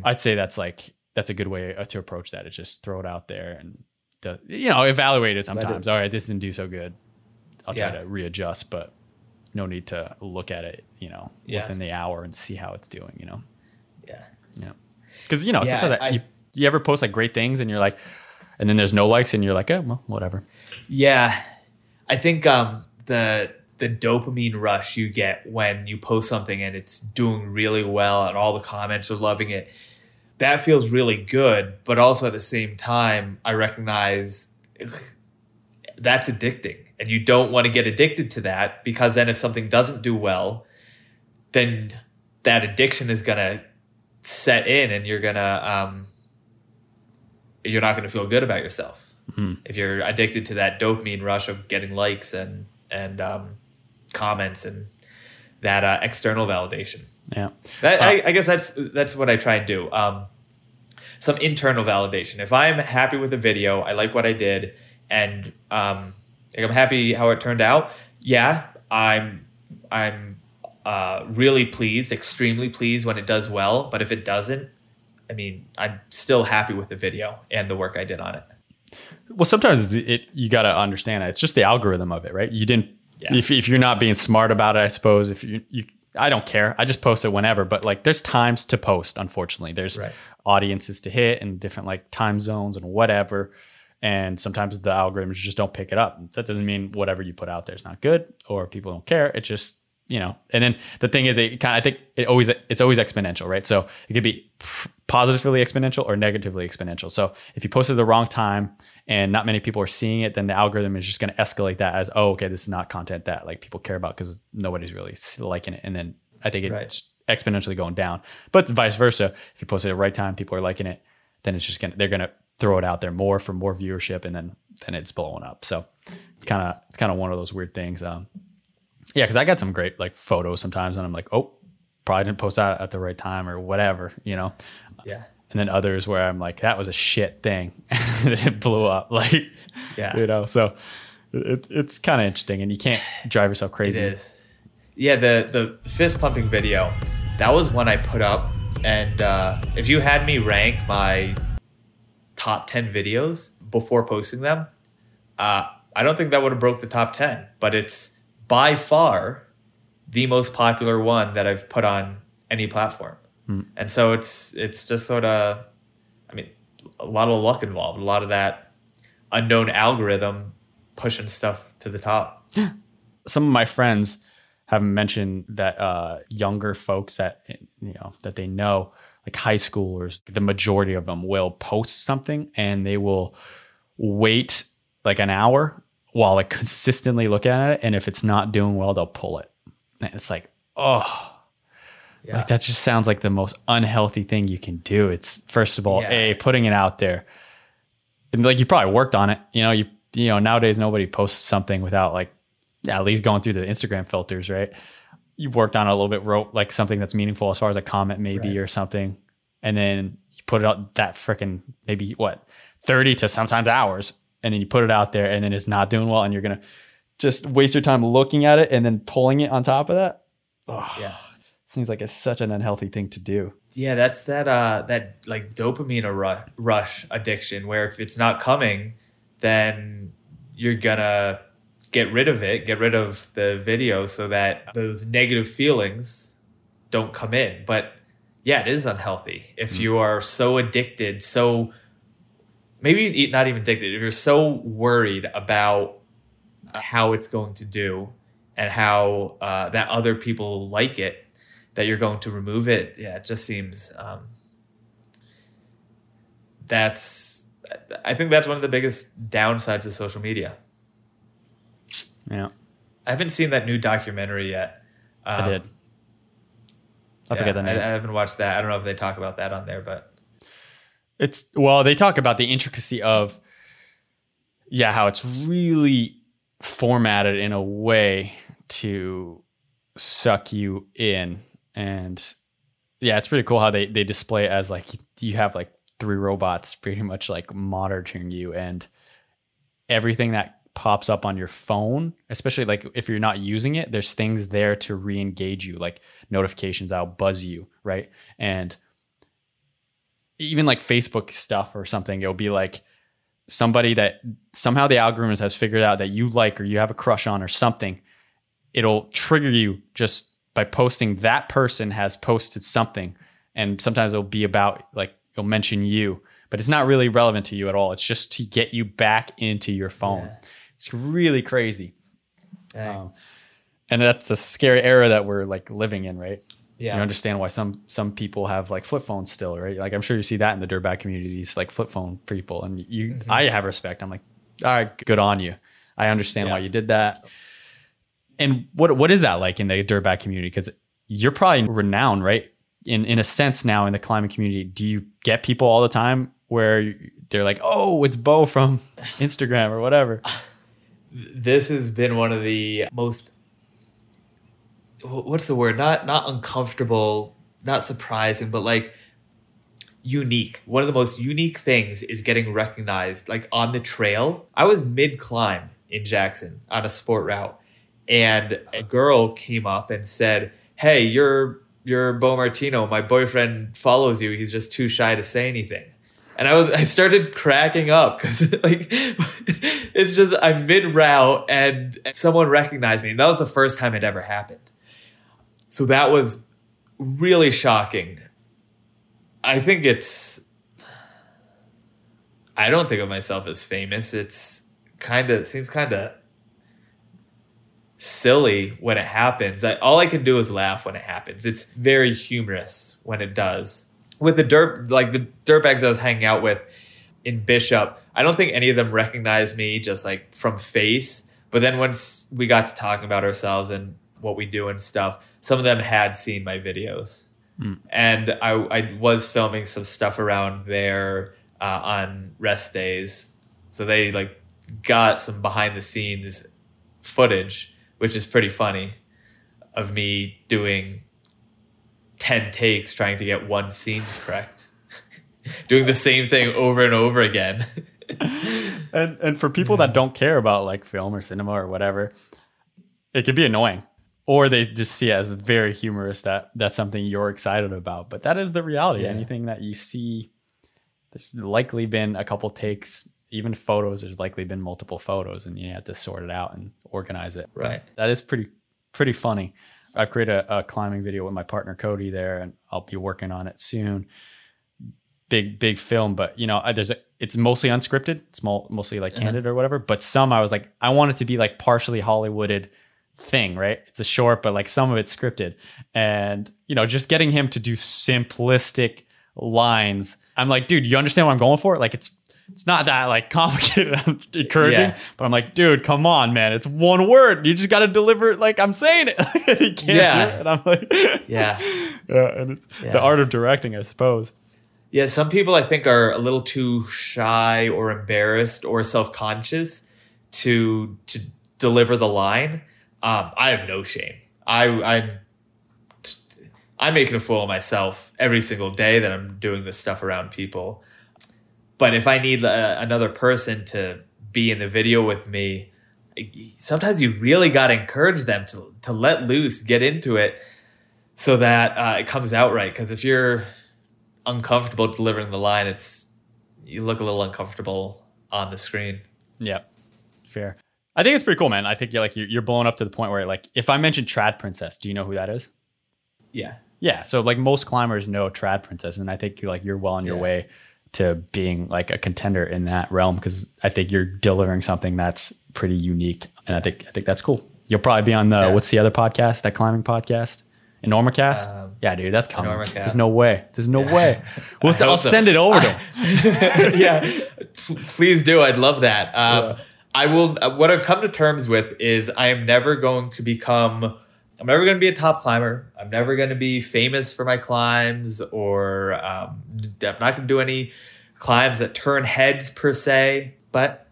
I'd say that's like that's a good way to approach that. Is just throw it out there and the, you know evaluate it sometimes. All right, this didn't do so good. I'll try to readjust, but no need to look at it. You know, Yeah. within the hour and see how it's doing. You know, Yeah. yeah, because you know Yeah, sometimes I, I- you you ever post like great things and you're like, and then there's no likes and you're like, oh well, whatever. Yeah, I think um, the the dopamine rush you get when you post something and it's doing really well and all the comments are loving it, that feels really good. But also at the same time, I recognize ugh, that's addicting, and you don't want to get addicted to that because then if something doesn't do well, then that addiction is gonna set in, and you're gonna um, you're not gonna feel good about yourself if you're addicted to that dopamine rush of getting likes and and um, comments and that uh, external validation. Yeah, That, I, I guess that's that's what I try and do. Um, some internal validation. If I'm happy with a video, I like what I did, and um, like I'm happy how it turned out. Yeah, I'm I'm uh, really pleased, extremely pleased when it does well. But if it doesn't, I mean, I'm still happy with the video and the work I did on it. well sometimes it you got to understand it. it's just the algorithm of it right you didn't Yeah. if, if you're not being smart about it i suppose if you, you i don't care. I just post it whenever but like there's times to post unfortunately. There's Right. audiences to hit and different like time zones and whatever and sometimes the algorithms just don't pick it up. That doesn't mean whatever you put out there is not good or people don't care. It just you know and then the thing is it kind of i think it always it's always exponential right? So it could be positively exponential or negatively exponential so if you post at the wrong time and not many people are seeing it then the algorithm is just going to escalate that as oh okay this is not content that like people care about because nobody's really liking it and then i think it's Right. exponentially going down but vice versa if you post it at the right time people are liking it then it's just gonna they're gonna throw it out there more for more viewership and then then it's blowing up so it's kind of it's kind of one of those weird things um yeah, because I got some great like photos sometimes, and I'm like, oh, probably didn't post that at the right time or whatever, you know. Yeah. And then others where I'm like, that was a shit thing, it blew up, like, Yeah. you know. So it, it's kind of interesting, and you can't drive yourself crazy. is. Yeah, the the fist pumping video, that was one I put up, and uh, if you had me rank my top 10 videos before posting them, uh, I don't think that would have broke the top 10, but it's by far the most popular one that I've put on any platform. And so it's it's just sort of I mean a lot of luck involved, a lot of that unknown algorithm pushing stuff to the top. some of my friends have mentioned that uh, younger folks that you know that they know, like high schoolers, the majority of them will post something and they will wait like an hour while like consistently look at it, and if it's not doing well, they'll pull it. And it's like, oh. Like that just sounds like the most unhealthy thing you can do. It's first of all, Yeah. a putting it out there, and like you probably worked on it. You know, you you know nowadays nobody posts something without like at least going through the Instagram filters, right? You've worked on it a little bit, wrote like something that's meaningful as far as a comment maybe or something, and then you put it out that freaking maybe what thirty to sometimes hours, and then you put it out there, and then it's not doing well, and you're gonna just waste your time looking at it and then pulling it on top of that. Oh, Yeah. Seems like it's such an unhealthy thing to do. Yeah, that's that uh that like dopamine ru- rush addiction where if it's not coming, then you're gonna get rid of it, get rid of the video so that those negative feelings don't come in. But yeah, it is unhealthy if you are so addicted, so maybe not even addicted, if you're so worried about how it's going to do and how uh, that other people like it that you're going to remove it yeah it just seems um, that's i think that's one of the biggest downsides of social media Yeah, i haven't seen that new documentary yet I Um, did. I yeah, forget the I. I haven't watched that i don't know if they talk about that on there but It's well, they talk about the intricacy of yeah, how it's really formatted in a way to suck you in. And yeah, it's pretty cool how they they display it as like you have like three robots pretty much like monitoring you and everything that pops up on your phone, especially like if you're not using it, there's things there to re-engage you, like notifications that'll buzz you, right? And even like Facebook stuff or something, it'll be like somebody that somehow the algorithms has figured out that you like or you have a crush on or something. It'll trigger you just by posting that person has posted something. And sometimes it'll be about like it'll mention you, but it's not really relevant to you at all. It's just to get you back into your phone. It's really crazy. Um, and that's the scary era that we're like living in, right? yeah you understand why some some people have like flip phones still, right? Like I'm sure you see that in the dirtbag community, these like flip phone people, and you, Mm-hmm. I have respect. I'm like, all right, good on you. I understand why you did that. And what what is that like in the dirtbag community? Because you're probably renowned, right? In in a sense now in the climbing community, do you get people all the time where they're like, oh, it's Beau from Instagram or whatever? this has been one of the most what's the word not not uncomfortable not surprising but like unique one of the most unique things is getting recognized like on the trail i was mid climb in jackson on a sport route and a girl came up and said hey you're you're beau martino my boyfriend follows you he's just too shy to say anything and I was I started cracking up because like it's just I'm mid route and someone recognized me. And that was the first time it ever happened. So that was really shocking. I think it's I don't think of myself as famous. It's kind of seems kind of silly when it happens. I, all I can do is laugh when it happens. It's very humorous when it does. With the dirt, like the dirtbags I was hanging out with in Bishop, I don't think any of them recognized me just like from face. But then once we got to talking about ourselves and what we do and stuff, some of them had seen my videos. And I, I was filming some stuff around there uh, on rest days. So they like got some behind the scenes footage, which is pretty funny of me doing 10 takes trying to get one scene correct. doing the same thing over and over again. and and for people that don't care about like film or cinema or whatever, it could be annoying. Or they just see it as very humorous that that's something you're excited about. But that is the reality. Yeah. Anything that you see there's likely been a couple takes, even photos. There's likely been multiple photos, and you have to sort it out and organize it. Right. That is pretty pretty funny. I've created a, a climbing video with my partner Cody there, and I'll be working on it soon. Big big film, but you know, there's a, it's mostly unscripted. It's mo- mostly like uh-huh. candid or whatever. But some I was like, I want it to be like partially Hollywooded thing, right? It's a short, but like some of it's scripted, and you know, just getting him to do simplistic lines. I'm like, dude, you understand what I'm going for? Like, it's it's not that like complicated, I'm encouraging, Yeah. but I'm like, dude, come on, man, it's one word. You just got to deliver it like I'm saying it. and he can't Yeah. do it. And I'm like, Yeah. yeah, and it's Yeah. the art of directing, I suppose. Yeah, some people I think are a little too shy or embarrassed or self-conscious to to deliver the line. Um, I have no shame. I I'm I'm making a fool of myself every single day that I'm doing this stuff around people. But if I need uh, another person to be in the video with me, sometimes you really got to encourage them to to let loose, get into it, so that uh, it comes out right. Because if you're uncomfortable delivering the line, it's you look a little uncomfortable on the screen. Yeah, fair. I think it's pretty cool, man. I think you're like you're, you're blowing up to the point where like if I mention Trad Princess, do you know who that is? Yeah. Yeah, so like most climbers know Trad Princess, and I think like you're well on your Yeah. way to being like a contender in that realm because I think you're delivering something that's pretty unique, and I think I think that's cool. You'll probably be on the Yeah. what's the other podcast? That climbing podcast, Enormocast. Um, yeah, dude, that's coming. Enormocast. There's no way. There's no way. We'll, hope I'll so. send it over to him. yeah, P- please do. I'd love that. Um, I will. uh, What I've come to terms with is I am never going to become. I'm never going to be a top climber. I'm never going to be famous for my climbs, or um, I'm not going to do any climbs that turn heads per se. But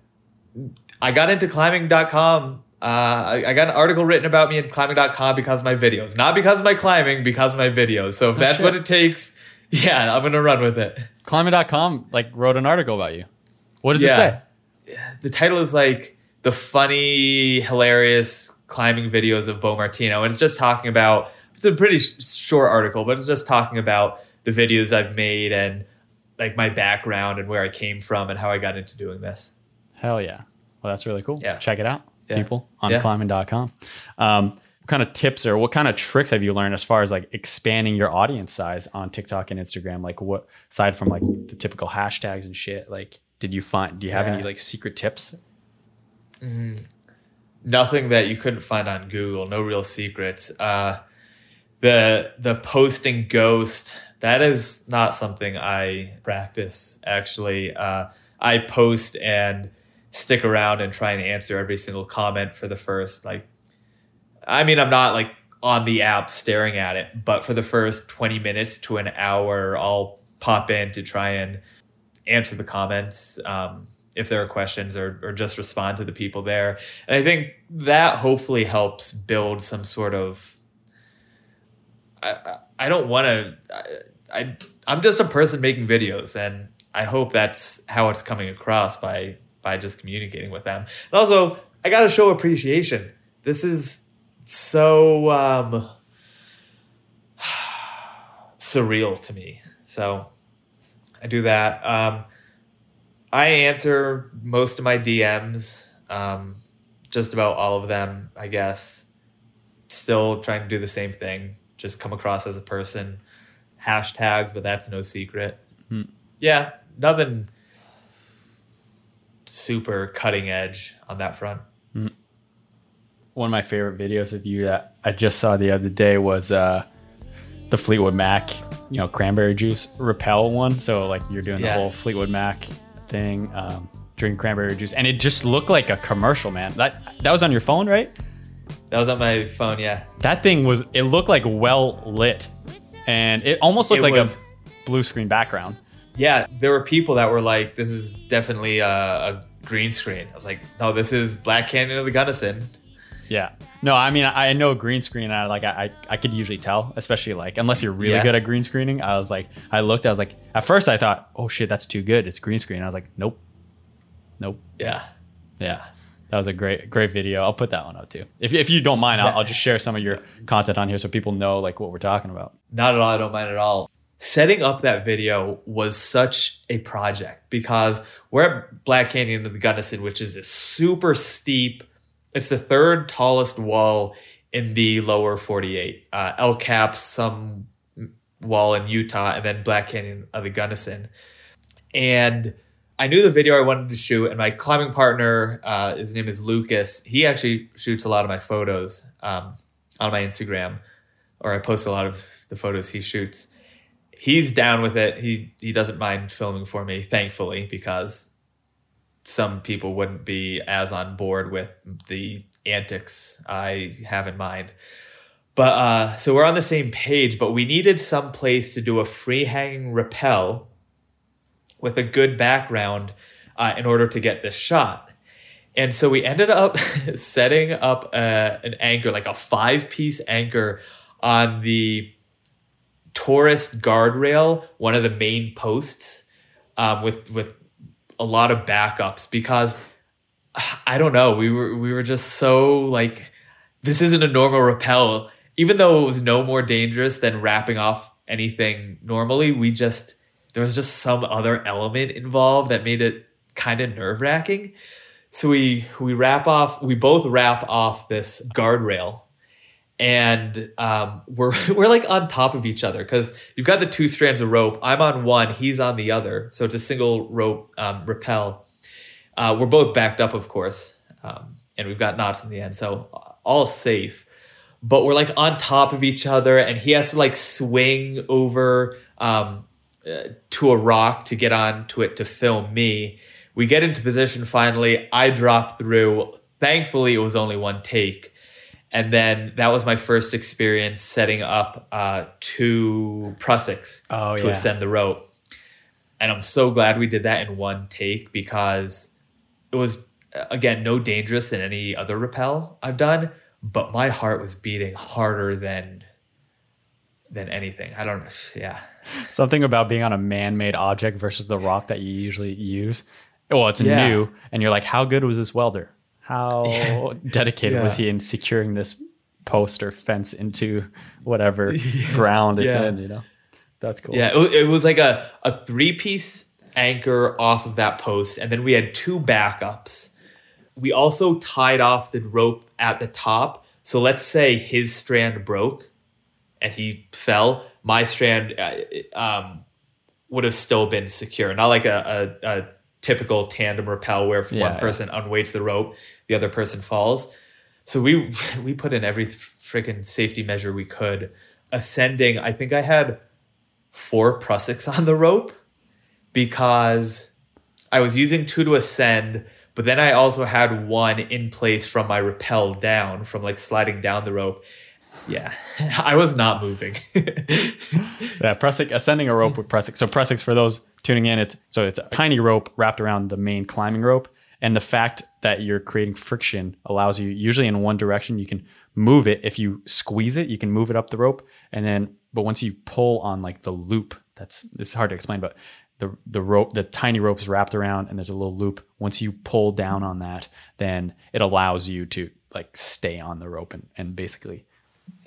I got into climbing.com. Uh, I, I got an article written about me in climbing.com because of my videos, not because of my climbing, because of my videos. So if that's shit. what it takes, yeah, I'm going to run with it. Climbing.com like wrote an article about you. What does it Yeah. say? the title is like the funny, hilarious climbing videos of Beau Martino, and it's just talking about. It's a pretty sh- short article, but it's just talking about the videos I've made and like my background and where I came from and how I got into doing this. Hell yeah. Well, that's really cool. Yeah. Check it out, Yeah. people, on Yeah. climbing.com. Um, what kind of tips or what kind of tricks have you learned as far as like expanding your audience size on TikTok and Instagram? Like what aside from like the typical hashtags and shit, like did you find do you have any like secret tips? Nothing that you couldn't find on Google. No real secrets. Uh, the the posting ghost that is not something I practice. Actually, uh, I post and stick around and try and answer every single comment for the first like. I mean, I'm not like on the app staring at it, but for the first 20 minutes to an hour, I'll pop in to try and answer the comments um, if there are questions or, or just respond to the people there. And I think that hopefully helps build some sort of. I, I, don't want to. I, I I'm just a person making videos, and I hope that's how it's coming across by by just communicating with them. And also, I got to show appreciation. This is so um, surreal to me. So I do that. Um, I answer most of my DMs, um, just about all of them, I guess. Still trying to do the same thing, just come across as a person. Hashtags, but that's no secret. Yeah, nothing super cutting edge on that front. One of my favorite videos of you that I just saw the other day was uh the Fleetwood Mac, you know, cranberry juice rappel one. So like you're doing Yeah. the whole Fleetwood Mac thing, um, drinking cranberry juice, and it just looked like a commercial, man. That that was on your phone, right? That was on my phone, yeah. That thing was. It looked like well lit, and it almost looked It like was- a blue screen background. Yeah, there were people that were like, this is definitely a, a green screen. I was like, no, this is Black Canyon of the Gunnison. Yeah. No, I mean I, I know green screen. I like I, I I could usually tell, especially like unless you're really Yeah. good at green screening. I was like I looked, I was like at first I thought, oh shit, that's too good. It's green screen. I was like, nope, nope. Yeah. Yeah. That was a great great video. I'll put that one up too. If if you don't mind, I'll, I'll just share some of your content on here so people know like what we're talking about. Not at all. I don't mind at all. setting up that video was such a project because we're at Black Canyon of the Gunnison, which is this super steep. It's the third tallest wall in the lower 48. Uh, El Cap, some wall in Utah, and then Black Canyon of the Gunnison. And I knew the video I wanted to shoot, and my climbing partner, uh, his name is Lucas. He actually shoots a lot of my photos um, on my Instagram, or I post a lot of the photos he shoots. He's down with it. He he doesn't mind filming for me, thankfully, because some people wouldn't be as on board with the antics I have in mind. But uh, so we're on the same page, but we needed some place to do a free hanging rappel with a good background uh, in order to get this shot. And so we ended up setting up a, an anchor, like a five piece anchor on the tourist guardrail, one of the main posts, um, with with a lot of backups because I don't know, we were we were just so like this isn't a normal rappel. Even though it was no more dangerous than rapping off anything normally, we just there was just some other element involved that made it kind of nerve wracking. So we we rap off, we both rap off this guardrail, and um, we're we're like on top of each other because you've got the two strands of rope. I'm on one, he's on the other, so it's a single rope um, rappel. Uh, we're both backed up, of course, um, and we've got knots in the end, so all safe. But we're like on top of each other, and he has to like swing over um, uh, to a rock to get onto it to film me. We get into position finally. I drop through. Thankfully, it was only one take. And then that was my first experience setting up uh, two prusiks Oh, to yeah. ascend the rope. And I'm so glad we did that in one take because it was, uh, again, no dangerous than any other rappel I've done. But my heart was beating harder than than anything. I don't know. Yeah. Something about being on a man-made object versus the rock that you usually use. Well, it's Yeah. new, and you're like, how good was this welder? How dedicated was he in securing this post or fence into whatever ground it's Yeah. in? You know, that's cool. Yeah, it, it was like a, a three piece anchor off of that post, and then we had two backups. We also tied off the rope at the top. So let's say his strand broke and he fell, my strand uh, um, would have still been secure. Not like a, a, a typical tandem rappel where Yeah, one yeah. person unweights the rope, the other person falls. So we we put in every freaking safety measure we could. Ascending, I think I had four prusiks on the rope because I was using two to ascend, but then I also had one in place from my rappel down, from like sliding down the rope. Yeah, I was not moving. Yeah, Prusik ascending a rope with Prusik. So Prusiks for those tuning in, it's so it's a tiny rope wrapped around the main climbing rope. And the fact that you're creating friction allows you usually in one direction, you can move it. If you squeeze it, you can move it up the rope. And then but once you pull on like the loop, that's it's hard to explain, but the the rope, the tiny rope is wrapped around and there's a little loop. Once you pull down on that, then it allows you to like stay on the rope and, and basically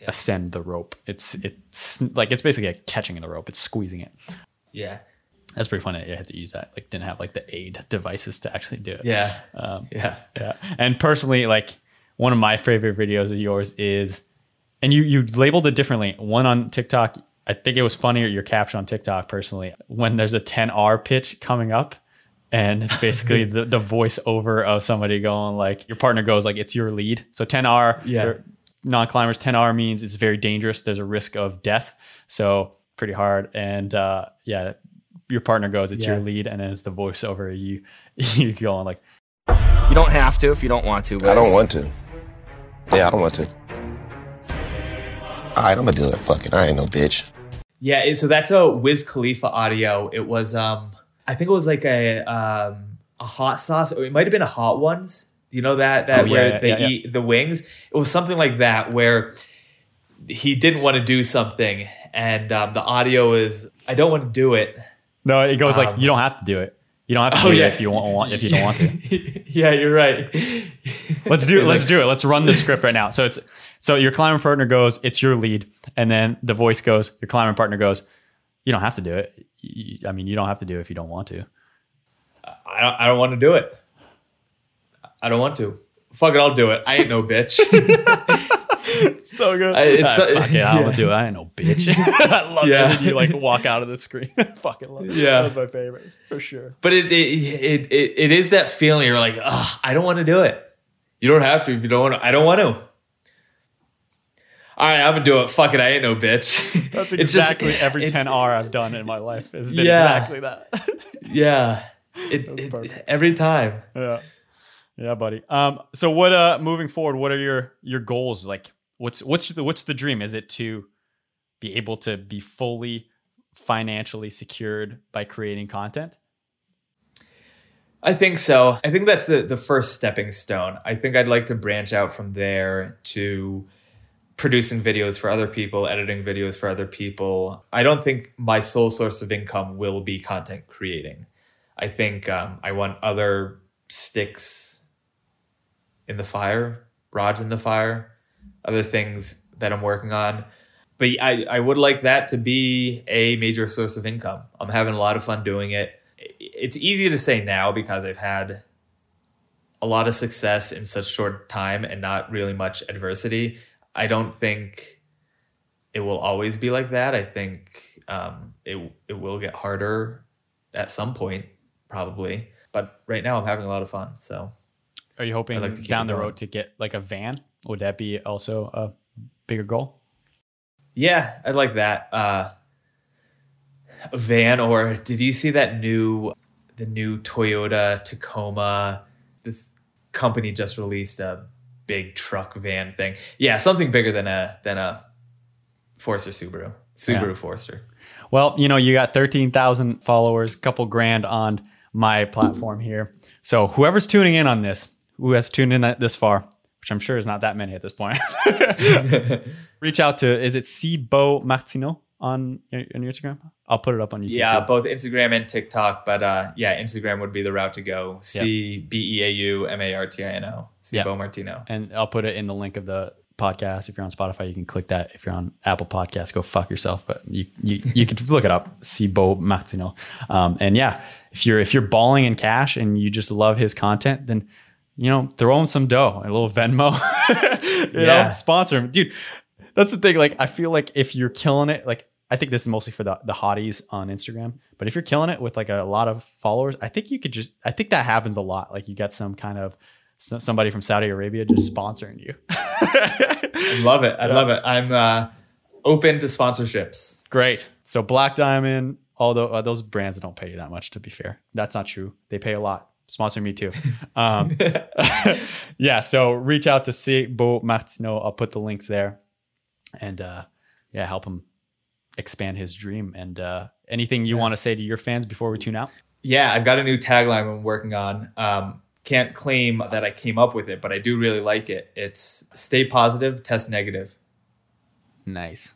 ascend the rope. It's it's like it's basically like catching the rope. It's squeezing it. yeah, That's pretty funny. I had to use that. Like didn't have like the aid devices to actually do it. yeah, Um, yeah. yeah. And personally, like one of my favorite videos of yours is, and you you labeled it differently. One on TikTok. I think it was funnier your caption on TikTok personally when there's a 10R pitch coming up. And it's basically the, the voiceover of somebody going like your partner goes like it's your lead. So 10R Yeah. For non-climbers 10R means it's very dangerous. There's a risk of death. So pretty hard. And uh, yeah, your partner goes it's your lead, and then it's the voiceover. You you go on like You don't have to if you don't want to. But I don't want to. Yeah, I don't want to. All right, I'm gonna do it. Fuck it. I ain't no bitch. Yeah, so that's a Wiz Khalifa audio. It was um I think it was like a um a hot sauce or it might have been a hot ones. You know that that Oh, yeah, where yeah, they yeah, eat the wings? It was something like that where he didn't want to do something and um, the audio is I don't want to do it. No, it goes like Um, you don't have to do it. You don't have to Oh, do yeah. it if you want if you don't want to. yeah, you're right. Let's do it. Let's do it. Let's run the script right now. So it's so your climbing partner goes, it's your lead, and then the voice goes, your climbing partner goes, You don't have to do it. I mean, you don't have to do it if you don't want to. I don't, I don't want to do it. I don't want to. Fuck it, I'll do it. I ain't no bitch. So good. I- it's uh, so- fuck it, I yeah. will do it. I ain't no bitch. I love Yeah. it when you like walk out of the screen. Fucking love it. Yeah. That's my favorite for sure. but it it, it it it is that feeling. You're like, Ugh, I don't want to do it. You don't have to if you don't want to. I don't want to. All right, I'm gonna do it. Fuck it, I ain't no bitch. That's It's just- exactly every it- 10R I've done in my life has been Yeah. exactly that. Yeah, it, it every time. yeah. Yeah, buddy. Um, so what uh moving forward, what are your your goals? Like what's what's the what's the dream? Is it to be able to be fully financially secured by creating content? I think so. I think that's the the first stepping stone. I think I'd like to branch out from there to producing videos for other people, editing videos for other people. I don't think my sole source of income will be content creating. I think um, I want other sticks in the fire, rods in the fire, other things that I'm working on. But I, I would like that to be a major source of income. I'm having a lot of fun doing it. It's easy to say now because I've had a lot of success in such short time and not really much adversity. I don't think it will always be like that. I think um, it it will get harder at some point, probably. But right now, I'm having a lot of fun. So Are you hoping like down the road to get like a van? Would that be also a bigger goal? yeah, I'd like that. Uh, a van, or did you see that new the new Toyota Tacoma? This company just released a big truck van thing. Yeah, something bigger than a than a Forester Subaru. Subaru Yeah. Forester. Well, you know, you got 13,000 followers, couple grand on my platform here. So whoever's tuning in on this, who has tuned in this far, which I'm sure is not that many at this point, reach out to, is it C Beau Martino on on your Instagram? I'll put it up on YouTube. Yeah, too. both Instagram and TikTok, but uh, yeah, Instagram would be the route to go. C B E A U M A R T I N O. Yeah. C Beau Martino. and I'll put it in the link of the podcast. If you're on Spotify, you can click that. If you're on Apple Podcasts, go fuck yourself. But you you, you can look it up. C Beau Martino. Um, and yeah, if you're if you're balling in cash and you just love his content, then you know throw him some dough, a little Venmo. you Yeah. know, sponsor him, dude. That's the thing. Like I feel like if you're killing it, like I think this is mostly for the the hotties on Instagram. But if you're killing it with like a lot of followers, I think you could just. I think that happens a lot. Like you get some kind of so- somebody from Saudi Arabia just sponsoring you. I love it. I love it. I'm uh, open to sponsorships. Great. So Black Diamond, although uh, those brands don't pay you that much, to be fair, that's not true. They pay a lot. Sponsor me too. Um, yeah. So reach out to C Beau Martino. I'll put the links there, and uh, yeah, help him expand his dream. And uh, anything you want to say to your fans before we tune out? Yeah, I've got a new tagline I'm working on. Um, can't claim that I came up with it, but I do really like it. It's stay positive, test negative. Nice.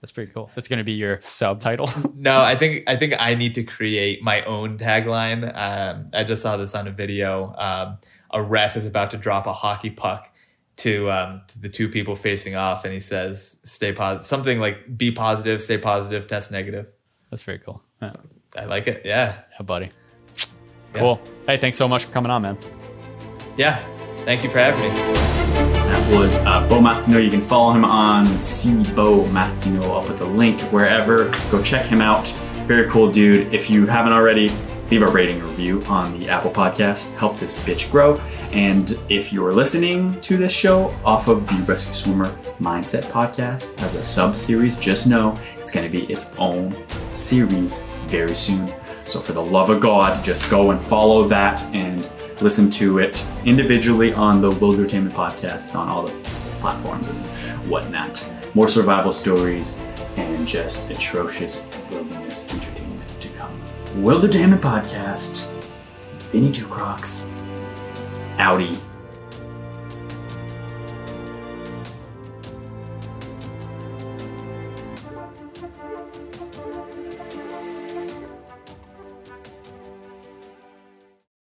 That's pretty cool. That's going to be your subtitle. No, I think I think I need to create my own tagline. Um, I just saw this on a video. Um, a ref is about to drop a hockey puck to, um, to the two people facing off, and he says, "Stay positive." Something like "Be positive, stay positive, test negative." That's very cool. Yeah, I like it. Yeah, yeah buddy. Yeah. Cool. Hey, thanks so much for coming on, man. yeah. Thank you for having me. That was uh, Beau Martino. You can follow him on C Beau Martino. I'll put the link wherever. Go check him out. Very cool dude. If you haven't already, leave a rating review on the Apple Podcast. Help this bitch grow. And if you're listening to this show off of the Rescue Swimmer Mindset podcast as a sub series, just know it's going to be its own series very soon. So for the love of God, just go and follow that and listen to it individually on the Wildertainment podcast. It's on all the platforms and whatnot. More survival stories and just atrocious wilderness entertainment to come. Wildertainment podcast. Vinny Two Crocs. Audi.